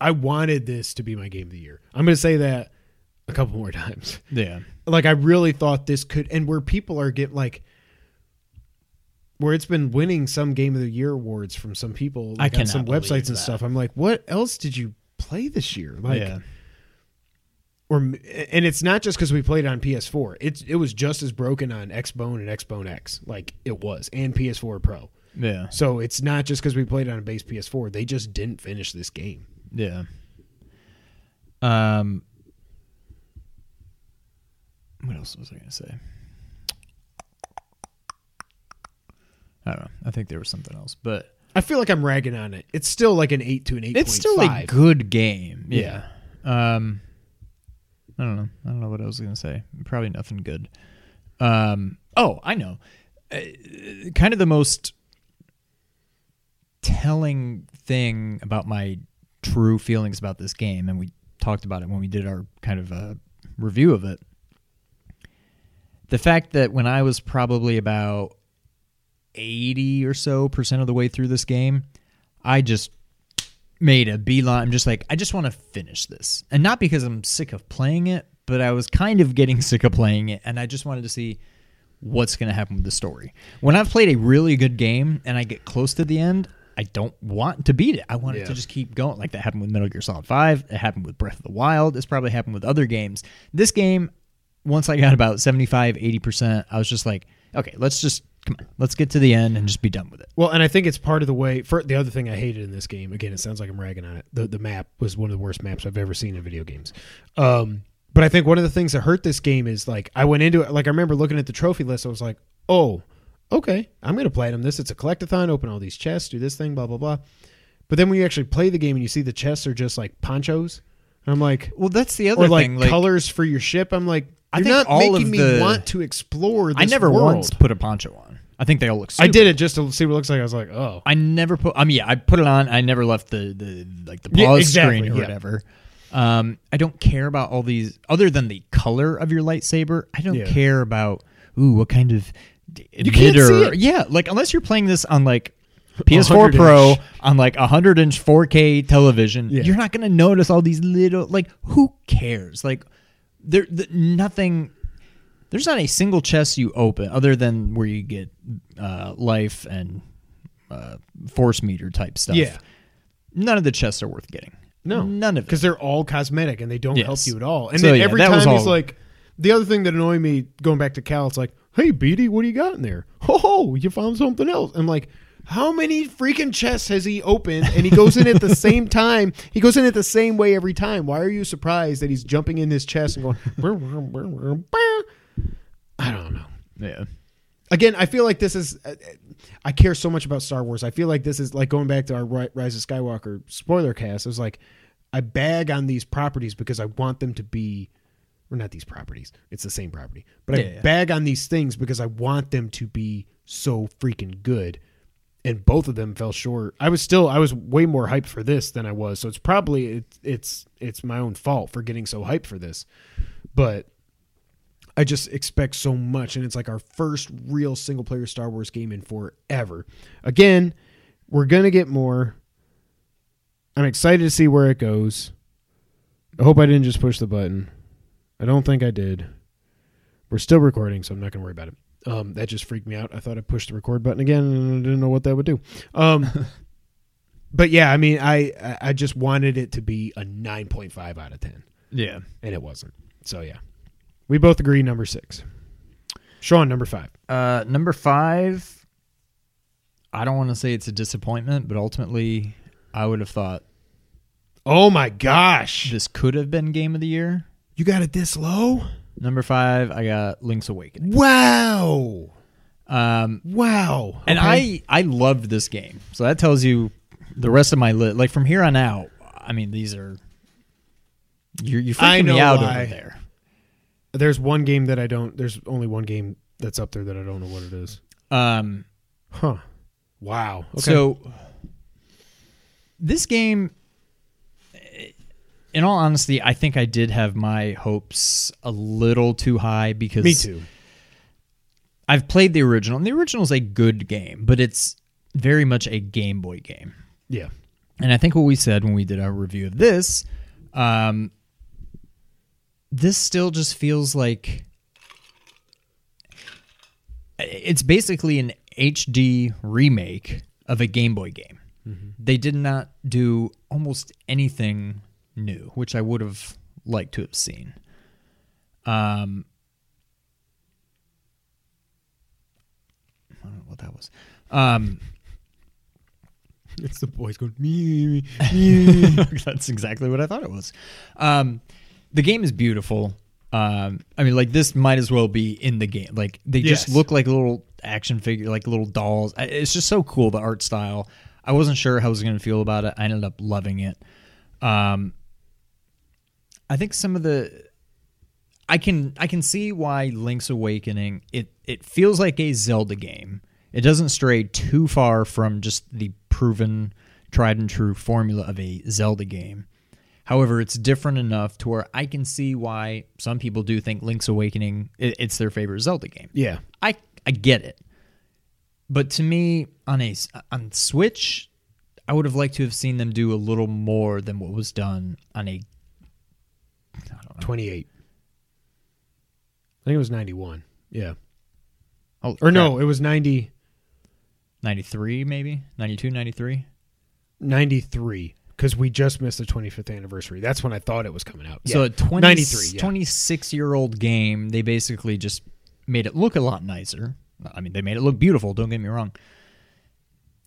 [SPEAKER 2] I wanted this to be my game of the year. I'm going to say that a couple more times.
[SPEAKER 3] yeah.
[SPEAKER 2] Like I really thought this could, and where people are get like. Where it's been winning some game of the year awards from some people,
[SPEAKER 3] I
[SPEAKER 2] like on some websites and
[SPEAKER 3] that.
[SPEAKER 2] stuff. I'm like, what else did you play this year? Like,
[SPEAKER 3] yeah.
[SPEAKER 2] or and it's not just because we played on PS4. It's it was just as broken on Xbone and Xbone X, like it was, and PS4 Pro.
[SPEAKER 3] Yeah.
[SPEAKER 2] So it's not just because we played on a base PS4. They just didn't finish this game.
[SPEAKER 3] Yeah. Um. What else was I going to say? I don't know. I think there was something else, but
[SPEAKER 2] I feel like I'm ragging on it. It's still like an eight to an eight.
[SPEAKER 3] it's still a good game. Yeah. Um. I don't know. I don't know what else I was going to say. Probably nothing good. Um. Oh, I know. Uh, kind of the most telling thing about my true feelings about this game, and we talked about it when we did our kind of uh, review of it. The fact that when I was probably about 80 or so percent of the way through this game, I just made a beeline. I'm just like, I just want to finish this. And not because I'm sick of playing it, but I was kind of getting sick of playing it, and I just wanted to see what's going to happen with the story. When I've played a really good game and I get close to the end, I don't want to beat it. I want it to just keep going. Like that happened with Metal Gear Solid 5. It happened with Breath of the Wild. It's probably happened with other games. This game, once I got about 75, 80%, I was just like, okay, let's just, come on, let's get to the end and just be done with it.
[SPEAKER 2] Well, and I think it's part of the way. For the other thing I hated in this game, again, it sounds like I'm ragging on it. The the map was one of the worst maps I've ever seen in video games. Um, but I think one of the things that hurt this game is like I went into it. Like I remember looking at the trophy list, I was like, oh, okay, I'm gonna platinum this. It's a collectathon. Open all these chests, do this thing, blah blah blah. But then when you actually play the game and you see the chests are just like ponchos, and I'm like,
[SPEAKER 3] Well, that's the other
[SPEAKER 2] or like,
[SPEAKER 3] thing. Like,
[SPEAKER 2] colors for your ship. I'm like,
[SPEAKER 3] I
[SPEAKER 2] you're
[SPEAKER 3] think
[SPEAKER 2] not making me
[SPEAKER 3] the-
[SPEAKER 2] want to explore. This
[SPEAKER 3] I never
[SPEAKER 2] world.
[SPEAKER 3] once put a poncho on. I think they all look
[SPEAKER 2] so
[SPEAKER 3] I
[SPEAKER 2] did it just to see what it looks like. I was like, oh,
[SPEAKER 3] I never put. I mean, yeah, I put it on. I never left the the like the pause
[SPEAKER 2] Yeah, exactly,
[SPEAKER 3] screen or
[SPEAKER 2] yeah.
[SPEAKER 3] whatever. Um, I don't care about all these other than the color of your lightsaber. I don't
[SPEAKER 2] Yeah.
[SPEAKER 3] care about ooh what kind of
[SPEAKER 2] You can't see it.
[SPEAKER 3] Yeah, like unless you're playing this on like PS4 Pro
[SPEAKER 2] inch.
[SPEAKER 3] on like a hundred inch 4K television,
[SPEAKER 2] Yeah.
[SPEAKER 3] you're not gonna notice all these little like who cares? Like there the, nothing. There's not a single chest you open other than where you get uh, life and uh, force meter type stuff.
[SPEAKER 2] Yeah.
[SPEAKER 3] None of the chests are worth getting.
[SPEAKER 2] No,
[SPEAKER 3] none of it.
[SPEAKER 2] because they're all cosmetic and they don't help you at all. And
[SPEAKER 3] So,
[SPEAKER 2] then every
[SPEAKER 3] was
[SPEAKER 2] time he's like, the other thing that annoyed me going back to Cal, it's like, "Hey, BD, what do you got in there? Oh, you found something else." I'm like, how many freaking chests has he opened? And he goes in at the same time. He goes in at the same way every time. Why are you surprised that he's jumping in this chest and going? I don't know
[SPEAKER 3] Yeah.
[SPEAKER 2] again, I feel like this is. uh, I care so much about Star Wars. I feel like this is like going back to our Rise of Skywalker spoiler cast. It was like I bag on these properties because I want them to be, or not these properties. It's the same property, but I
[SPEAKER 3] Yeah, yeah.
[SPEAKER 2] bag on these things because I want them to be so freaking good. And both of them fell short. I was still, I was way more hyped for this than I was. So it's probably it's it's it's my own fault for getting so hyped for this, but I just expect so much, and it's like our first real single player Star Wars game in forever. Again, we're gonna get more. I'm excited to see where it goes. I hope I didn't just push the button. I don't think I did. We're still recording, so I'm not gonna worry about it. Um, that just freaked me out. I thought I pushed the record button again, and I didn't know what that would do. Um, but yeah, I mean, I I- I just wanted it to be a nine point five out of ten,
[SPEAKER 3] Yeah.
[SPEAKER 2] and it wasn't. So yeah, we both agree. Number six. Sean, number five.
[SPEAKER 3] Uh, number five, I don't want to say it's a disappointment, but ultimately, I would have thought
[SPEAKER 2] Oh my gosh,
[SPEAKER 3] this could have been game of the year.
[SPEAKER 2] You got it this low?
[SPEAKER 3] Number five, I got Link's Awakening.
[SPEAKER 2] Wow,
[SPEAKER 3] Um,
[SPEAKER 2] wow.
[SPEAKER 3] and
[SPEAKER 2] Okay.
[SPEAKER 3] I I loved this game, so that tells you the rest of my list. Like from here on out, I mean, these are you're you're freaking me out
[SPEAKER 2] why.
[SPEAKER 3] over there.
[SPEAKER 2] there's one game that I don't. There's only one game that's up there that I don't know what it is.
[SPEAKER 3] Um,
[SPEAKER 2] Huh. Wow. Okay.
[SPEAKER 3] So this game, in all honesty, I think I did have my hopes a little too high because
[SPEAKER 2] me too.
[SPEAKER 3] I've played the original, and the original is a good game, but it's very much a Game Boy game.
[SPEAKER 2] Yeah.
[SPEAKER 3] And I think what we said when we did our review of this, um, this still just feels like it's basically an HD remake of a Game Boy game. They did not do almost anything new, which I would have liked to have seen. Um, I don't know what that was. Um,
[SPEAKER 2] It's the boys going me me.
[SPEAKER 3] That's exactly what I thought it was. Um, the game is beautiful. Um, I mean, like this might as well be in the game. Like they just look like little action figure, like little dolls. It's just so cool the art style. I wasn't sure how I was going to feel about it. I ended up loving it. Um, I think some of the I can I can see why Link's Awakening it it feels like a Zelda game. It doesn't stray too far from just the proven tried and true formula of a Zelda game. However, it's different enough to where I can see why some people do think Link's Awakening it, it's their favorite Zelda game.
[SPEAKER 2] yeah.
[SPEAKER 3] I I get it. But to me, on a on Switch, I would have liked to have seen them do a little more than what was done on a. I don't know.
[SPEAKER 2] 28. I think it was 91. Yeah.
[SPEAKER 3] Oh,
[SPEAKER 2] Or no, it was 90
[SPEAKER 3] 93 maybe 92 93
[SPEAKER 2] 93 cuz we just missed the 25th anniversary. That's when I thought it was coming out.
[SPEAKER 3] so
[SPEAKER 2] Yeah.
[SPEAKER 3] a 20,
[SPEAKER 2] 93, yeah.
[SPEAKER 3] 26 year old game they basically just made it look a lot nicer i mean they made it look beautiful don't get me wrong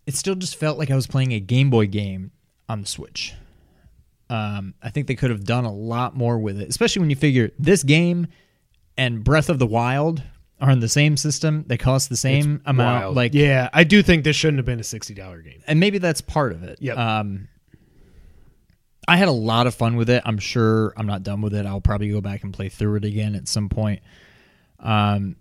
[SPEAKER 3] it still just felt like i was playing a game boy game on the switch um, i think they could have done a lot more with it especially when you figure this game and breath of the wild are in the same system they cost the same amount
[SPEAKER 2] Wild.
[SPEAKER 3] like
[SPEAKER 2] Yeah, I do think this shouldn't have been a $60 game.
[SPEAKER 3] and maybe that's part of it.
[SPEAKER 2] Yep.
[SPEAKER 3] Um, I had a lot of fun with it. I'm sure I'm not done with it. I'll probably go back and play through it again at some point. Um,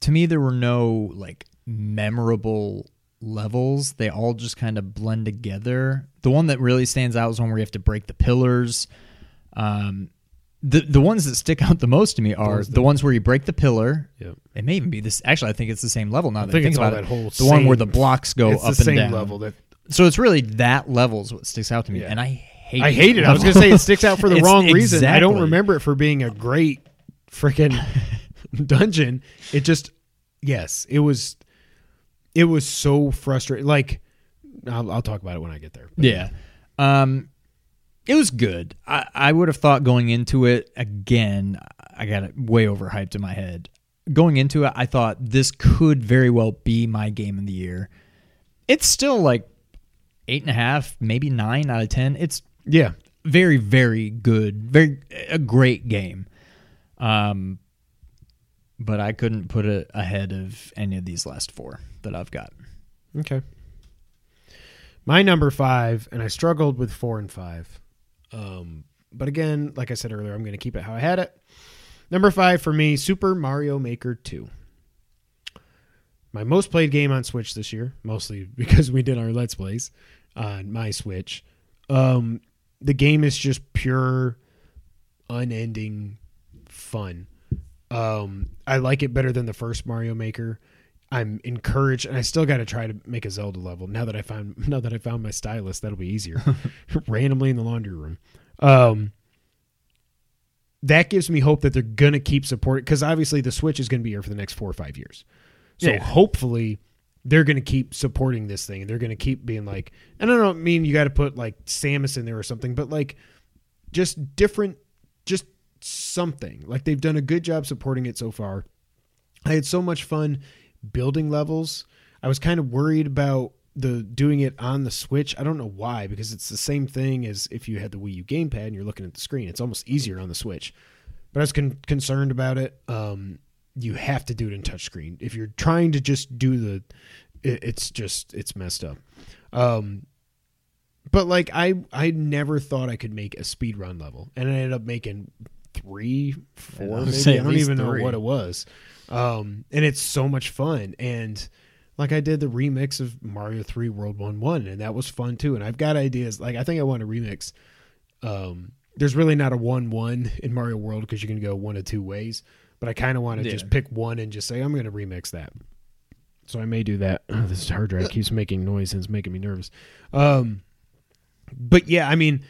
[SPEAKER 3] to me, there were no like memorable levels. They all just kind of blend together. The one that really stands out is one where you have to break the pillars. Um, the the ones that stick out the most to me are
[SPEAKER 2] Those
[SPEAKER 3] the,
[SPEAKER 2] that-
[SPEAKER 3] ones where you break the pillar.
[SPEAKER 2] Yep.
[SPEAKER 3] It may even be this. Actually, I think it's the same level now.
[SPEAKER 2] I
[SPEAKER 3] that
[SPEAKER 2] think
[SPEAKER 3] I think
[SPEAKER 2] it's all
[SPEAKER 3] about
[SPEAKER 2] that whole
[SPEAKER 3] the one where the blocks go
[SPEAKER 2] it's
[SPEAKER 3] up
[SPEAKER 2] the same
[SPEAKER 3] and down.
[SPEAKER 2] level that
[SPEAKER 3] So it's really that level is what sticks out to me,
[SPEAKER 2] Yeah.
[SPEAKER 3] and I hate.
[SPEAKER 2] I hate it. I was going to say it sticks out for the
[SPEAKER 3] It's-
[SPEAKER 2] wrong reason. I don't
[SPEAKER 3] exactly.
[SPEAKER 2] remember it for being a great freaking dungeon. It just yes, it was it was so frustrating. Like I'll, I'll talk about it when I get there. But
[SPEAKER 3] Yeah. Um, it was good. I, I would have thought going into it again. I got it way overhyped in my head. Going into it, I thought this could very well be my game of the year. It's still like eight and a half, maybe nine out of ten. It's
[SPEAKER 2] Yeah.
[SPEAKER 3] very, very good. Very a great game. Um, but I couldn't put it ahead of any of these last four that I've got.
[SPEAKER 2] Okay. My number five, and I struggled with four and five. Um, but again, like I said earlier, I'm going to keep it how I had it. Number five for me, Super Mario Maker 2. My most played game on Switch this year, mostly because we did our Let's Plays on my Switch. Um, the game is just pure, unending fun. Um, I like it better than the first Mario Maker. I'm encouraged, and I still got to try to make a Zelda level. Now that I found, now that I found my stylus, that'll be easier. Randomly in the laundry room. Um, that gives me hope that they're gonna keep supporting because obviously the Switch is gonna be here for the next four or five years. So
[SPEAKER 3] Yeah.
[SPEAKER 2] hopefully they're going to keep supporting this thing and they're going to keep being like and I don't mean you got to put like Samus in there or something but like just different just something. Like they've done a good job supporting it so far. I had so much fun building levels. I was kind of worried about the doing it on the Switch. I don't know why because it's the same thing as if you had the Wii U gamepad and you're looking at the screen. It's almost easier on the Switch. But I was con- concerned about it. Um you have to do it in touchscreen. If you're trying to just do the, it, it's just it's messed up. Um, but like I I never thought I could make a speed run level, and I ended up making three, four,
[SPEAKER 3] I
[SPEAKER 2] maybe. I don't even
[SPEAKER 3] three.
[SPEAKER 2] know what it was. Um, and it's so much fun and. Like I did the remix of Mario 3 World 1 1 and that was fun too and I've got ideas like I think I want to remix um there's really not a 1 1 in Mario World because you can go one of two ways but I kind of want to
[SPEAKER 3] Yeah.
[SPEAKER 2] just pick one and just say I'm going to remix that. So I may do that. Oh, this hard drive keeps making noise and it's making me nervous. Um, but yeah, I mean,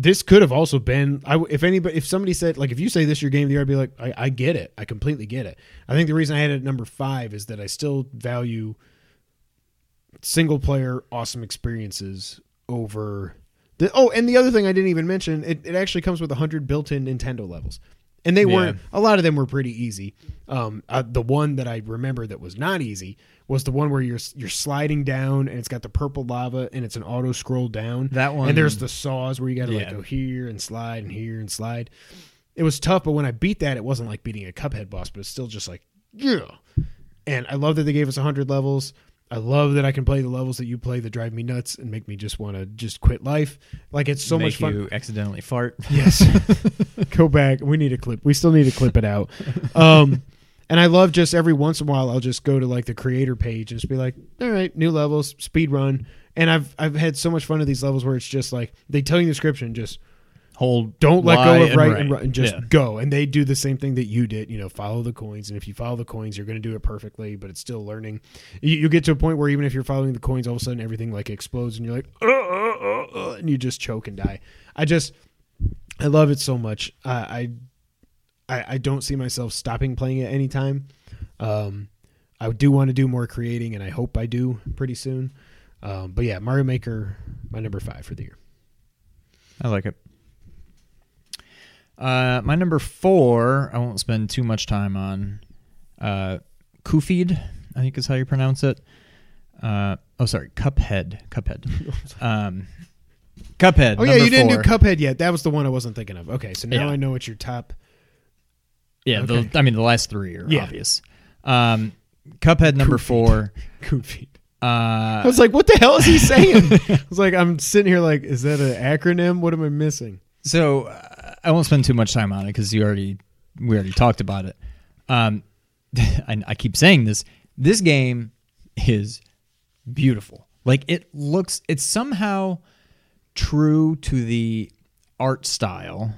[SPEAKER 2] this could have also been. I if anybody, if somebody said like, if you say this your game of the year, I'd be like, I, I get it. I completely get it. I think the reason I had it at number five is that I still value single player awesome experiences over the. Oh, and the other thing I didn't even mention, it, it actually comes with hundred built-in Nintendo levels and they
[SPEAKER 3] Yeah.
[SPEAKER 2] weren't a lot of them were pretty easy. Um uh, the one that i remember that was not easy was the one where you're you're sliding down and it's got the purple lava and it's an auto scroll down.
[SPEAKER 3] That one-
[SPEAKER 2] and there's the saws where you got to like go here and slide and here and slide. It was tough but when i beat that it wasn't like beating a cuphead boss but it's still just like yeah. And i love that they gave us 100 levels I love that I can play the levels that you play that drive me nuts and make me just want to just quit life. Like it's so
[SPEAKER 3] Make
[SPEAKER 2] much fun.
[SPEAKER 3] You accidentally fart.
[SPEAKER 2] Yes. Go back. We need a clip. We still need to clip it out. Um, and I love just every once in a while I'll just go to like the creator page and just be like, all right, new levels, speed run. And I've I've had so much fun of these levels where it's just like they tell you in the description just
[SPEAKER 3] Hold.
[SPEAKER 2] don't let go of
[SPEAKER 3] and
[SPEAKER 2] right, and right and just
[SPEAKER 3] Yeah.
[SPEAKER 2] go. And they do the same thing that you did. You know, follow the coins, and if you follow the coins, you're going to do it perfectly. But it's still learning. You, you get to a point where even if you're following the coins, all of a sudden everything like explodes, and you're like, uh, uh, uh, uh, and you just choke and die. I just, I love it so much. I, I, I, I don't see myself stopping playing it anytime. Um, I do want to do more creating, and I hope I do pretty soon. Um, but yeah, Mario Maker, my number five for the year.
[SPEAKER 3] I like it. Uh, my number four, I won't spend too much time on. Uh, Kufid, I think is how you pronounce it. Uh, oh, sorry, Cuphead. Cuphead. Um, Cuphead.
[SPEAKER 2] Oh yeah, you didn't
[SPEAKER 3] four.
[SPEAKER 2] do Cuphead yet. That was the one I wasn't thinking of. Okay, so now
[SPEAKER 3] Yeah.
[SPEAKER 2] I know what your top.
[SPEAKER 3] Yeah,
[SPEAKER 2] Okay.
[SPEAKER 3] the, I mean the last three are
[SPEAKER 2] Yeah.
[SPEAKER 3] obvious. Um, Cuphead number
[SPEAKER 2] Kufid.
[SPEAKER 3] four.
[SPEAKER 2] Goofy.
[SPEAKER 3] Uh,
[SPEAKER 2] I was like, what the hell is he saying? I was like, I'm sitting here like, is that an acronym? What am I missing?
[SPEAKER 3] So uh, I won't spend too much time on it because you already we already talked about it. Um, I, I keep saying this. This game is beautiful. Like it looks. It's somehow true to the art style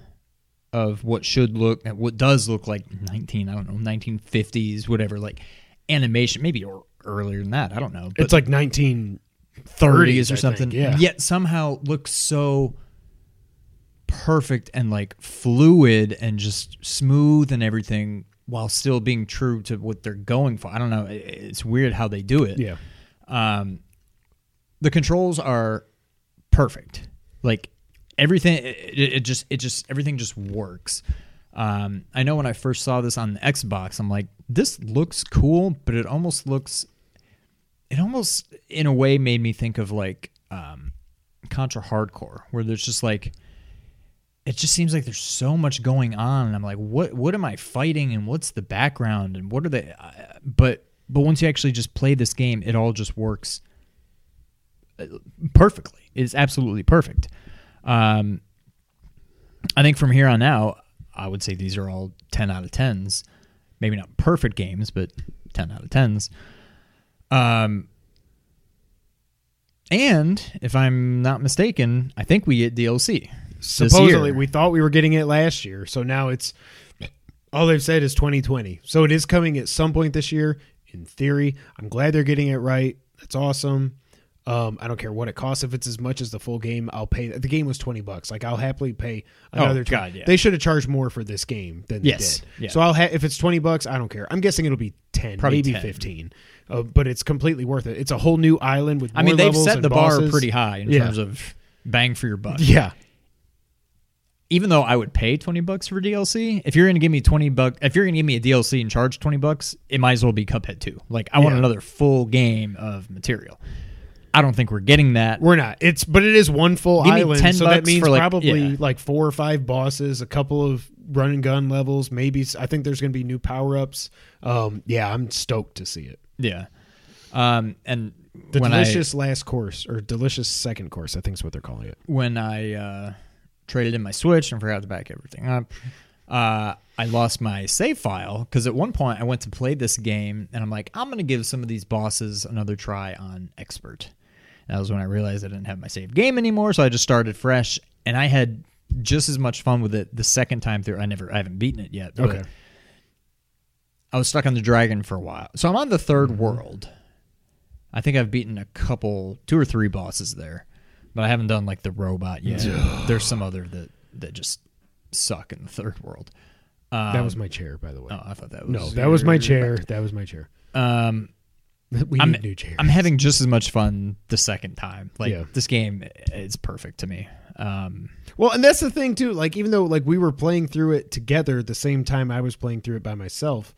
[SPEAKER 3] of what should look what does look like 19 i don't know 1950s whatever like animation maybe or earlier than that i don't know but
[SPEAKER 2] it's like 1930s
[SPEAKER 3] or something.
[SPEAKER 2] think, Yeah.
[SPEAKER 3] Yet somehow looks so perfect and like fluid and just smooth and everything while still being true to what they're going for. I don't know. It's weird how they do it.
[SPEAKER 2] Yeah.
[SPEAKER 3] Um, the controls are perfect. Like everything, it, it just, it just, everything just works. Um, I know when I first saw this on the Xbox, I'm like, this looks cool, but it almost looks, it almost in a way made me think of like um, Contra Hard Corps, where there's just like, it just seems like there's so much going on, and I'm like, what, what am I fighting, and what's the background, and what are they? Uh, but, but once you actually just play this game, it all just works uh, perfectly. It's absolutely perfect. Um, I think from here on out, I would say these are all 10 out of 10s. Maybe not perfect games, but 10 out of 10s. Um, and if I'm not mistaken, I think we get DLC.
[SPEAKER 2] Supposedly, we thought we were getting it last year, so now it's all they've said is 2020. So it is coming at some point this year. In theory, I'm glad they're getting it right. That's awesome. Um, I don't care what it costs. If it's as much as the full game, I'll pay. The game was twenty bucks. Like I'll happily pay
[SPEAKER 3] Oh,
[SPEAKER 2] another. 20.
[SPEAKER 3] God, yeah.
[SPEAKER 2] They should have charged more for this game than
[SPEAKER 3] Yes,
[SPEAKER 2] they did.
[SPEAKER 3] yeah.
[SPEAKER 2] So I'll ha- if it's twenty bucks, I don't care. I'm guessing it'll be ten,
[SPEAKER 3] Probably
[SPEAKER 2] maybe
[SPEAKER 3] 10.
[SPEAKER 2] fifteen. Uh, but it's completely worth it. It's a whole new island with.
[SPEAKER 3] I mean, they've set the bar pretty high in
[SPEAKER 2] Yeah.
[SPEAKER 3] terms of bang for your buck.
[SPEAKER 2] Yeah,
[SPEAKER 3] Even though I would pay twenty bucks for DLC, if you're going to give me twenty bucks, if you're going to give me a DLC and charge twenty bucks, it might as well be Cuphead too. Like I want another full game of material. I don't think we're getting that.
[SPEAKER 2] we're not. It's but it is one full
[SPEAKER 3] Give
[SPEAKER 2] island,
[SPEAKER 3] 10
[SPEAKER 2] so that means
[SPEAKER 3] like-
[SPEAKER 2] probably
[SPEAKER 3] yeah.
[SPEAKER 2] like four or five bosses, a couple of run and gun levels. Maybe I think there's going to be new power ups. Um, yeah, I'm stoked to see it.
[SPEAKER 3] Yeah. Um, and
[SPEAKER 2] The delicious last course or delicious second course, I think is what they're calling it.
[SPEAKER 3] When I uh, traded in my Switch and forgot to back everything up, uh, I lost my save file because at one point I went to play this game and I'm like, I'm gonna give some of these bosses another try on expert. And that was when I realized I didn't have my save game anymore, so I just started fresh and I had just as much fun with it the second time through. I never, I haven't beaten it yet.
[SPEAKER 2] Okay.
[SPEAKER 3] I was stuck on the dragon for a while. So I'm on the 3rd
[SPEAKER 2] Mm-hmm.
[SPEAKER 3] world. I think I've beaten a couple, two or three bosses there, but I haven't done like the robot yet. There's some other that that just suck in the third world. Um,
[SPEAKER 2] that was my chair, by the way.
[SPEAKER 3] Oh, I thought that was
[SPEAKER 2] no, that was my
[SPEAKER 3] your-
[SPEAKER 2] chair. That was my chair.
[SPEAKER 3] Um,
[SPEAKER 2] we
[SPEAKER 3] I'm-
[SPEAKER 2] new chairs.
[SPEAKER 3] I'm having just as much fun the second time. Like
[SPEAKER 2] Yeah.
[SPEAKER 3] this game is perfect to me. Um,
[SPEAKER 2] Well, and that's the thing too. Like, even though like we were playing through it together at the same time, I was playing through it by myself.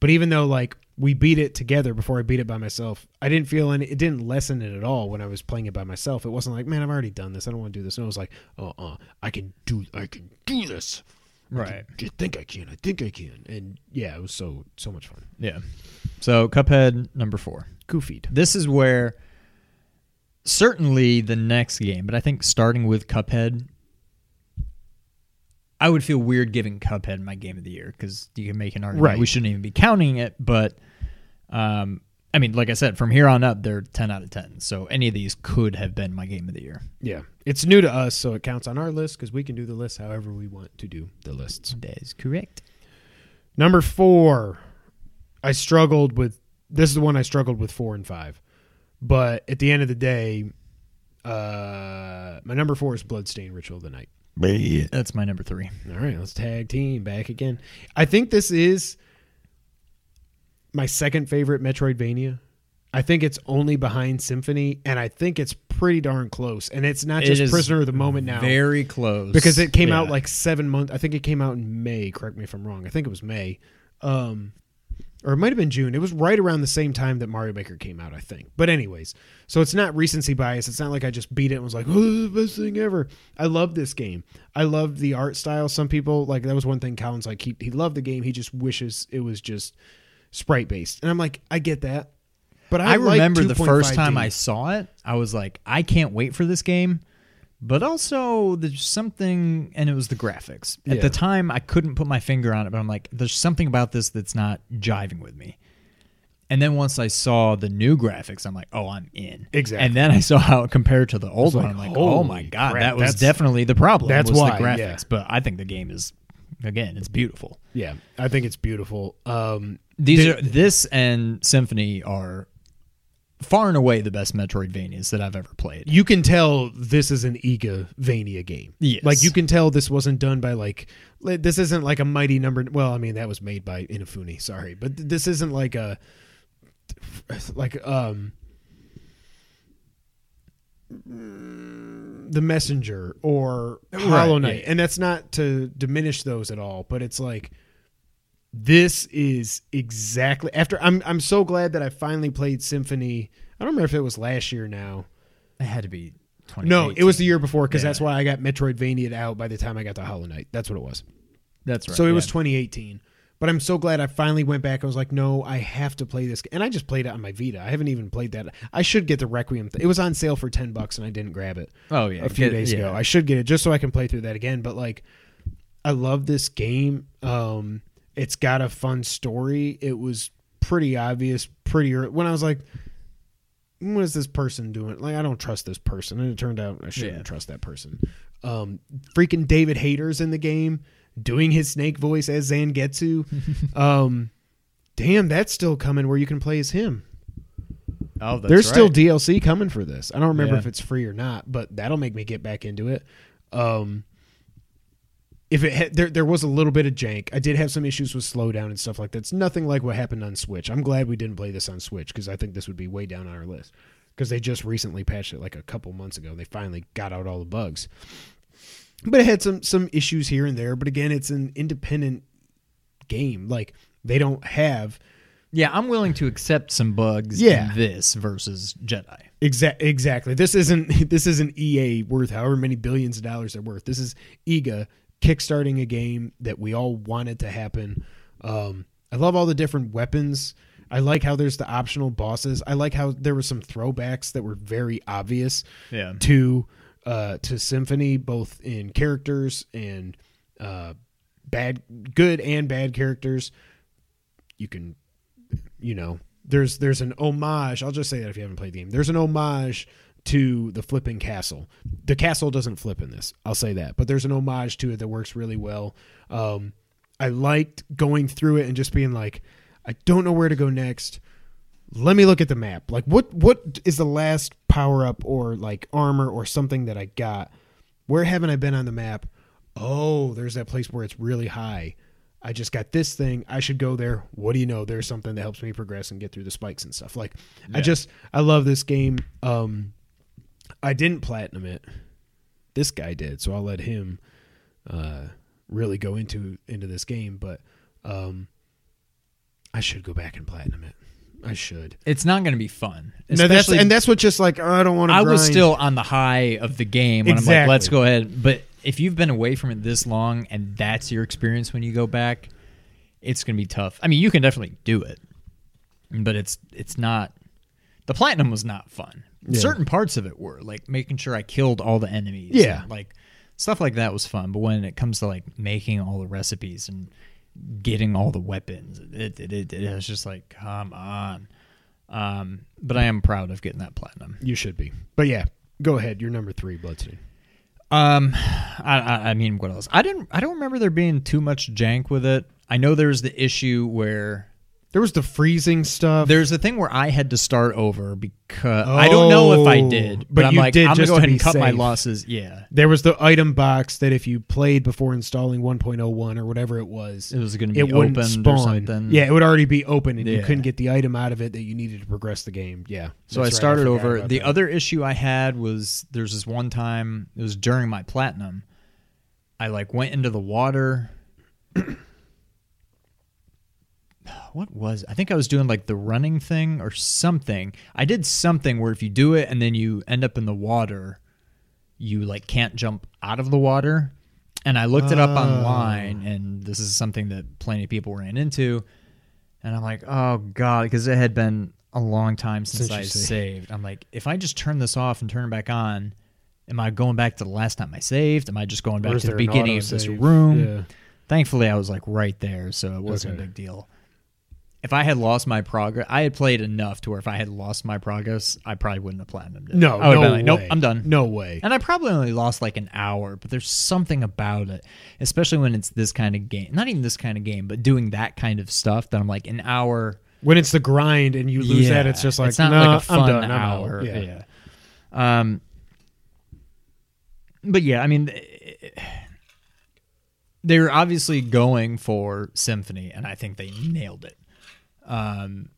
[SPEAKER 2] But even though like we beat it together before I beat it by myself, I didn't feel any. It didn't lessen it at all when I was playing it by myself. It wasn't like, man, I've already done this. I don't want to do this. And it was like, oh, uh, I can do. I can do this.
[SPEAKER 3] right.
[SPEAKER 2] I think I can. I think I can. And yeah, it was so so much fun.
[SPEAKER 3] Yeah. So Cuphead number four.
[SPEAKER 2] Goofied.
[SPEAKER 3] This is where certainly the next game, but I think starting with Cuphead, I would feel weird giving Cuphead my game of the year because you can make an argument
[SPEAKER 2] Right.
[SPEAKER 3] we shouldn't even be counting it. But um, I mean, like I said, from here on up, they're ten out of ten. So any of these could have been my game of the year.
[SPEAKER 2] Yeah, it's new to us, so it counts on our list because we can do the list however we want to do the lists.
[SPEAKER 3] That is correct.
[SPEAKER 2] Number four, I struggled with. This is the one I struggled with four and five, but at the end of the day, uh, my number four is Bloodstained Ritual of the Night.
[SPEAKER 3] That's my number three.
[SPEAKER 2] All right, let's tag team back again. I think this is my second favorite Metroidvania. I think it's only behind Symphony, and I think it's pretty darn close. And it's not just
[SPEAKER 3] is
[SPEAKER 2] Prisoner of the Moment now.
[SPEAKER 3] Very close
[SPEAKER 2] because it came out like seven months. I think it came out in May. Correct me if I'm wrong. I think it was May, um, or it might have been June. It was right around the same time that Mario Maker came out. I think. But anyways, so it's not recency bias. It's not like I just beat it and was like, "Oh, the best thing ever." I love this game. I love the art style. Some people like that was one thing. Colin's like he he loved the game. He just wishes it was just sprite based. And I'm like, I get that. But I,
[SPEAKER 3] I
[SPEAKER 2] like
[SPEAKER 3] remember the first time I saw it, I was like, I can't wait for this game. But also, there's something, and it was the graphics. At
[SPEAKER 2] Yeah.
[SPEAKER 3] the time, I couldn't put my finger on it, but I'm like, there's something about this that's not jiving with me. And then once I saw the new graphics, I'm like, oh, I'm in.
[SPEAKER 2] Exactly.
[SPEAKER 3] And then I saw how it compared to the old one.
[SPEAKER 2] like,
[SPEAKER 3] I'm like, oh my god,
[SPEAKER 2] crap,
[SPEAKER 3] that was definitely the problem.
[SPEAKER 2] that's
[SPEAKER 3] was
[SPEAKER 2] why,
[SPEAKER 3] the graphics.
[SPEAKER 2] yeah.
[SPEAKER 3] But I think the game is, again, it's beautiful.
[SPEAKER 2] Yeah, I think it's beautiful. Um,
[SPEAKER 3] These
[SPEAKER 2] the-
[SPEAKER 3] are this and Symphony are far and away the best Metroidvanias that I've ever played.
[SPEAKER 2] you can tell this is an Igavania game.
[SPEAKER 3] Yes.
[SPEAKER 2] Like you can tell this wasn't done by like this isn't like a mighty number. Well, I mean that was made by Inafune. Sorry, but this isn't like a like um the messenger or Hollow Knight,
[SPEAKER 3] yeah.
[SPEAKER 2] and that's not to diminish those at all. But it's like this is exactly after. I'm I'm so glad that I finally played Symphony. I don't remember if it was last year now.
[SPEAKER 3] It had to be.
[SPEAKER 2] No, it was the year before because
[SPEAKER 3] Yeah.
[SPEAKER 2] that's why I got Metroidvania out by the time I got to Hollow Knight. That's what it was.
[SPEAKER 3] That's right.
[SPEAKER 2] so it was 2018. But I'm so glad I finally went back. I was like, no, I have to play this. And I just played it on my Vita. I haven't even played that. I should get the Requiem. Th- it was on sale for 10 bucks and I didn't grab it
[SPEAKER 3] Oh yeah,
[SPEAKER 2] a few
[SPEAKER 3] get-
[SPEAKER 2] days
[SPEAKER 3] yeah.
[SPEAKER 2] ago. I should get it just so I can play through that again. But like, I love this game. Um, it's got a fun story. It was pretty obvious, pretty early. when I was like, what is this person doing? Like, I don't trust this person, and it turned out I shouldn't
[SPEAKER 3] Yeah.
[SPEAKER 2] trust that person. Um, freaking David Hayter's in the game doing his snake voice as Zangetsu. um, damn, that's still coming where you can play as him.
[SPEAKER 3] Oh, that's
[SPEAKER 2] There's still. DLC coming for this. I don't remember
[SPEAKER 3] Yeah.
[SPEAKER 2] if it's free or not, but that'll make me get back into it. Um, if it had, there, there was a little bit of jank. I did have some issues with slowdown and stuff like that. It's nothing like what happened on Switch. I'm glad we didn't play this on Switch because I think this would be way down on our list because they just recently patched it like a couple months ago. They finally got out all the bugs, but it had some some issues here and there. But again, it's an independent game. Like they don't have
[SPEAKER 3] Yeah, I'm willing to accept some bugs
[SPEAKER 2] Yeah.
[SPEAKER 3] in this versus Jedi.
[SPEAKER 2] Exactly. Exactly. This isn't this isn't EA worth however many billions of dollars they're worth. This is IGA kickstarting a game that we all wanted to happen. Um, I love all the different weapons. I like how there's the optional bosses. I like how there were some throwbacks that were very obvious
[SPEAKER 3] Yeah.
[SPEAKER 2] to uh, to Symphony, both in characters and uh, bad, good and bad characters. You can, you know, there's there's an homage. I'll just say that if you haven't played the game, there's an homage to the flipping castle. The castle doesn't flip in this. I'll say that, but there's an homage to it that works really well. Um, I liked going through it and just being like, I don't know where to go next let me look at the map. Like what what is the last power up or like armor or something that I got? Where haven't I been on the map? Oh, there's that place where it's really high. I just got this thing. I should go there. What do you know? There's something that helps me progress and get through the spikes and stuff. Like I just I love this game. Um I didn't platinum it. This guy did, so I'll let him uh really go into into this game, but um I should go back and platinum it. I should.
[SPEAKER 3] It's not going to be fun.
[SPEAKER 2] No, that's, and that's what just like oh, I don't want to.
[SPEAKER 3] I was still on the high of the game when I'm like, let's go ahead. But if you've been away from it this long and that's your experience when you go back, it's going to be tough. I mean, you can definitely do it, but it's it's not. The platinum was not fun.
[SPEAKER 2] Yeah.
[SPEAKER 3] Certain parts of it were like making sure I killed all the enemies.
[SPEAKER 2] Yeah.
[SPEAKER 3] like stuff like that was fun. But when it comes to like making all the recipes and getting all the weapons, it it, it, it was just like, come on. Um, but I am proud of getting that platinum.
[SPEAKER 2] You should be, but yeah, go ahead. You're number three, Bloodstain.
[SPEAKER 3] Um, I, I, I mean, what else? I didn't. I don't remember there being too much jank with it. I know there's the issue where
[SPEAKER 2] There was the freezing stuff.
[SPEAKER 3] there's a thing where I had to start over because I don't know if I
[SPEAKER 2] Oh,
[SPEAKER 3] did, but,
[SPEAKER 2] but
[SPEAKER 3] I'm
[SPEAKER 2] you
[SPEAKER 3] like,
[SPEAKER 2] did
[SPEAKER 3] I'm gonna
[SPEAKER 2] just
[SPEAKER 3] go ahead and cut my losses. Yeah,
[SPEAKER 2] there was the item box that if you played before installing 1.01 or whatever it was,
[SPEAKER 3] it was gonna be
[SPEAKER 2] it wouldn't
[SPEAKER 3] or something.
[SPEAKER 2] Yeah, it would already be open, and you couldn't get the item out of it that you needed to progress the game. Yeah.
[SPEAKER 3] So I
[SPEAKER 2] right,
[SPEAKER 3] started
[SPEAKER 2] forgot
[SPEAKER 3] over. The
[SPEAKER 2] that.
[SPEAKER 3] other issue I had was there's this one time it was during my platinum. I like went into the water. What was I think I was doing like the running thing or something. I did something where if you do it and then you end up in the water, you like can't jump out of the water. And I looked it up
[SPEAKER 2] Oh.
[SPEAKER 3] online and this is something that plenty of people ran into. And I'm like, oh god, because it had been a long time since, I
[SPEAKER 2] saved.
[SPEAKER 3] saved. I'm like, if I just turn this off and turn it back on, am I going back to the last time I saved? Am I just going back to the beginning of this room?
[SPEAKER 2] Yeah.
[SPEAKER 3] Thankfully, I was like right there, so it wasn't
[SPEAKER 2] Okay.
[SPEAKER 3] a big deal. If I had lost my progress, I had played enough to where if I had lost my progress, I probably wouldn't have platinumed it.
[SPEAKER 2] No,
[SPEAKER 3] I would've
[SPEAKER 2] no
[SPEAKER 3] been like, nope,
[SPEAKER 2] way.
[SPEAKER 3] I'm done.
[SPEAKER 2] No way.
[SPEAKER 3] And I probably only lost like an hour, but there's something about it, especially when it's this kind of game. Not even this kind of game, but doing that kind of stuff that I'm like an hour.
[SPEAKER 2] When it's the grind and you lose that, it's just like
[SPEAKER 3] it's not
[SPEAKER 2] "Nah,
[SPEAKER 3] like a fun
[SPEAKER 2] I'm done. I'm
[SPEAKER 3] hour.
[SPEAKER 2] Yeah.
[SPEAKER 3] yeah. Um. But yeah, I mean, they're obviously going for symphony, and I think they nailed it. Um.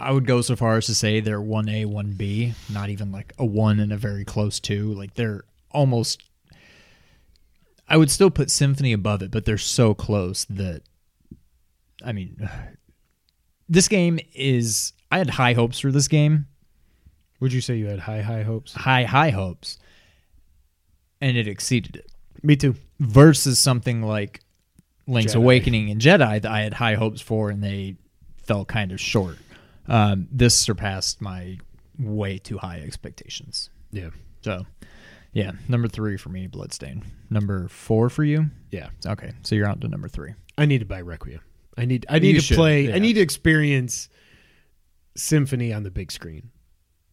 [SPEAKER 3] I would go so far as to say they're one A, one B, not even like a one and a very close two. Like they're almost. I would still put Symphony above it, but they're so close that. I mean, this game is. I had high hopes for this game,
[SPEAKER 2] Would you say you had high, high hopes?
[SPEAKER 3] high, high hopes, and it exceeded it.
[SPEAKER 2] Me too.
[SPEAKER 3] Versus something like Link's
[SPEAKER 2] Jedi.
[SPEAKER 3] Awakening and Jedi that I had high hopes for, and they fell kind of short. Um, this surpassed my way too high expectations.
[SPEAKER 2] Yeah.
[SPEAKER 3] So, yeah, number three for me, Bloodstain. Number four for you.
[SPEAKER 2] Yeah.
[SPEAKER 3] Okay, so you're on to number three.
[SPEAKER 2] I need to buy Requiem. I need I need
[SPEAKER 3] You
[SPEAKER 2] to
[SPEAKER 3] should,
[SPEAKER 2] play
[SPEAKER 3] yeah.
[SPEAKER 2] I need to experience Symphony on the big screen.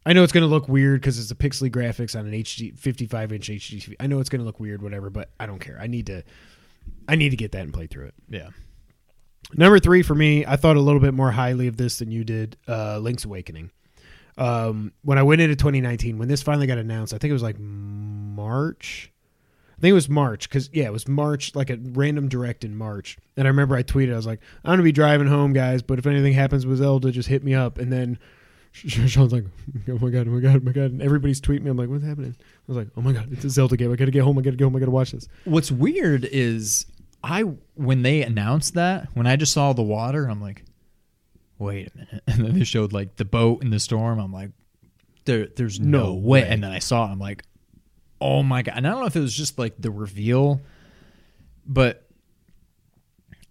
[SPEAKER 2] I know it's going to look weird because it's a pixely graphics on an HD 55 inch HD. TV. I know it's going to look weird, whatever, but I don't care. I need to I need to get that and play through it.
[SPEAKER 3] Yeah.
[SPEAKER 2] Number three for me, I thought a little bit more highly of this than you did. Uh, Link's Awakening. Um, when I went into 2019, when this finally got announced, I think it was like March. I think it was March because yeah, it was March, like a random direct in March. And I remember I tweeted, I was like, "I'm gonna be driving home, guys, but if anything happens with Zelda, just hit me up." And then Sean's like, "Oh my god, oh my god, oh my god!" And everybody's tweeting me. I'm like, "What's happening?" I was like, "Oh my god, it's a Zelda game. I gotta get home. I gotta get home. I gotta watch this."
[SPEAKER 3] What's weird is I when they announced that when I just saw the water, I'm like, wait a minute, and then they showed like the boat in the storm. I'm like, there, there's no,
[SPEAKER 2] No
[SPEAKER 3] way.
[SPEAKER 2] way.
[SPEAKER 3] And then I saw it. I'm like, oh my god. And I don't know if it was just like the reveal, but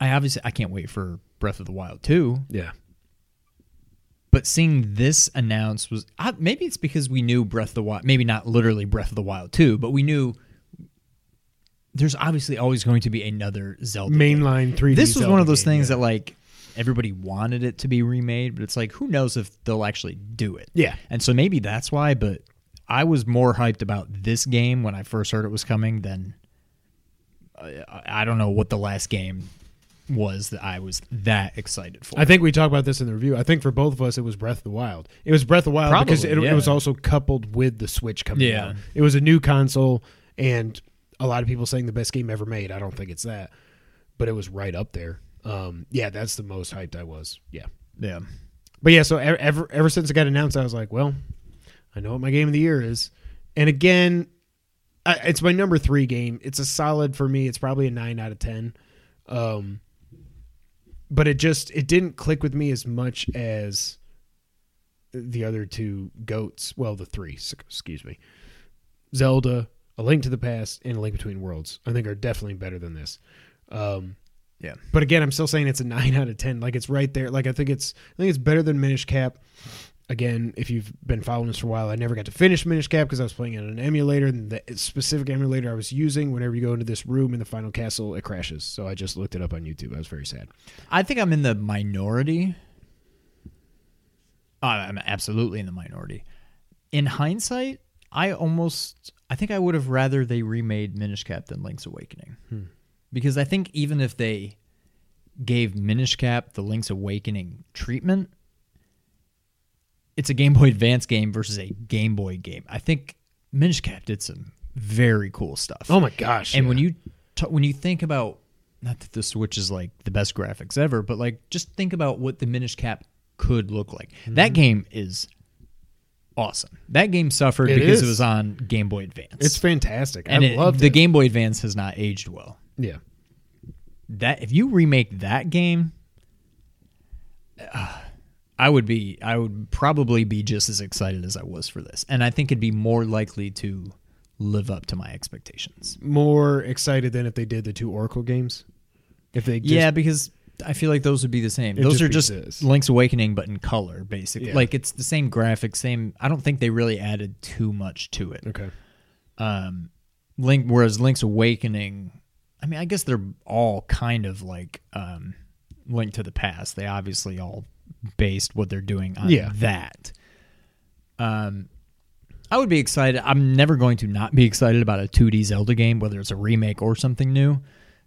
[SPEAKER 3] I obviously I can't wait for Breath of the Wild 2.
[SPEAKER 2] Yeah,
[SPEAKER 3] But seeing this announced was I, maybe it's because we knew Breath of the Wild, maybe not literally Breath of the Wild 2, but we knew there's obviously always going to be another Zelda.
[SPEAKER 2] mainline 3D.
[SPEAKER 3] This was
[SPEAKER 2] Zelda
[SPEAKER 3] one of those
[SPEAKER 2] game,
[SPEAKER 3] things
[SPEAKER 2] yeah.
[SPEAKER 3] that like everybody wanted it to be remade, but it's like who knows if they'll actually do it.
[SPEAKER 2] Yeah.
[SPEAKER 3] And so maybe that's why, but I was more hyped about this game when I first heard it was coming than uh, I, I don't know what the last game was that I was that excited for.
[SPEAKER 2] I think we talked about this in the review. I think for both of us, it was Breath of the Wild. It was Breath of the Wild because it,
[SPEAKER 3] Probably,
[SPEAKER 2] it was also coupled with the Switch coming
[SPEAKER 3] Yeah.
[SPEAKER 2] out. It was a new console, and a lot of people saying the best game ever made. I don't think it's that, but it was right up there. Um, yeah, that's the most hyped I was. Yeah,
[SPEAKER 3] yeah.
[SPEAKER 2] but yeah. So ever ever, ever since it got announced, I was like, well, I know what my game of the year is. And again, I, it's my number three game. It's a solid for me. It's probably a nine out of ten. Um, but it just it didn't click with me as much as the other two goats. Well, the three, excuse me. Zelda, A Link to the Past, and A Link Between Worlds. I think are definitely better than this. Um,
[SPEAKER 3] Yeah.
[SPEAKER 2] but again, I'm still saying it's a nine out of ten. Like it's right there. Like I think it's I think it's better than Minish Cap. Again, if you've been following this for a while, I never got to finish Minish Cap because I was playing on an emulator, and the specific emulator I was using, whenever you go into this room in the final castle, it crashes. So I just looked it up on YouTube. I was very sad.
[SPEAKER 3] I think I'm in the minority. Uh, I'm absolutely in the minority. In hindsight, I almost I think I would have rather they remade Minish Cap than Link's Awakening. Because I think even if they gave Minish Cap the Link's Awakening treatment, it's a Game Boy Advance game versus a Game Boy game. I think Minish Cap did some very cool stuff.
[SPEAKER 2] Oh my gosh!
[SPEAKER 3] And
[SPEAKER 2] yeah.
[SPEAKER 3] when you t- when you think about not that the Switch is like the best graphics ever, but like just think about what the Minish Cap could look like.
[SPEAKER 2] Mm-hmm.
[SPEAKER 3] That game is awesome. That game suffered
[SPEAKER 2] It
[SPEAKER 3] because
[SPEAKER 2] is.
[SPEAKER 3] it was on Game Boy Advance.
[SPEAKER 2] it's fantastic.
[SPEAKER 3] and
[SPEAKER 2] I
[SPEAKER 3] it,
[SPEAKER 2] love
[SPEAKER 3] the Game Boy Advance has not aged well.
[SPEAKER 2] Yeah,
[SPEAKER 3] That if you remake that game, uh, I would be I would probably be just as excited as I was for this, and I think it'd be more likely to live up to my expectations.
[SPEAKER 2] more excited than if they did the two Oracle games. If they just,
[SPEAKER 3] yeah, because I feel like those would be the same. Those
[SPEAKER 2] just
[SPEAKER 3] are just
[SPEAKER 2] this.
[SPEAKER 3] Link's Awakening, but in color, basically.
[SPEAKER 2] Yeah.
[SPEAKER 3] Like it's the same graphics, same. I don't think they really added too much to it.
[SPEAKER 2] okay,
[SPEAKER 3] Um, Link, whereas Link's Awakening, I mean, I guess they're all kind of like um, Link to the Past. They obviously all based what they're doing on
[SPEAKER 2] Yeah.
[SPEAKER 3] that. Um, I would be excited. I'm never going to not be excited about a 2D Zelda game, whether it's a remake or something new.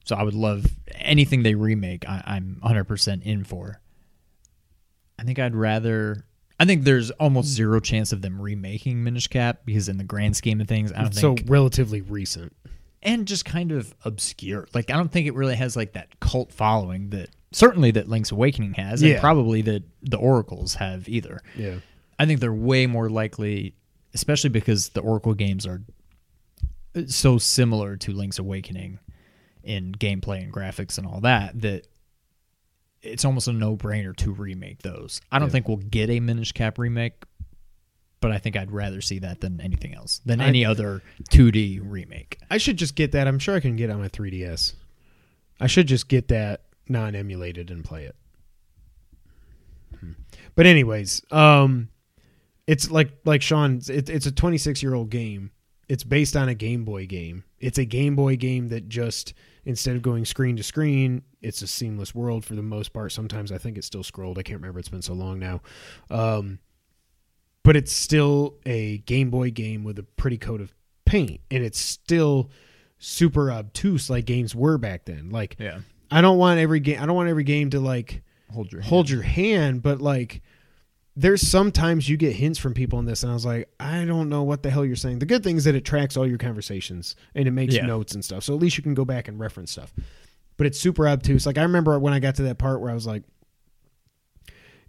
[SPEAKER 3] So I would love anything they remake. I, I'm 100% in for. I think I'd rather. I think there's almost zero chance of them remaking Minish Cap because, in the grand scheme of things, I don't
[SPEAKER 2] it's so relatively recent.
[SPEAKER 3] and just kind of obscure. Like I don't think it really has like that cult following that certainly that Link's Awakening has, and
[SPEAKER 2] Yeah.
[SPEAKER 3] probably that the Oracles have either.
[SPEAKER 2] Yeah,
[SPEAKER 3] I think they're way more likely, especially because the Oracle games are uh, so similar to Link's Awakening in gameplay and graphics and all that that it's almost a no-brainer to remake those. I don't
[SPEAKER 2] Yeah.
[SPEAKER 3] think we'll get a Minish Cap remake, but I think I'd rather see that than anything else, than
[SPEAKER 2] I-
[SPEAKER 3] any other 2D remake.
[SPEAKER 2] I should just get that. I'm sure I can get it on my 3DS. I should just get that non-emulated and play it. Hmm. But anyways, um, it's like like Sean. It, it's a 26 year old game. It's based on a Game Boy game. It's a Game Boy game that just instead of going screen to screen, it's a seamless world for the most part. Sometimes I think it's still scrolled. I can't remember. It's been so long now. Um, but it's still a Game Boy game with a pretty coat of paint, and it's still super obtuse like games were back then. Like
[SPEAKER 3] Yeah.
[SPEAKER 2] I don't want every game. I don't want every game to like
[SPEAKER 3] Hold your
[SPEAKER 2] hold your hand, but like there's sometimes you get hints from people in this, and I was like, I don't know what the hell you're saying. The good thing is that it tracks all your conversations and it makes
[SPEAKER 3] Yeah.
[SPEAKER 2] notes and stuff, so at least you can go back and reference stuff. But it's super obtuse. Like I remember when I got to that part where I was like,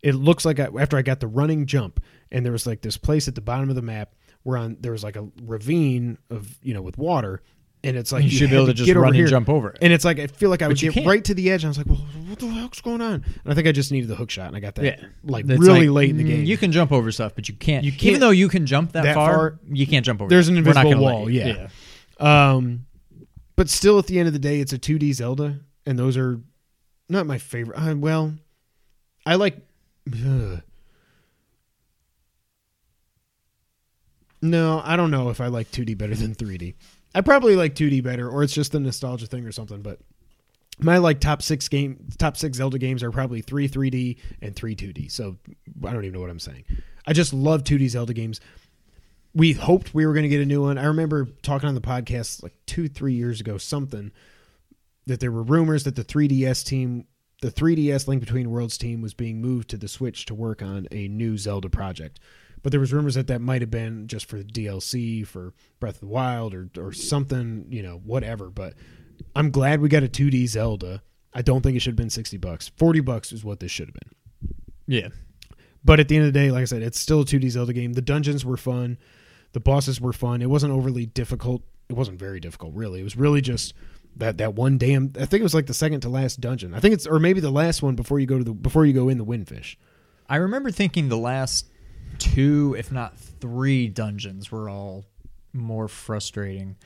[SPEAKER 2] it looks like I, after I got the running jump, and there was like this place at the bottom of the map where on there was like a ravine of you know with water, and it's like
[SPEAKER 3] you, should be able to just run
[SPEAKER 2] here.
[SPEAKER 3] and jump over it.
[SPEAKER 2] And it's like I feel like I would get
[SPEAKER 3] can't.
[SPEAKER 2] right to the edge, and I was like, "Well, what the heck's going on?" And I think I just needed the hook shot, and I got that
[SPEAKER 3] Yeah.
[SPEAKER 2] like
[SPEAKER 3] It's
[SPEAKER 2] really
[SPEAKER 3] like,
[SPEAKER 2] late in the
[SPEAKER 3] mm,
[SPEAKER 2] game.
[SPEAKER 3] You can jump over stuff, but you can't.
[SPEAKER 2] You
[SPEAKER 3] Even
[SPEAKER 2] can't-
[SPEAKER 3] though you can jump that,
[SPEAKER 2] that
[SPEAKER 3] far,
[SPEAKER 2] far,
[SPEAKER 3] you can't jump over.
[SPEAKER 2] there's an invisible wall,
[SPEAKER 3] you.
[SPEAKER 2] yeah. Um, but still, at the end of the day, it's a 2D Zelda, and those are not my favorite. Uh, well, I like. ugh. No, I don't know if I like 2D better than 3D. I probably like 2D better, or it's just a nostalgia thing or something. But my like top six game, top six Zelda games are probably three 3D and three 2D. So I don't even know what I'm saying. I just love 2D Zelda games we hoped we were going to get a new one. I remember talking on the podcast like two, three years ago, something that there were rumors that the 3DS team, the 3DS Link Between Worlds team, was being moved to the Switch to work on a new Zelda project. But there was rumors that that might have been just for DLC for Breath of the Wild or or something, you know, whatever. But I'm glad we got a 2D Zelda. I don't think it should have been 60 bucks. 40 bucks is what this should have been.
[SPEAKER 3] Yeah.
[SPEAKER 2] But at the end of the day, like I said, it's still a 2D Zelda game. The dungeons were fun. The bosses were fun. It wasn't overly difficult. It wasn't very difficult, really. It was really just that that one damn. I think it was like the second to last dungeon. I think it's or maybe the last one before you go to the before you go in the windfish.
[SPEAKER 3] I remember thinking the last two, if not three, dungeons were all more frustrating.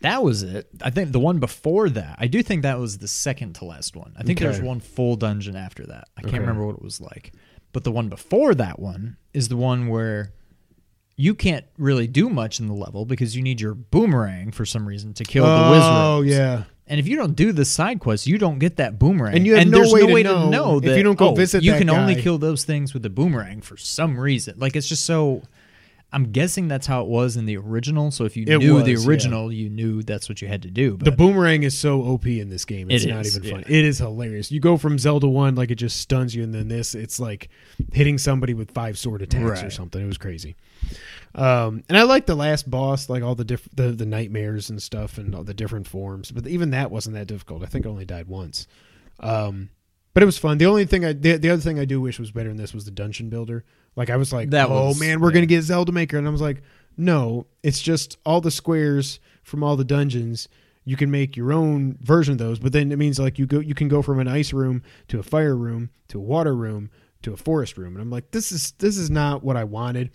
[SPEAKER 3] That was it. I think the one before that, I do think that was the second to last one. I think
[SPEAKER 2] Okay.
[SPEAKER 3] there's one full dungeon after that. I can't
[SPEAKER 2] Okay.
[SPEAKER 3] remember what it was like. But the one before that one is the one where you can't really do much in the level because you need your boomerang for some reason to kill the wizard.
[SPEAKER 2] oh yeah,
[SPEAKER 3] And if you don't do the side quest, you don't get that boomerang.
[SPEAKER 2] And you have no
[SPEAKER 3] there's
[SPEAKER 2] way
[SPEAKER 3] no
[SPEAKER 2] to
[SPEAKER 3] way
[SPEAKER 2] know
[SPEAKER 3] to know
[SPEAKER 2] if
[SPEAKER 3] that,
[SPEAKER 2] you don't go
[SPEAKER 3] oh,
[SPEAKER 2] visit
[SPEAKER 3] You can only kill those things with the boomerang for some reason. Like it's just so. I'm guessing that's how it was in the original. So if you
[SPEAKER 2] It
[SPEAKER 3] knew the
[SPEAKER 2] was, yeah.
[SPEAKER 3] original, you knew that's what you had to do. But
[SPEAKER 2] the boomerang is so OP in this game. It's
[SPEAKER 3] It
[SPEAKER 2] not
[SPEAKER 3] is,
[SPEAKER 2] even fun.
[SPEAKER 3] yeah.
[SPEAKER 2] It is hilarious. You go from Zelda one like it just stuns you, and then this it's like hitting somebody with five sword attacks or something. It was crazy. Um, and I like the last boss, like all the diff- the the nightmares and stuff, and all the different forms. But even that wasn't that difficult. I think I only died once. Um, but it was fun. The only thing I the, the other thing I do wish was better than this was the dungeon builder. Like I was like,
[SPEAKER 3] That
[SPEAKER 2] oh
[SPEAKER 3] was-
[SPEAKER 2] man, we're
[SPEAKER 3] yeah.
[SPEAKER 2] gonna get Zelda Maker, and I was like, no, it's just all the squares from all the dungeons. You can make your own version of those, but then it means like you go, you can go from an ice room to a fire room to a water room to a forest room, and I'm like, this is this is not what I wanted.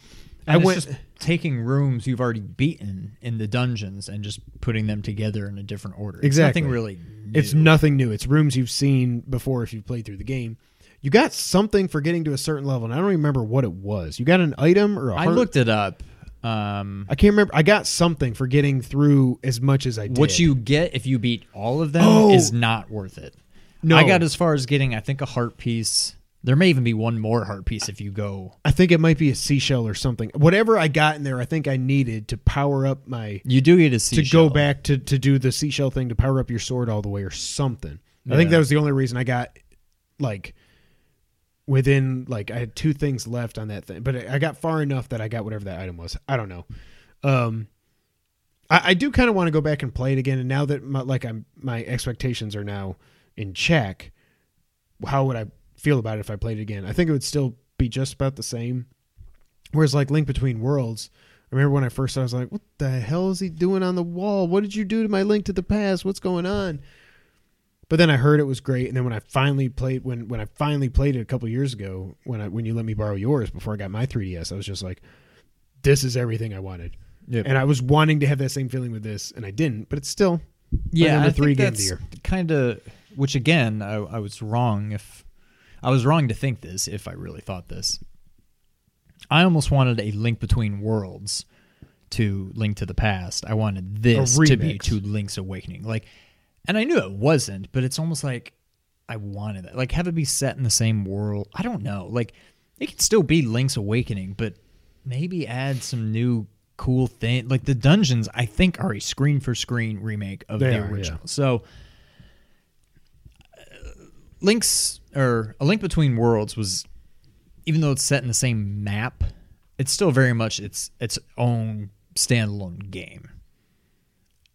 [SPEAKER 3] And
[SPEAKER 2] I
[SPEAKER 3] it's
[SPEAKER 2] went.
[SPEAKER 3] just taking rooms you've already beaten in the dungeons and just putting them together in a different order. It's
[SPEAKER 2] Exactly.
[SPEAKER 3] nothing really. New.
[SPEAKER 2] It's nothing new. It's rooms you've seen before if you've played through the game. You got something for getting to a certain level, and I don't remember what it was. You got an item or a
[SPEAKER 3] I
[SPEAKER 2] heart-
[SPEAKER 3] looked it up. Um,
[SPEAKER 2] I can't remember. I got something for getting through as much as I did.
[SPEAKER 3] what you get if you beat all of them
[SPEAKER 2] Oh.
[SPEAKER 3] is not worth it.
[SPEAKER 2] No.
[SPEAKER 3] I got as far as getting, I think, a heart piece. There may even be one more heart piece if you go.
[SPEAKER 2] I think it might be a seashell or something. Whatever I got in there, I think I needed to power up my
[SPEAKER 3] You do get a seashell to
[SPEAKER 2] go back to to do the seashell thing to power up your sword all the way or something. I think that was the only reason I got like within like I had two things left on that thing, but I got far enough that I got whatever that item was. I don't know. Um, I, I do kind of want to go back and play it again, and now that my, like I'm my expectations are now in check, how would I feel about it if I played it again? I think it would still be just about the same. Whereas like Link Between Worlds, I remember when I first I was like, "What the hell is he doing on the wall? What did you do to my Link to the Past? What's going on?" But then I heard it was great, and then when I finally played when when I finally played it a couple years ago, when I when you let me borrow yours before I got my 3DS, I was just like, "This is everything I wanted."
[SPEAKER 3] Yep.
[SPEAKER 2] And I was wanting to have that same feeling with this, and I didn't. But it's still
[SPEAKER 3] yeah,
[SPEAKER 2] number
[SPEAKER 3] I
[SPEAKER 2] three
[SPEAKER 3] think
[SPEAKER 2] game of the year.
[SPEAKER 3] kind of. Which again, I, I was wrong. If I was wrong to think this, if I really thought this, I almost wanted a link between worlds to Link to the Past. I wanted this to be
[SPEAKER 2] remix.
[SPEAKER 3] to Link's Awakening. Like, and I knew it wasn't, but it's almost like I wanted it. Like, have it be set in the same world. I don't know. Like, it could still be Link's Awakening, but maybe add some new cool thing. Like the dungeons, I think, are a screen for screen remake of
[SPEAKER 2] They
[SPEAKER 3] the
[SPEAKER 2] are,
[SPEAKER 3] original.
[SPEAKER 2] yeah.
[SPEAKER 3] So uh, Link's or A Link Between Worlds was, even though it's set in the same map, it's still very much its its own standalone game.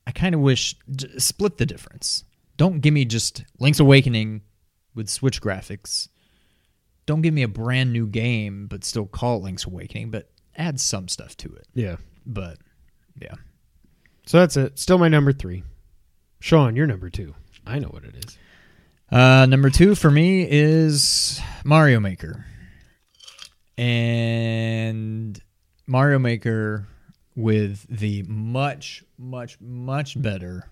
[SPEAKER 3] I kind of wish split the difference. Don't give me just Link's Awakening with Switch graphics. Don't give me a brand new game, but still call it Link's Awakening, but add some stuff to it.
[SPEAKER 2] Yeah.
[SPEAKER 3] But yeah,
[SPEAKER 2] So that's it. Still my number three. Sean, you're number two. I know what it is.
[SPEAKER 3] Uh, number two for me is Mario Maker. And Mario Maker with the much, much, much better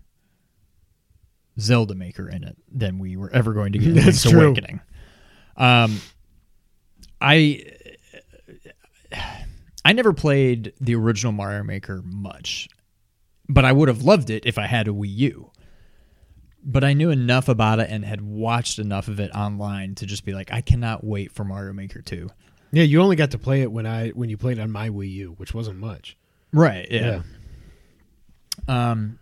[SPEAKER 3] Zelda Maker in it than we were ever going to get in
[SPEAKER 2] That's
[SPEAKER 3] Link's
[SPEAKER 2] true.
[SPEAKER 3] Awakening. Um, I I never played the original Mario Maker much, but I would have loved it if I had a Wii U but I knew enough about it and had watched enough of it online to just be like, I cannot wait for Mario Maker 2.
[SPEAKER 2] Yeah, you only got to play it when I when you played on my Wii U, which wasn't much.
[SPEAKER 3] Right. Yeah. Um,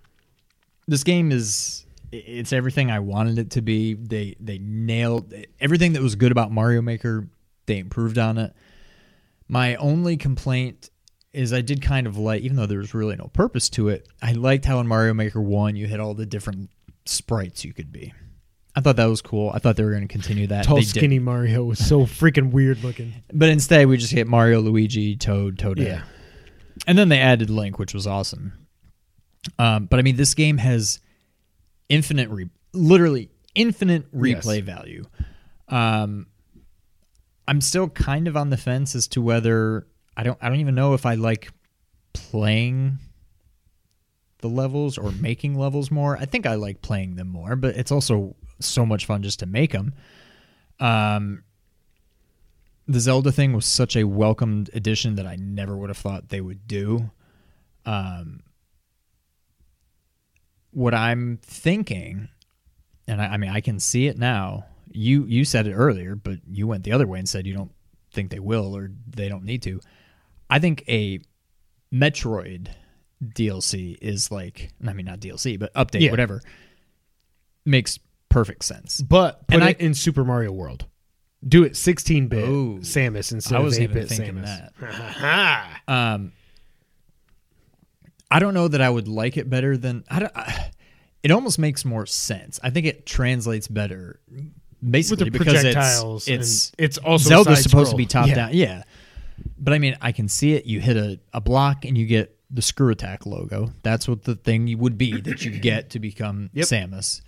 [SPEAKER 3] this game is it's everything I wanted it to be. They they nailed everything that was good about Mario Maker. They improved on it. My only complaint is I did kind of like, even though there was really no purpose to it, I liked how in Mario Maker One you had all the different sprites you could be. I thought that was cool. I thought they were going to continue that.
[SPEAKER 2] Tall,
[SPEAKER 3] They didn't.
[SPEAKER 2] skinny Mario was so freaking weird looking.
[SPEAKER 3] But instead, we just get Mario, Luigi, Toad, Toadette.
[SPEAKER 2] Yeah.
[SPEAKER 3] And then they added Link, which was awesome. Um, but I mean, this game has infinite, re- literally infinite replay value. Um, I'm still kind of on the fence as to whether I don't. I don't even know if I like playing the levels or making levels more. I think I like playing them more, but it's also so much fun just to make them. Um, the Zelda thing was such a welcomed addition that I never would have thought they would do. Um, what I'm thinking, and I, I mean, I can see it now. You you said it earlier, but you went the other way and said you don't think they will or they don't need to. I think a Metroid DLC is like, I mean, not DLC, but update,
[SPEAKER 2] Yeah.
[SPEAKER 3] whatever, makes perfect sense.
[SPEAKER 2] But put
[SPEAKER 3] And
[SPEAKER 2] it
[SPEAKER 3] I-
[SPEAKER 2] in Super Mario World. Do it 16 bit
[SPEAKER 3] Oh.
[SPEAKER 2] Samus instead
[SPEAKER 3] I
[SPEAKER 2] of
[SPEAKER 3] wasn't
[SPEAKER 2] 8
[SPEAKER 3] even
[SPEAKER 2] bit
[SPEAKER 3] thinking
[SPEAKER 2] Samus.
[SPEAKER 3] that. Um, I don't know that I would like it better than I don't. I, it almost makes more sense. I think it translates better,
[SPEAKER 2] With
[SPEAKER 3] basically
[SPEAKER 2] the
[SPEAKER 3] because
[SPEAKER 2] projectiles.
[SPEAKER 3] it's it's
[SPEAKER 2] and it's also
[SPEAKER 3] Zelda's
[SPEAKER 2] side
[SPEAKER 3] supposed to be top
[SPEAKER 2] Yeah.
[SPEAKER 3] down. Yeah, but I mean, I can see it. You hit a, a block and you get the screw attack logo. That's what the thing you would be that you get to become
[SPEAKER 2] Yep.
[SPEAKER 3] Samus.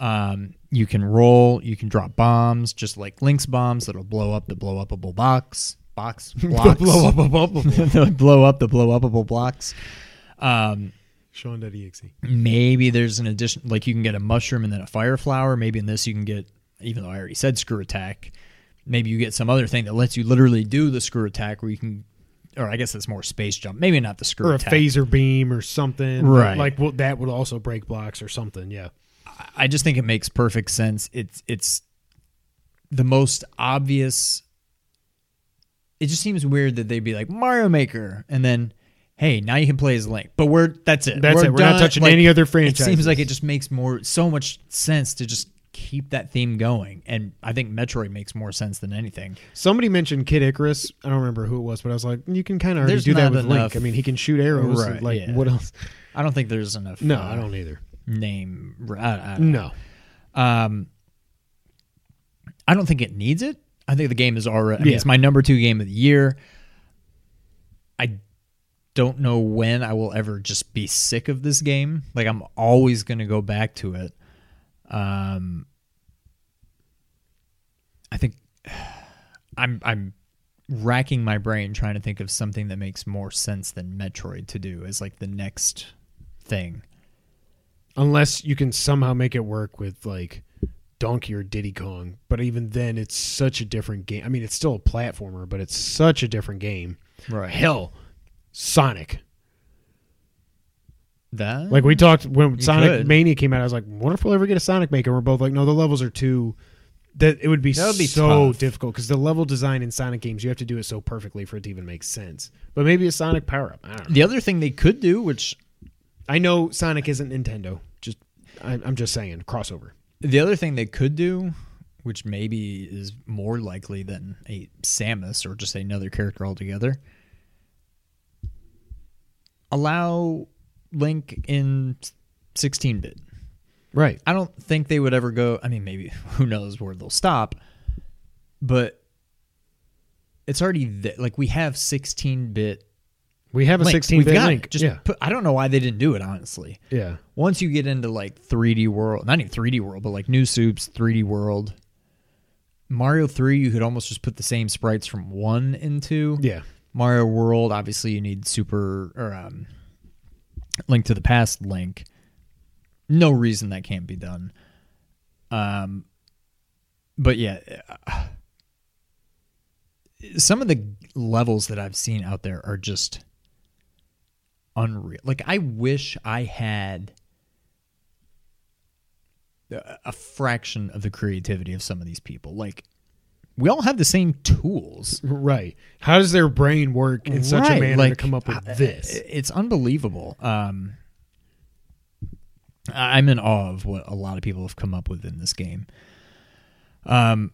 [SPEAKER 3] Um, you can roll. You can drop bombs, just like Link's bombs that'll blow up the blow upable box box blocks.
[SPEAKER 2] Blow up
[SPEAKER 3] blow up the blow upable blocks. Um,
[SPEAKER 2] Sean.exe.
[SPEAKER 3] maybe there's an addition, like you can get a mushroom and then a fire flower. Maybe in this you can get, even though I already said screw attack, maybe you get some other thing that lets you literally do the screw attack where you can, or I guess it's more space jump. Maybe not the screw
[SPEAKER 2] Or a phaser beam or something.
[SPEAKER 3] Right.
[SPEAKER 2] Like well, that would also break blocks or something. Yeah.
[SPEAKER 3] I just think it makes perfect sense. It's it's the most obvious. It just seems weird that they'd be like Mario Maker, and then hey, now you can play as Link. But we're that's it.
[SPEAKER 2] That's it. We're not touching any other franchises.
[SPEAKER 3] It seems like it just makes more so much sense to just keep that theme going, and I think Metroid makes more sense than anything.
[SPEAKER 2] Somebody mentioned Kid Icarus. I don't remember who it was, but I was like, you can kind of already
[SPEAKER 3] There's
[SPEAKER 2] do that with Link. I mean, he can shoot arrows.
[SPEAKER 3] Right,
[SPEAKER 2] like
[SPEAKER 3] yeah.
[SPEAKER 2] what else?
[SPEAKER 3] I don't think there's enough.
[SPEAKER 2] No,
[SPEAKER 3] uh,
[SPEAKER 2] I don't either.
[SPEAKER 3] Name. I, I.
[SPEAKER 2] No.
[SPEAKER 3] Um, I don't think it needs it. I think the game is already. I mean,
[SPEAKER 2] Yeah.
[SPEAKER 3] it's my number two game of the year. I don't know when I will ever just be sick of this game. Like I'm always going to go back to it. Um, I think I'm I'm racking my brain trying to think of something that makes more sense than Metroid to do as like the next thing.
[SPEAKER 2] Unless you can somehow make it work with like Donkey or Diddy Kong, but even then, it's such a different game. I mean, it's still a platformer, but it's such a different game.
[SPEAKER 3] Right.
[SPEAKER 2] Hell, Sonic.
[SPEAKER 3] That
[SPEAKER 2] Like we talked when Sonic
[SPEAKER 3] could.
[SPEAKER 2] Mania came out, I was like, "What if we'll ever get a Sonic Maker?" We're both like, "No, the levels are too." That it would be,
[SPEAKER 3] That would be
[SPEAKER 2] so
[SPEAKER 3] tough.
[SPEAKER 2] difficult because the level design in Sonic games, you have to do it so perfectly for it to even make sense. But maybe a Sonic power up. I don't know.
[SPEAKER 3] The other thing they could do, which
[SPEAKER 2] I know Sonic isn't Nintendo. I, I'm just saying crossover.
[SPEAKER 3] the other thing they could do, which maybe is more likely than a Samus or just another character altogether. Allow Link in 16 bit.
[SPEAKER 2] Right.
[SPEAKER 3] I don't think they would ever go. I mean, maybe who knows where they'll stop, but it's already th- like we have 16 bit.
[SPEAKER 2] We have a 16 bit link.
[SPEAKER 3] Just
[SPEAKER 2] yeah.
[SPEAKER 3] put, I don't know why they didn't do it. Honestly,
[SPEAKER 2] yeah.
[SPEAKER 3] once you get into like 3D world, not even 3D world, but like New Soups 3D world, Mario 3, you could almost just put the same sprites from one into
[SPEAKER 2] Yeah.
[SPEAKER 3] Mario World. Obviously, you need Super or um, Link to the Past Link. No reason that can't be done. Um, but yeah, uh, some of the levels that I've seen out there are just unreal. Like I wish I had a fraction of the creativity of some of these people. Like we all have the same tools.
[SPEAKER 2] Right. How does their brain work in such a
[SPEAKER 3] Right,
[SPEAKER 2] manner to
[SPEAKER 3] like,
[SPEAKER 2] come up with this?
[SPEAKER 3] It's unbelievable. Um, I'm in awe of what a lot of people have come up with in this game. Um,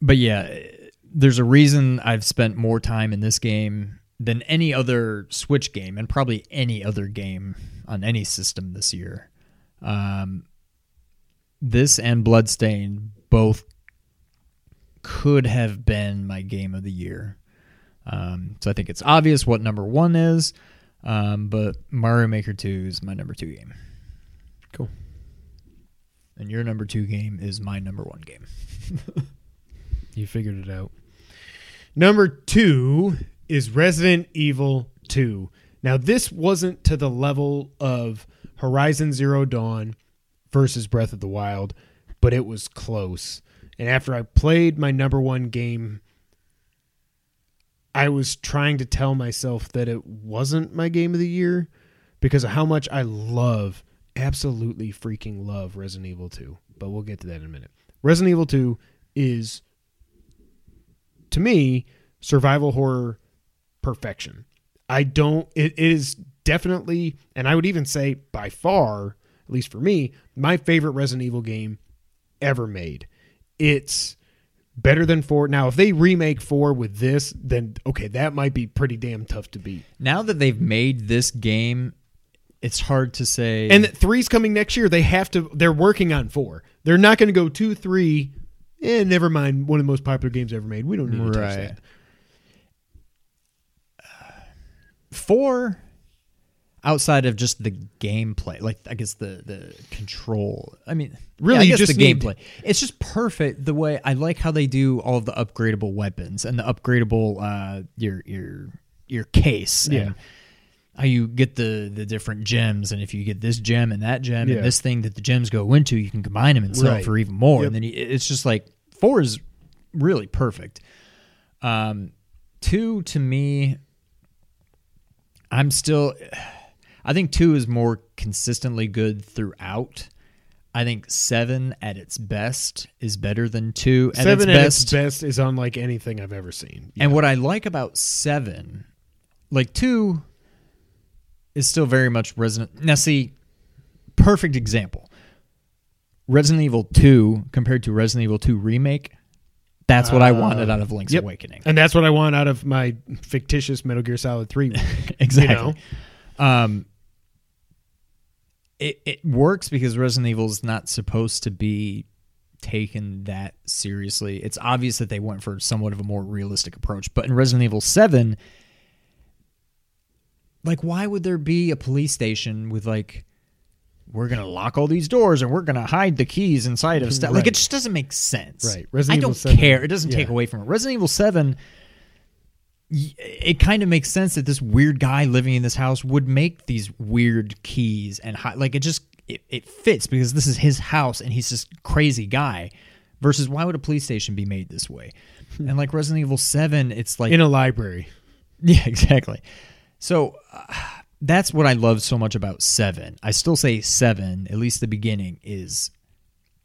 [SPEAKER 3] but yeah, there's a reason I've spent more time in this game than any other Switch game, and probably any other game on any system this year. Um, this and Bloodstained both could have been my game of the year. Um, so I think it's obvious what number one is, um, but Mario Maker 2 is my number two game.
[SPEAKER 2] Cool.
[SPEAKER 3] And your number two game is my number one game.
[SPEAKER 2] You figured it out. Number two is Resident Evil 2. Now, this wasn't to the level of Horizon Zero Dawn versus Breath of the Wild, but it was close. And after I played my number one game, I was trying to tell myself that it wasn't my game of the year because of how much I love, absolutely freaking love Resident Evil 2. But we'll get to that in a minute. Resident Evil 2 is to me, survival horror perfection. I don't, it is definitely, and I would even say by far, at least for me, my favorite Resident Evil game ever made. It's better than four. Now, if they remake four with this, then okay, that might be pretty damn tough to beat.
[SPEAKER 3] Now that they've made this game, it's hard to say.
[SPEAKER 2] And that three's coming next year. They have to, they're working on four. They're not going to go two, three, and never mind, one of the most popular games ever made. We don't need to touch
[SPEAKER 3] Right.
[SPEAKER 2] that.
[SPEAKER 3] Four outside of just the gameplay like i guess the the control i mean
[SPEAKER 2] Really,
[SPEAKER 3] yeah, I
[SPEAKER 2] just
[SPEAKER 3] the
[SPEAKER 2] need-
[SPEAKER 3] gameplay it's just perfect the way i like how they do all the upgradable weapons and the upgradable uh your your your case
[SPEAKER 2] Yeah.
[SPEAKER 3] and how you get the the different gems and if you get this gem and that gem
[SPEAKER 2] Yeah.
[SPEAKER 3] and this thing that the gems go into you can combine them and sell
[SPEAKER 2] Right.
[SPEAKER 3] for even more
[SPEAKER 2] Yep.
[SPEAKER 3] and then you, it's just like four is really perfect um two to me I'm still. I think two is more consistently good throughout. I think seven at its best is better than two at
[SPEAKER 2] Seven
[SPEAKER 3] its
[SPEAKER 2] at
[SPEAKER 3] best.
[SPEAKER 2] its best is unlike anything I've ever seen.
[SPEAKER 3] And what I like about seven, like two, is still very much Resident. Now, see, perfect example. Resident Evil Two compared to Resident Evil Two remake. That's what I wanted out of Link's
[SPEAKER 2] Yep.
[SPEAKER 3] Awakening.
[SPEAKER 2] And that's what I want out of my fictitious Metal Gear Solid 3.
[SPEAKER 3] exactly. Um, it it works because Resident Evil is not supposed to be taken that seriously. It's obvious that they went for somewhat of a more realistic approach, but in Resident Evil Seven, like, why would there be a police station with like? We're gonna lock all these doors and we're gonna hide the keys inside of stuff. Like it just doesn't make sense.
[SPEAKER 2] Right. Resident
[SPEAKER 3] I don't
[SPEAKER 2] 7
[SPEAKER 3] care. It doesn't take away from it. Resident Evil Seven it kind of makes sense that this weird guy living in this house would make these weird keys and like it just it, it fits because this is his house and he's this crazy guy versus why would a police station be made this way and like resident evil 7 it's like
[SPEAKER 2] In a library.
[SPEAKER 3] yeah exactly so uh, that's what i love so much about 7 i still say 7 at least the beginning is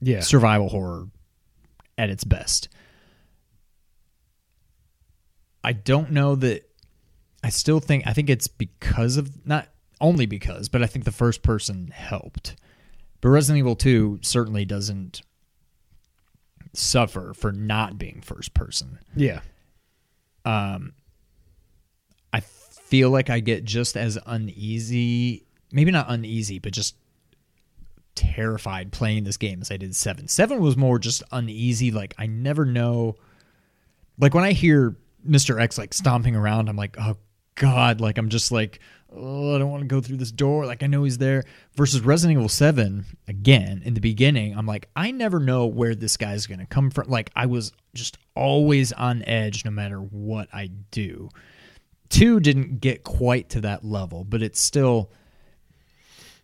[SPEAKER 2] Yeah.
[SPEAKER 3] survival horror at its best. I don't know that I still think I think it's because of not only because, but I think the first person helped. But Resident Evil 2 certainly doesn't suffer for not being first person.
[SPEAKER 2] Yeah.
[SPEAKER 3] Um, feel like I get just as uneasy, maybe not uneasy, but just terrified playing this game as I did seven. Seven was more just uneasy. Like I never know. Like when I hear Mr. X like stomping around, I'm like, oh god. Like I'm just like, oh, I don't want to go through this door. Like I know he's there. Versus Resident Evil Seven, again in the beginning, I'm like, I never know where this guy's gonna come from. Like I was just always on edge no matter what I do. Two didn't get quite to that level, but it's still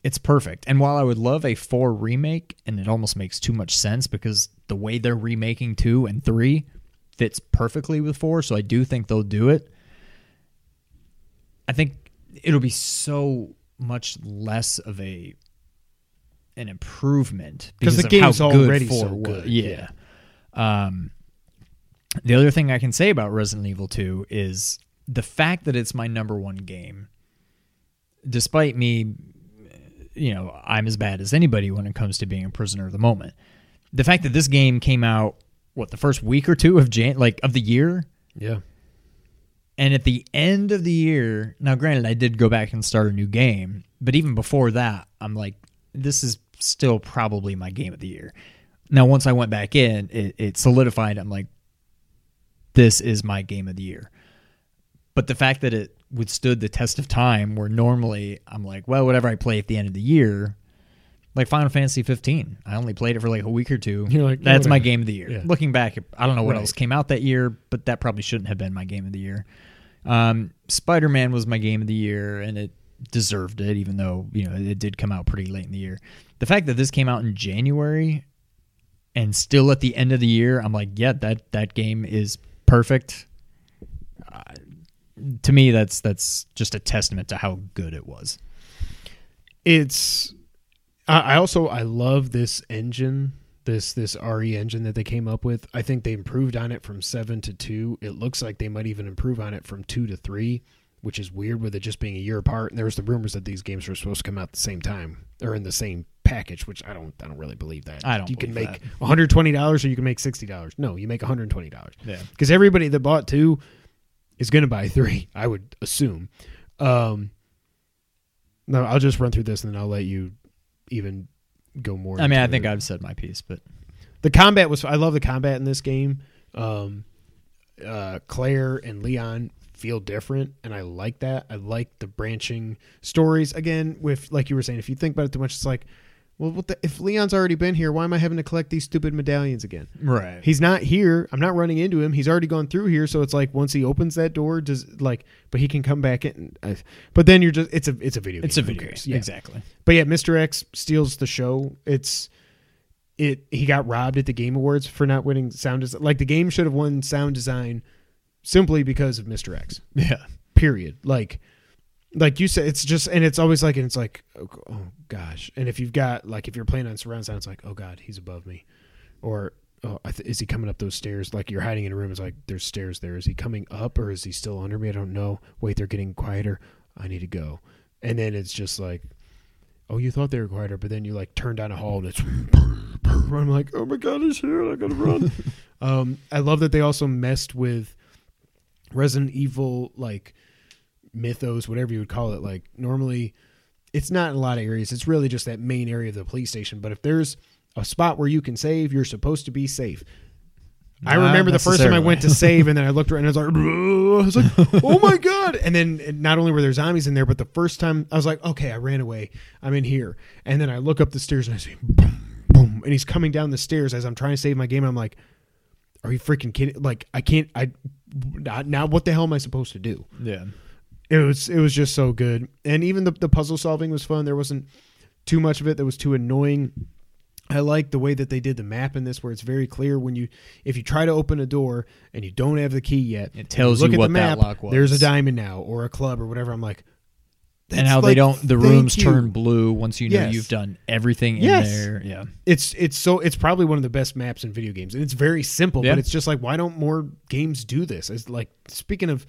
[SPEAKER 3] it's perfect. And while I would love a four remake, and it almost makes too much sense because the way they're remaking two and three fits perfectly with four, so I do think they'll do it. I think it'll be so much less of a an improvement
[SPEAKER 2] because the game's already
[SPEAKER 3] four
[SPEAKER 2] so good,
[SPEAKER 3] Yeah. Um, the other thing I can say about Resident Evil 2 is the fact that it's my number one game, despite me, you know, I'm as bad as anybody when it comes to being a prisoner of the moment. The fact that this game came out, what, the first week or two of Jan, like of the year,
[SPEAKER 2] Yeah.
[SPEAKER 3] and at the end of the year, now granted, I did go back and start a new game, but even before that, I'm like, this is still probably my game of the year. Now, once I went back in, it, it solidified. I'm like, this is my game of the year. But the fact that it withstood the test of time, where normally I'm like, well, whatever I play at the end of the year, like Final Fantasy 15, I only played it for like a week or two.
[SPEAKER 2] You're like,
[SPEAKER 3] that's my game of the year.
[SPEAKER 2] Yeah.
[SPEAKER 3] Looking back, I don't know what
[SPEAKER 2] Right.
[SPEAKER 3] else came out that year, but that probably shouldn't have been my game of the year. Um, Spider Man was my game of the year, and it deserved it, even though you know it did come out pretty late in the year. The fact that this came out in January and still at the end of the year, I'm like, yeah, that that game is perfect. To me, that's that's just a testament to how good it was.
[SPEAKER 2] it's I I also I love this engine this this RE engine that they came up with. I think they improved on it from 7 to 2. It looks like they might even improve on it from 2 to 3, which is weird with it just being a year apart. And there was the rumors that these games were supposed to come out at the same time or in the same package, which I don't I don't really believe that.
[SPEAKER 3] I don't
[SPEAKER 2] You can make
[SPEAKER 3] that.
[SPEAKER 2] $120 or you can make $60. No, you make $120
[SPEAKER 3] Yeah.
[SPEAKER 2] because everybody that bought two is going to buy three. I would assume. Um, no, I'll just run through this and then I'll let you even go more.
[SPEAKER 3] I mean, I think
[SPEAKER 2] it.
[SPEAKER 3] I've said my piece, but
[SPEAKER 2] the combat was. I love the combat in this game. Um, uh, Claire and Leon feel different, and I like that. I like the branching stories. Again, with like you were saying, if you think about it too much, it's like, well, what the, if Leon's already been here, why am I having to collect these stupid medallions again?
[SPEAKER 3] right.
[SPEAKER 2] He's not here. I'm not running into him. He's already gone through here. So it's like once he opens that door, does like, but he can come back in. uh, But then you're just it's a it's a video.
[SPEAKER 3] It's
[SPEAKER 2] game.
[SPEAKER 3] a video. game.
[SPEAKER 2] Yeah.
[SPEAKER 3] Exactly.
[SPEAKER 2] But yeah, Mr. X steals the show. It's it. He got robbed at the Game Awards for not winning sound design. Like the game should have won sound design simply because of Mr. X.
[SPEAKER 3] Yeah.
[SPEAKER 2] Period. Like. Like you said, it's just, and it's always like, and it's like, oh, oh gosh. And if you've got, like, if you're playing on surround sound, it's like, oh god, he's above me, or oh, I th- is he coming up those stairs? Like you're hiding in a room. It's like there's stairs there. Is he coming up or is he still under me? I don't know. Wait, they're getting quieter. I need to go. And then it's just like, oh, you thought they were quieter, but then you like turn down a hall and it's. I'm like, oh my god, he's here! I gotta run. um, I love that they also messed with Resident Evil like mythos, whatever you would call it. Like normally, it's not in a lot of areas. It's really just that main area of the police station. But if there's a spot where you can save, you're supposed to be safe. I remember the first time I went to save, and then I looked around, and I was like, I was like, "Oh my god!" And then not only were there zombies in there, but the first time I was like, "Okay, I ran away. I'm in here." And then I look up the stairs, and I see boom, boom, and he's coming down the stairs as I'm trying to save my game. And I'm like, "Are you freaking kidding? Like, I can't. I now what the hell am I supposed to do?"
[SPEAKER 3] Yeah.
[SPEAKER 2] It was it was just so good and even the, the puzzle solving was fun there wasn't too much of it that was too annoying i like the way that they did the map in this where it's very clear when you if you try to open a door and you don't have the key yet
[SPEAKER 3] It tells
[SPEAKER 2] look
[SPEAKER 3] you
[SPEAKER 2] at
[SPEAKER 3] what
[SPEAKER 2] the
[SPEAKER 3] that
[SPEAKER 2] map
[SPEAKER 3] lock was.
[SPEAKER 2] there's a diamond now or a club or whatever i'm like
[SPEAKER 3] and how they don't the rooms
[SPEAKER 2] you.
[SPEAKER 3] turn blue once you know
[SPEAKER 2] Yes.
[SPEAKER 3] you've done everything in
[SPEAKER 2] Yes.
[SPEAKER 3] there. Yeah.
[SPEAKER 2] it's it's so it's probably one of the best maps in video games and it's very simple
[SPEAKER 3] Yeah.
[SPEAKER 2] but it's just like why don't more games do this it's like speaking of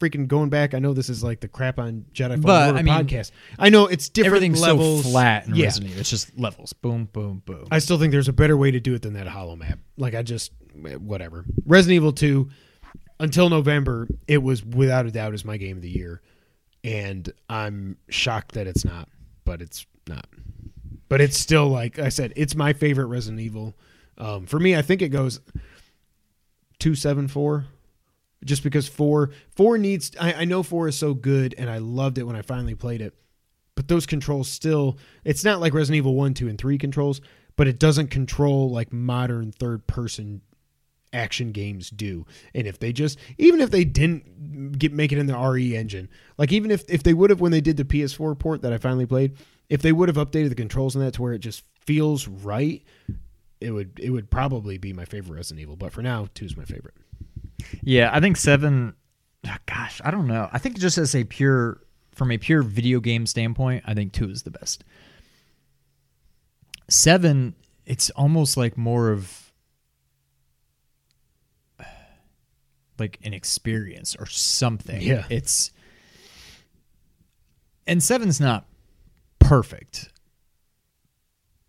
[SPEAKER 2] freaking going back. I know this is like the crap on Jedi Fallen Order
[SPEAKER 3] I mean,
[SPEAKER 2] podcast. I know it's different
[SPEAKER 3] Everything's
[SPEAKER 2] levels.
[SPEAKER 3] so flat in
[SPEAKER 2] yeah.
[SPEAKER 3] Resident Evil. It's just levels. Boom, boom, boom.
[SPEAKER 2] I still think there's a better way to do it than that holo map. Like I just whatever. Resident Evil 2 until November, it was without a doubt is my game of the year. And I'm shocked that it's not, but it's not. But it's still like I said, it's my favorite Resident Evil. Um, for me, I think it goes 274 just because 4 4 needs I, I know 4 is so good and I loved it when I finally played it but those controls still it's not like Resident Evil 1, 2 and 3 controls, but it doesn't control like modern third person action games do. And if they just even if they didn't get make it in the RE engine, like even if if they would have when they did the PS4 port that I finally played, if they would have updated the controls in that to where it just feels right, it would it would probably be my favorite Resident Evil. But for now, 2 is my favorite.
[SPEAKER 3] Yeah, I think seven. ah, Gosh, I don't know. I think just as a pure, from a pure video game standpoint, I think two is the best. Seven, it's almost like more of like an experience or something.
[SPEAKER 2] Yeah.
[SPEAKER 3] it's and seven's not perfect,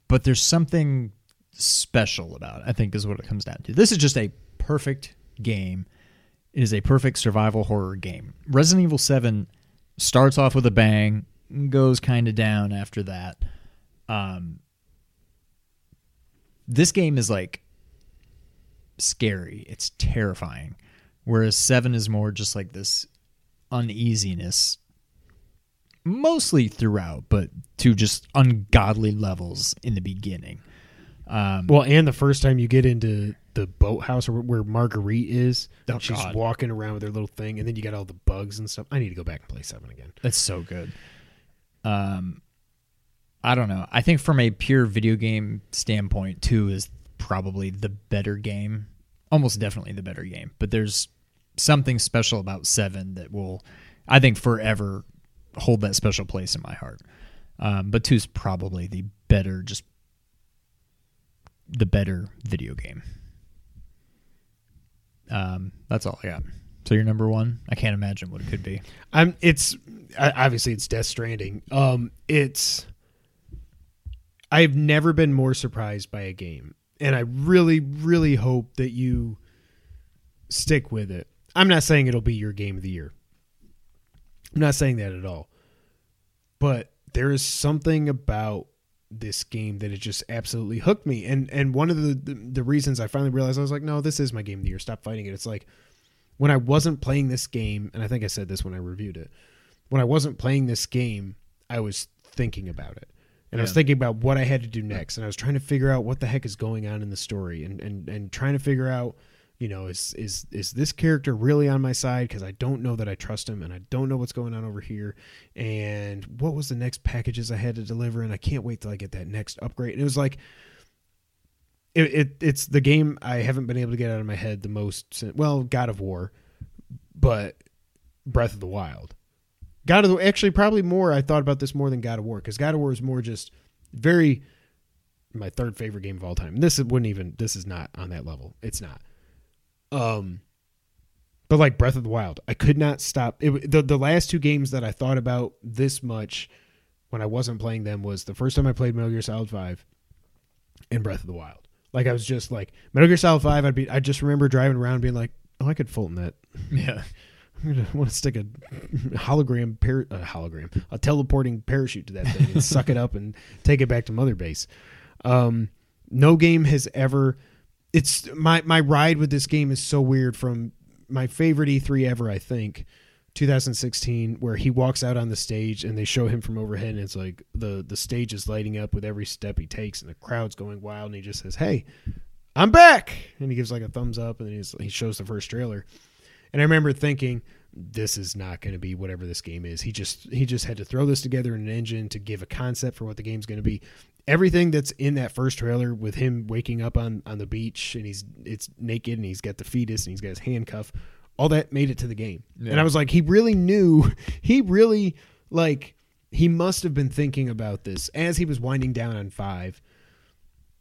[SPEAKER 3] but there's something special about it. I think is what it comes down to. This is just a perfect game. It is a perfect survival horror game. Resident Evil 7 starts off with a bang, goes kind of down after that. Um, this game is like scary. It's terrifying. Whereas 7 is more just like this uneasiness mostly throughout, but to just ungodly levels in the beginning. Um,
[SPEAKER 2] Well, and the first time you get into the boathouse or where Marguerite is,
[SPEAKER 3] Oh,
[SPEAKER 2] she's
[SPEAKER 3] God.
[SPEAKER 2] walking around with her little thing, and then you got all the bugs and stuff. I need to go back and play seven again.
[SPEAKER 3] That's so good. Um, I don't know. I think from a pure video game standpoint, two is probably the better game. Almost definitely the better game. But there's something special about seven that will, I think, forever hold that special place in my heart. Um, but two is probably the better, just the better video game. Um, that's all I got. So your number one? I can't imagine what it could be.
[SPEAKER 2] I'm. It's obviously it's Death Stranding. Um, it's. I've never been more surprised by a game, and I really, really hope that you stick with it. I'm not saying it'll be your game of the year. I'm not saying that at all. But there is something about this game that it just absolutely hooked me. And and one of the, the the reasons I finally realized I was like, no, this is my game of the year. Stop fighting it. It's like when I wasn't playing this game, and I think I said this when I reviewed it. When I wasn't playing this game, I was thinking about it. And I was thinking about what I had to do next. And I was trying to figure out what the heck is going on in the story and, and, and trying to figure out, you know, is is is this character really on my side? Because I don't know that I trust him and I don't know what's going on over here. And what was the next packages I had to deliver? And I can't wait till I get that next upgrade. And it was like it, it it's the game I haven't been able to get out of my head the most since, well, God of War, but Breath of the Wild. God of the actually probably more I thought about this more than God of War because God of War is more just very my third favorite game of all time. This wouldn't even this is not on that level. It's not. Um but like Breath of the Wild, I could not stop. It, the the last two games that I thought about this much when I wasn't playing them was the first time I played Metal Gear Solid Five and Breath of the Wild. Like I was just like Metal Gear Solid Five. I'd be I just remember driving around being like, oh, I could Fulton that.
[SPEAKER 3] Yeah.
[SPEAKER 2] I'm gonna want to stick a hologram par- a hologram a teleporting parachute to that thing and suck it up and take it back to mother base. Um, no game has ever. It's my my ride with this game is so weird. From my favorite E3 ever, I think, 2016, where he walks out on the stage and they show him from overhead, and it's like the the stage is lighting up with every step he takes, and the crowd's going wild, and he just says, "Hey, I'm back," and he gives like a thumbs up, and he's, he shows the first trailer. And I remember thinking, this is not going to be whatever this game is. He just he just had to throw this together in an engine to give a concept for what the game's going to be. Everything that's in that first trailer with him waking up on on the beach and he's it's naked and he's got the fetus and he's got his handcuff, all that made it to the game.
[SPEAKER 3] Yeah.
[SPEAKER 2] And I was like, he really knew. He really like he must have been thinking about this as he was winding down on five.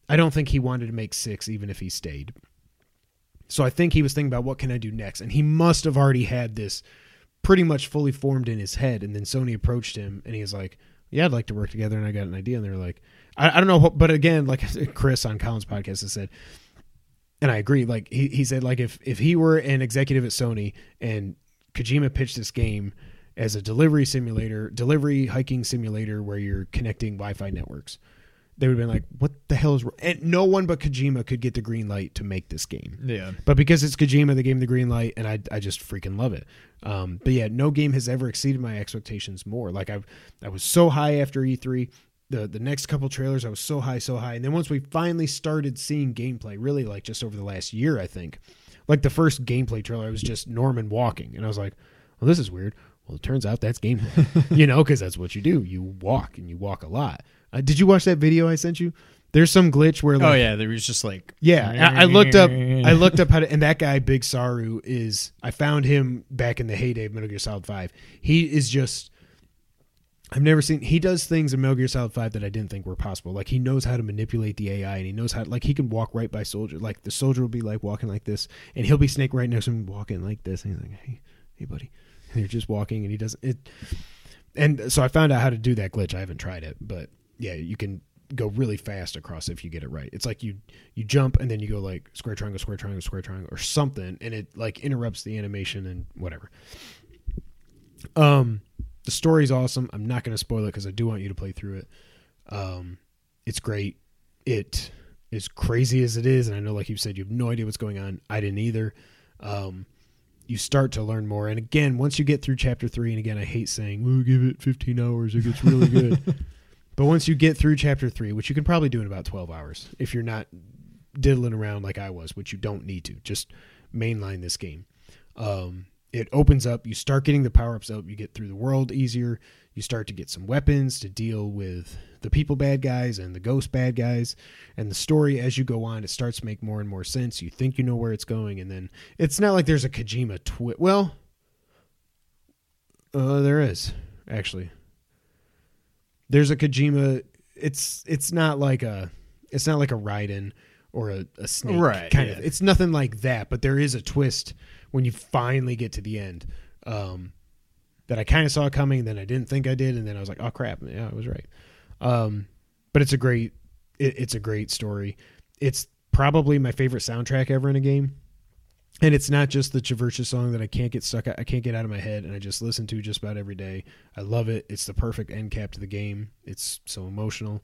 [SPEAKER 2] I don't think he wanted to make six, even if he stayed. So I think he was thinking about what can I do next, and he must have already had this pretty much fully formed in his head. And then Sony approached him and he was like, "Yeah, I'd like to work together." And I got an idea, and they're like, "I, I don't know," what, but again, like Chris on Colin's podcast has said, and I agree. Like he he said, like if if he were an executive at Sony and Kojima pitched this game as a delivery simulator, delivery hiking simulator where you're connecting Wi-Fi networks. They would have been like, "What the hell is?" wrong?" And no one but Kojima could get the green light to make this game.
[SPEAKER 3] Yeah.
[SPEAKER 2] But because it's Kojima, they gave him the green light, and I, I just freaking love it. Um, but yeah, no game has ever exceeded my expectations more. Like I've, I was so high after E3. The the next couple trailers, I was so high, so high, and then once we finally started seeing gameplay, really like just over the last year, I think, like the first gameplay trailer, it was just Norman walking, and I was like, well, this is weird. Well, it turns out that's gameplay, you know, because that's what you do. You walk, and you walk a lot. Uh, did you watch that video I sent you? There's some glitch where like,
[SPEAKER 3] Oh yeah, there was just like
[SPEAKER 2] yeah, I, I looked up. I looked up how to, and that guy, Big Saru, is. I found him back in the heyday of Metal Gear Solid Five. He is just. I've never seen. He does things in Metal Gear Solid Five that I didn't think were possible. Like he knows how to manipulate the AI, and he knows how. Like he can walk right by soldier. Like the soldier will be like walking like this, and he'll be Snake right next to him walking like this, and he's like, "Hey, hey, buddy," and you're just walking, and he doesn't. It. And so I found out how to do that glitch. I haven't tried it, but yeah, you can go really fast across if you get it right. It's like you you jump and then you go like square triangle, square triangle, square triangle, or something, and it like interrupts the animation and whatever. Um, the story's awesome. I'm not going to spoil it because I do want you to play through it. Um, it's great. It is crazy as it is, and I know, like you said, you have no idea what's going on. I didn't either. Um, you start to learn more, and again, once you get through chapter three, and again, I hate saying, "We'll give it 15 hours; it gets really good." But once you get through chapter three, which you can probably do in about 12 hours if you're not diddling around like I was, which you don't need to, just mainline this game. Um, it opens up, you start getting the power ups up, you get through the world easier, you start to get some weapons to deal with the people bad guys and the ghost bad guys. And the story, as you go on, it starts to make more and more sense. You think you know where it's going, and then it's not like there's a Kojima twist. Well, uh, there is, actually there's a Kojima. It's it's not like a it's not like a Raiden or a, a snake
[SPEAKER 3] Right,
[SPEAKER 2] kind
[SPEAKER 3] yeah.
[SPEAKER 2] of. It's nothing like that, but there is a twist when you finally get to the end. Um, that I kind of saw coming, then I didn't think I did, and then I was like, oh crap, yeah, I was right. Um, but it's a great it, it's a great story. It's probably my favorite soundtrack ever in a game. And it's not just the Traversa song that I can't get stuck. I can't get out of my head, and I just listen to just about every day. I love it. It's the perfect end cap to the game. It's so emotional.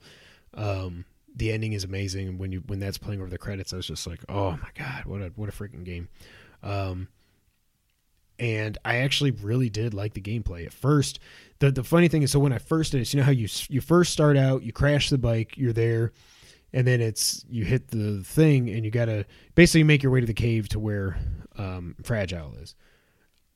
[SPEAKER 2] Um, the ending is amazing, and when you when that's playing over the credits, I was just like, oh my god, what a what a freaking game. Um, and I actually really did like the gameplay at first. the The funny thing is, so when I first did it, you know how you you first start out, you crash the bike, you're there, and then it's you hit the thing, and you gotta basically make your way to the cave to where um, fragile is.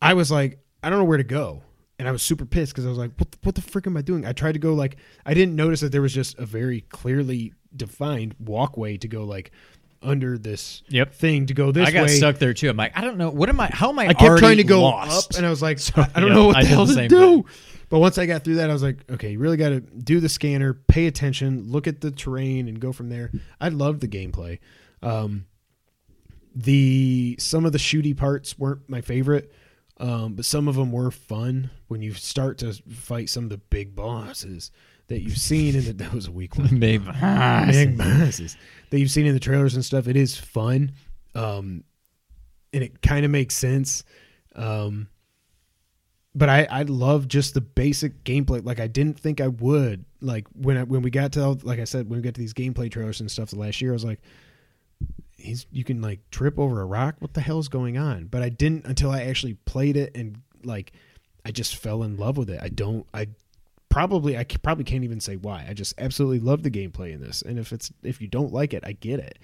[SPEAKER 2] I was like, I don't know where to go, and I was super pissed because I was like, what the, what the frick am I doing? I tried to go like I didn't notice that there was just a very clearly defined walkway to go like under this
[SPEAKER 3] Yep.
[SPEAKER 2] thing to go this
[SPEAKER 3] I got
[SPEAKER 2] way.
[SPEAKER 3] stuck there too. I'm like, I don't know. What am I? How am I?
[SPEAKER 2] I kept trying to go
[SPEAKER 3] lost?
[SPEAKER 2] up, and I was like,
[SPEAKER 3] So,
[SPEAKER 2] I I don't
[SPEAKER 3] yeah,
[SPEAKER 2] know what the
[SPEAKER 3] did
[SPEAKER 2] hell
[SPEAKER 3] the
[SPEAKER 2] to do.
[SPEAKER 3] thing.
[SPEAKER 2] But once I got through that, I was like, okay, you really got to do the scanner, pay attention, look at the terrain, and go from there. I loved the gameplay. Um, the some of the shooty parts weren't my favorite, um, but some of them were fun. When you start to fight some of the big bosses that you've seen, and that was a weak one
[SPEAKER 3] Big
[SPEAKER 2] big bosses that you've seen in the trailers and stuff. It is fun, um, and it kind of makes sense. Um, but I I love just the basic gameplay. Like I didn't think I would. Like when I, when we got to like I said when we got to these gameplay trailers and stuff the last year, I was like, he's you can like trip over a rock. What the hell is going on? But I didn't until I actually played it and like I just fell in love with it. I don't I probably I probably can't even say why. I just absolutely love the gameplay in this. And if it's if you don't like it, I get it.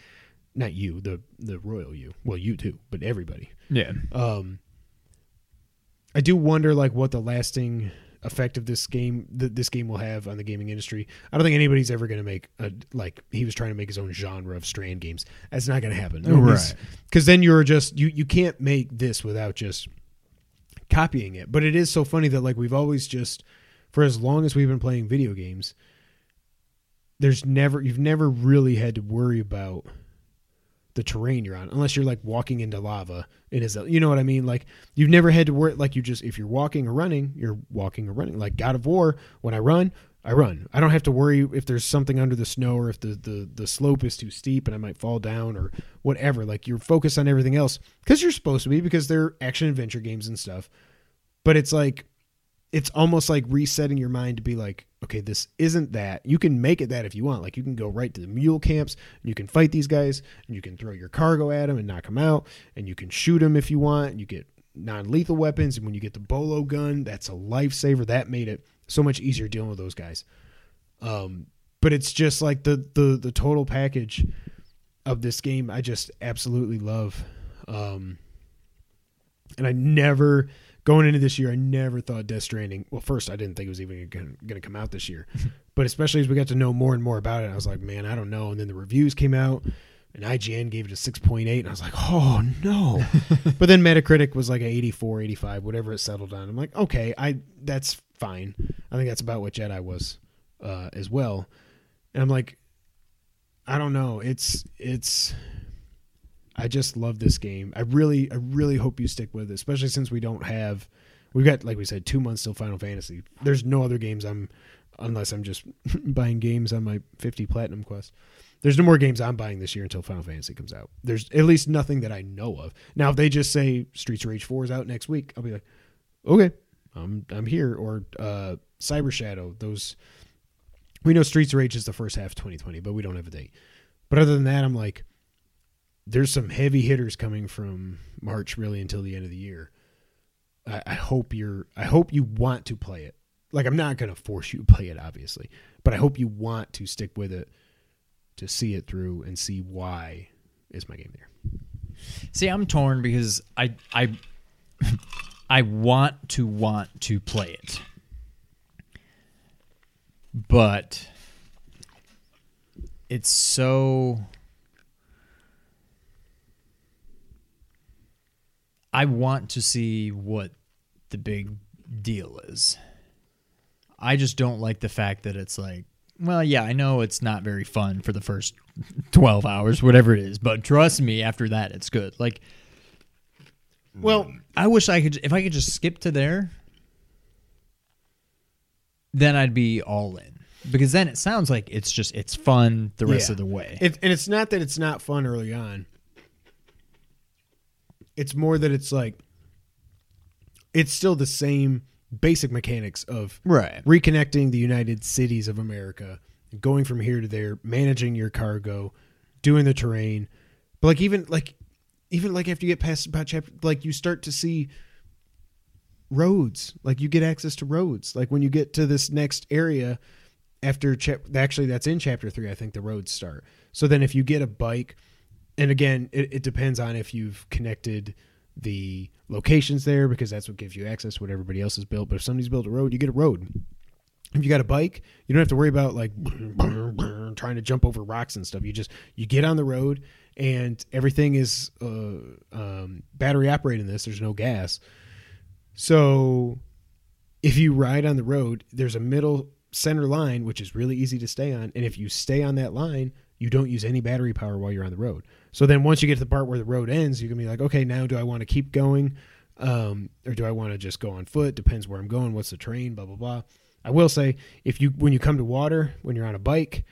[SPEAKER 2] Not you, the the royal you. Well, you too, but everybody.
[SPEAKER 3] Yeah.
[SPEAKER 2] Um I do wonder like what the lasting effect of this game that this game will have on the gaming industry. I don't think anybody's ever going to make a like he was trying to make his own genre of strand games. That's not going to happen.
[SPEAKER 3] Right.
[SPEAKER 2] Cuz then you're just you you can't make this without just copying it. But it is so funny that like we've always just for as long as we've been playing video games there's never you've never really had to worry about the terrain you're on, unless you're like walking into lava. It is, you know what I mean? Like you've never had to worry. Like you just if you're walking or running, you're walking or running. Like God of War, when I run, I run. I don't have to worry if there's something under the snow or if the the the slope is too steep and I might fall down or whatever. Like you're focused on everything else because you're supposed to be because they're action adventure games and stuff. But it's like it's almost like resetting your mind to be like, okay, this isn't that. You can make it that if you want. Like you can go right to the mule camps and you can fight these guys and you can throw your cargo at them and knock them out and you can shoot them if you want. You get non-lethal weapons and when you get the bolo gun, that's a lifesaver. That made it so much easier dealing with those guys. Um, but it's just like the the the total package of this game. I just absolutely love. Um, and I never going into this year, I never thought Death Stranding. Well, first, I didn't think it was even going to come out this year, but especially as we got to know more and more about it, I was like, man, I don't know. And then the reviews came out, and IGN gave it a six point eight, and I was like, oh no. but then Metacritic was like a 84, 85, whatever it settled on. I'm like, okay, I that's fine. I think that's about what Jedi was uh, as well. And I'm like, I don't know. It's it's. I just love this game. I really, I really hope you stick with it, especially since we don't have. We've got, like we said, two months till Final Fantasy. There's no other games I'm, unless I'm just buying games on my 50 Platinum Quest. There's no more games I'm buying this year until Final Fantasy comes out. There's at least nothing that I know of. Now, if they just say Streets of Rage 4 is out next week, I'll be like, okay, I'm I'm here. Or uh, Cyber Shadow. Those we know Streets of Rage is the first half of 2020, but we don't have a date. But other than that, I'm like, there's some heavy hitters coming from March really until the end of the year. I, I hope you're. I hope you want to play it. Like I'm not to force you to play it, obviously, but I hope you want to stick with it to see it through and see why is my game there.
[SPEAKER 3] See, I'm torn because I I I want to want to play it. But it's so I want to see what the big deal is. I just don't like the fact that it's like, well, yeah, I know it's not very fun for the first 12 hours, whatever it is, but trust me, after that, it's good. Like,
[SPEAKER 2] Well, hmm.
[SPEAKER 3] I wish I could, if I could just skip to there, then I'd be all in. Because then it sounds like it's just, it's fun the rest
[SPEAKER 2] Yeah.
[SPEAKER 3] of the way.
[SPEAKER 2] It, and it's not that it's not fun early on. It's more that it's like it's still the same basic mechanics of
[SPEAKER 3] right.
[SPEAKER 2] reconnecting the United Cities of America, going from here to there, managing your cargo, doing the terrain. But like even like even like after you get past about chapter like you start to see roads. Like you get access to roads. Like when you get to this next area after chap actually that's in chapter three, I think the roads start. So then if you get a bike and again, it, it depends on if you've connected the locations there because that's what gives you access to what everybody else has built. But if somebody's built a road, you get a road. If you got a bike, you don't have to worry about like trying to jump over rocks and stuff. You just you get on the road and everything is uh, um, battery operated this. There's no gas, so if you ride on the road, there's a middle center line which is really easy to stay on, and if you stay on that line, you don't use any battery power while you're on the road. So then once you get to the part where the road ends, you can be like, okay, now do I want to keep going, um, or do I want to just go on foot? Depends where I'm going. What's the train, Blah blah blah. I will say, if you when you come to water when you're on a bike,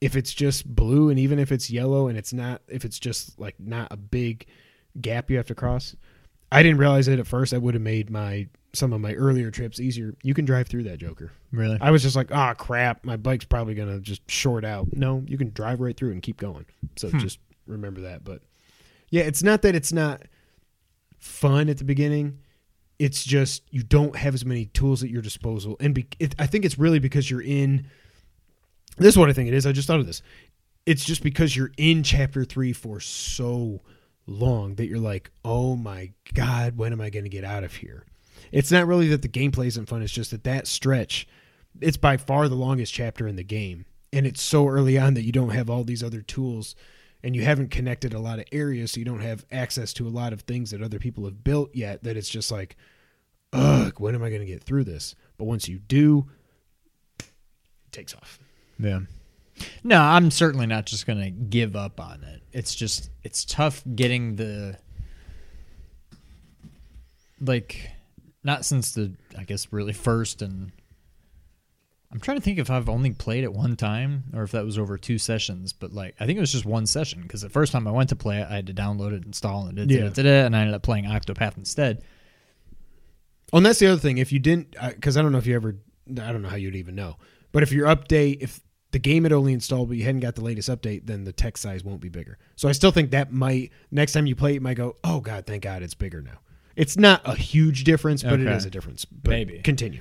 [SPEAKER 2] if it's just blue and even if it's yellow and it's not, if it's just like not a big gap you have to cross, I didn't realize it at first. I would have made my some of my earlier trips easier. You can drive through that Joker.
[SPEAKER 3] Really?
[SPEAKER 2] I was just like, ah, crap, my bike's probably gonna just short out. No, you can drive right through and keep going. So just remember that. But yeah, it's not that it's not fun at the beginning. It's just you don't have as many tools at your disposal, and be, it, I think it's really because you're in. This is what I think it is. I just thought of this. It's just because you're in chapter three for so long that you're like, oh my god, when am I going to get out of here? It's not really that the gameplay isn't fun. It's just that that stretch, it's by far the longest chapter in the game, and it's so early on that you don't have all these other tools, and you haven't connected a lot of areas, so you don't have access to a lot of things that other people have built yet. That it's just like, ugh, when am I going to get through this? But once you do, it takes off.
[SPEAKER 3] Yeah. No, I'm certainly not just going to give up on it. It's just it's tough getting the like not since the I guess really first and I'm trying to think if I've only played it one time or if that was over two sessions, but like I think it was just one session because the first time I went to play it, I had to download it, install it,
[SPEAKER 2] Yeah.
[SPEAKER 3] and I ended up playing Octopath instead.
[SPEAKER 2] Oh, and that's the other thing. If you didn't, uh, because I don't know if you ever, I don't know how you'd even know. But if your update, if the game had only installed but you hadn't got the latest update, then the text size won't be bigger. So I still think that might next time you play it, might go, oh god, thank God it's bigger now. It's not a huge difference, but it
[SPEAKER 3] Okay.
[SPEAKER 2] is a difference. But
[SPEAKER 3] Maybe.
[SPEAKER 2] continue.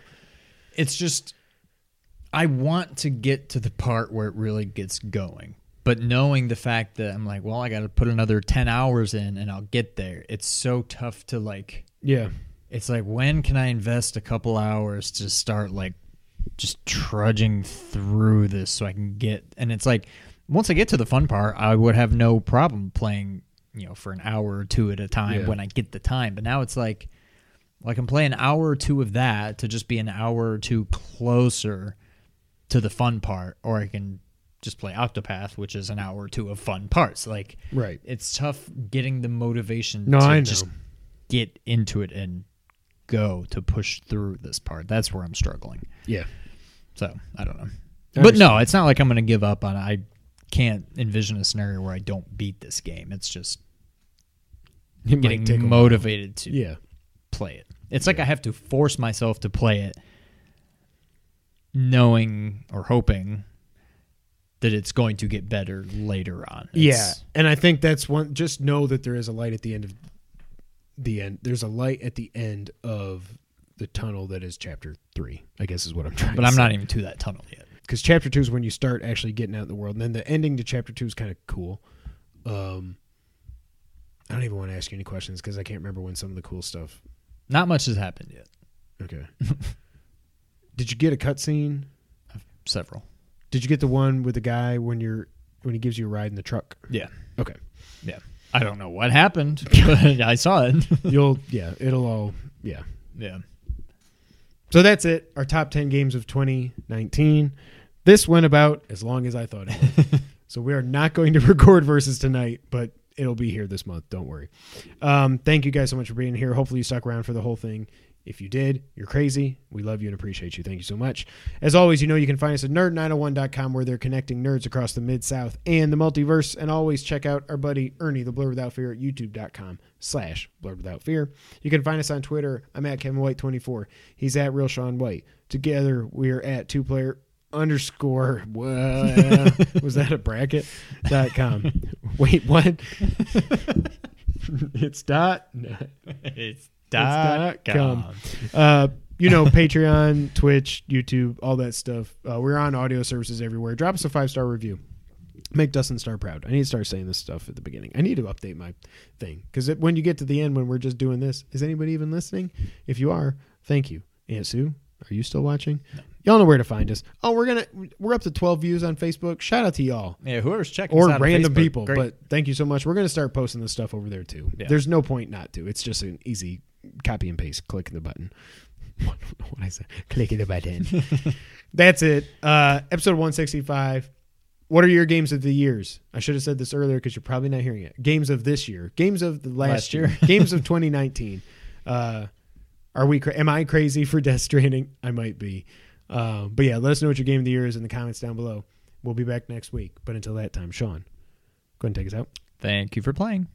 [SPEAKER 3] it's just I want to get to the part where it really gets going. But knowing the fact that I'm like, well, I got to put another 10 hours in and I'll get there. It's so tough to like
[SPEAKER 2] Yeah,
[SPEAKER 3] it's like when can I invest a couple hours to start like just trudging through this so I can get and it's like once I get to the fun part, I would have no problem playing, you know, for an hour or two at a time
[SPEAKER 2] Yeah.
[SPEAKER 3] when I get the time. But now it's like well, I can play an hour or two of that to just be an hour or two closer to the fun part, or I can just play Octopath, which is an hour or two of fun parts. Like
[SPEAKER 2] right.
[SPEAKER 3] it's tough getting the motivation
[SPEAKER 2] No,
[SPEAKER 3] to
[SPEAKER 2] I know.
[SPEAKER 3] just get into it and go to push through this part. That's where I'm struggling.
[SPEAKER 2] Yeah,
[SPEAKER 3] So I don't know.
[SPEAKER 2] I
[SPEAKER 3] but no, it's not like I'm going to give up on it. I can't envision a scenario where I don't beat this game. It's just
[SPEAKER 2] it might take a
[SPEAKER 3] getting motivated to
[SPEAKER 2] Yeah,
[SPEAKER 3] play it. It's like I have to force myself to play it, knowing or hoping that it's going to get better later on.
[SPEAKER 2] yeah, and I think that's one. Just know that there is a light at the end of the end. There's a light at the end of the tunnel that is chapter three. I guess is what I'm trying.
[SPEAKER 3] but I'm
[SPEAKER 2] say.
[SPEAKER 3] not even to that tunnel yet.
[SPEAKER 2] because chapter two is when you start actually getting out in the world, and then the ending to chapter two is kind of cool. Um, I don't even want to ask you any questions because I can't remember when some of the cool stuff.
[SPEAKER 3] Not much has happened yet.
[SPEAKER 2] Okay. Did you get a cutscene?
[SPEAKER 3] Several.
[SPEAKER 2] Did you get the one with the guy when you're when he gives you a ride in the truck?
[SPEAKER 3] Yeah.
[SPEAKER 2] Okay.
[SPEAKER 3] Yeah. I don't know what happened, but I saw it.
[SPEAKER 2] You'll yeah, it'll all yeah.
[SPEAKER 3] yeah.
[SPEAKER 2] So that's it. Our top 10 games of 2019. This went about as long as I thought it would. so we are not going to record versus tonight, but it'll be here this month. Don't worry. Um, thank you guys so much for being here. Hopefully you stuck around for the whole thing. If you did, you're crazy. We love you and appreciate you. Thank you so much. As always, you know you can find us at nerd901.com where they're connecting nerds across the mid south and the multiverse. And always check out our buddy Ernie, the Blur Without Fear, at youtube.com slash Blur Without Fear. You can find us on Twitter. I'm at Kevin White 24. He's at Real Sean White. Together, we're at two player underscore well, was that a bracket dot com wait what it's dot
[SPEAKER 3] It's
[SPEAKER 2] dot com. uh you know patreon twitch youtube all that stuff uh, we're on audio services everywhere drop us a five star review make dustin star proud i need to start saying this stuff at the beginning i need to update my thing because when you get to the end when we're just doing this is anybody even listening if you are thank you aunt sue are you still watching y'all know where to find us oh we're gonna we're up to 12 views on facebook shout out to y'all
[SPEAKER 3] Yeah, whoever's checking us
[SPEAKER 2] or
[SPEAKER 3] out
[SPEAKER 2] random people.
[SPEAKER 3] great.
[SPEAKER 2] But thank you so much. We're going to start posting this stuff over there too.
[SPEAKER 3] Yeah.
[SPEAKER 2] There's no point not to. It's just an easy copy and paste. Click the button. What I said. Clicking the button. That's it. Uh, episode 165. What are your games of the years? I should have said this earlier because you're probably not hearing it. Games of this year. Games of the last,
[SPEAKER 3] Last
[SPEAKER 2] year.
[SPEAKER 3] year.
[SPEAKER 2] games of 2019. Uh, are we? Cra- am I crazy for Death Stranding? I might be. Uh, but yeah, let us know what your game of the year is in the comments down below. We'll be back next week. But until that time, Sean, go ahead and take us out.
[SPEAKER 3] Thank you for playing.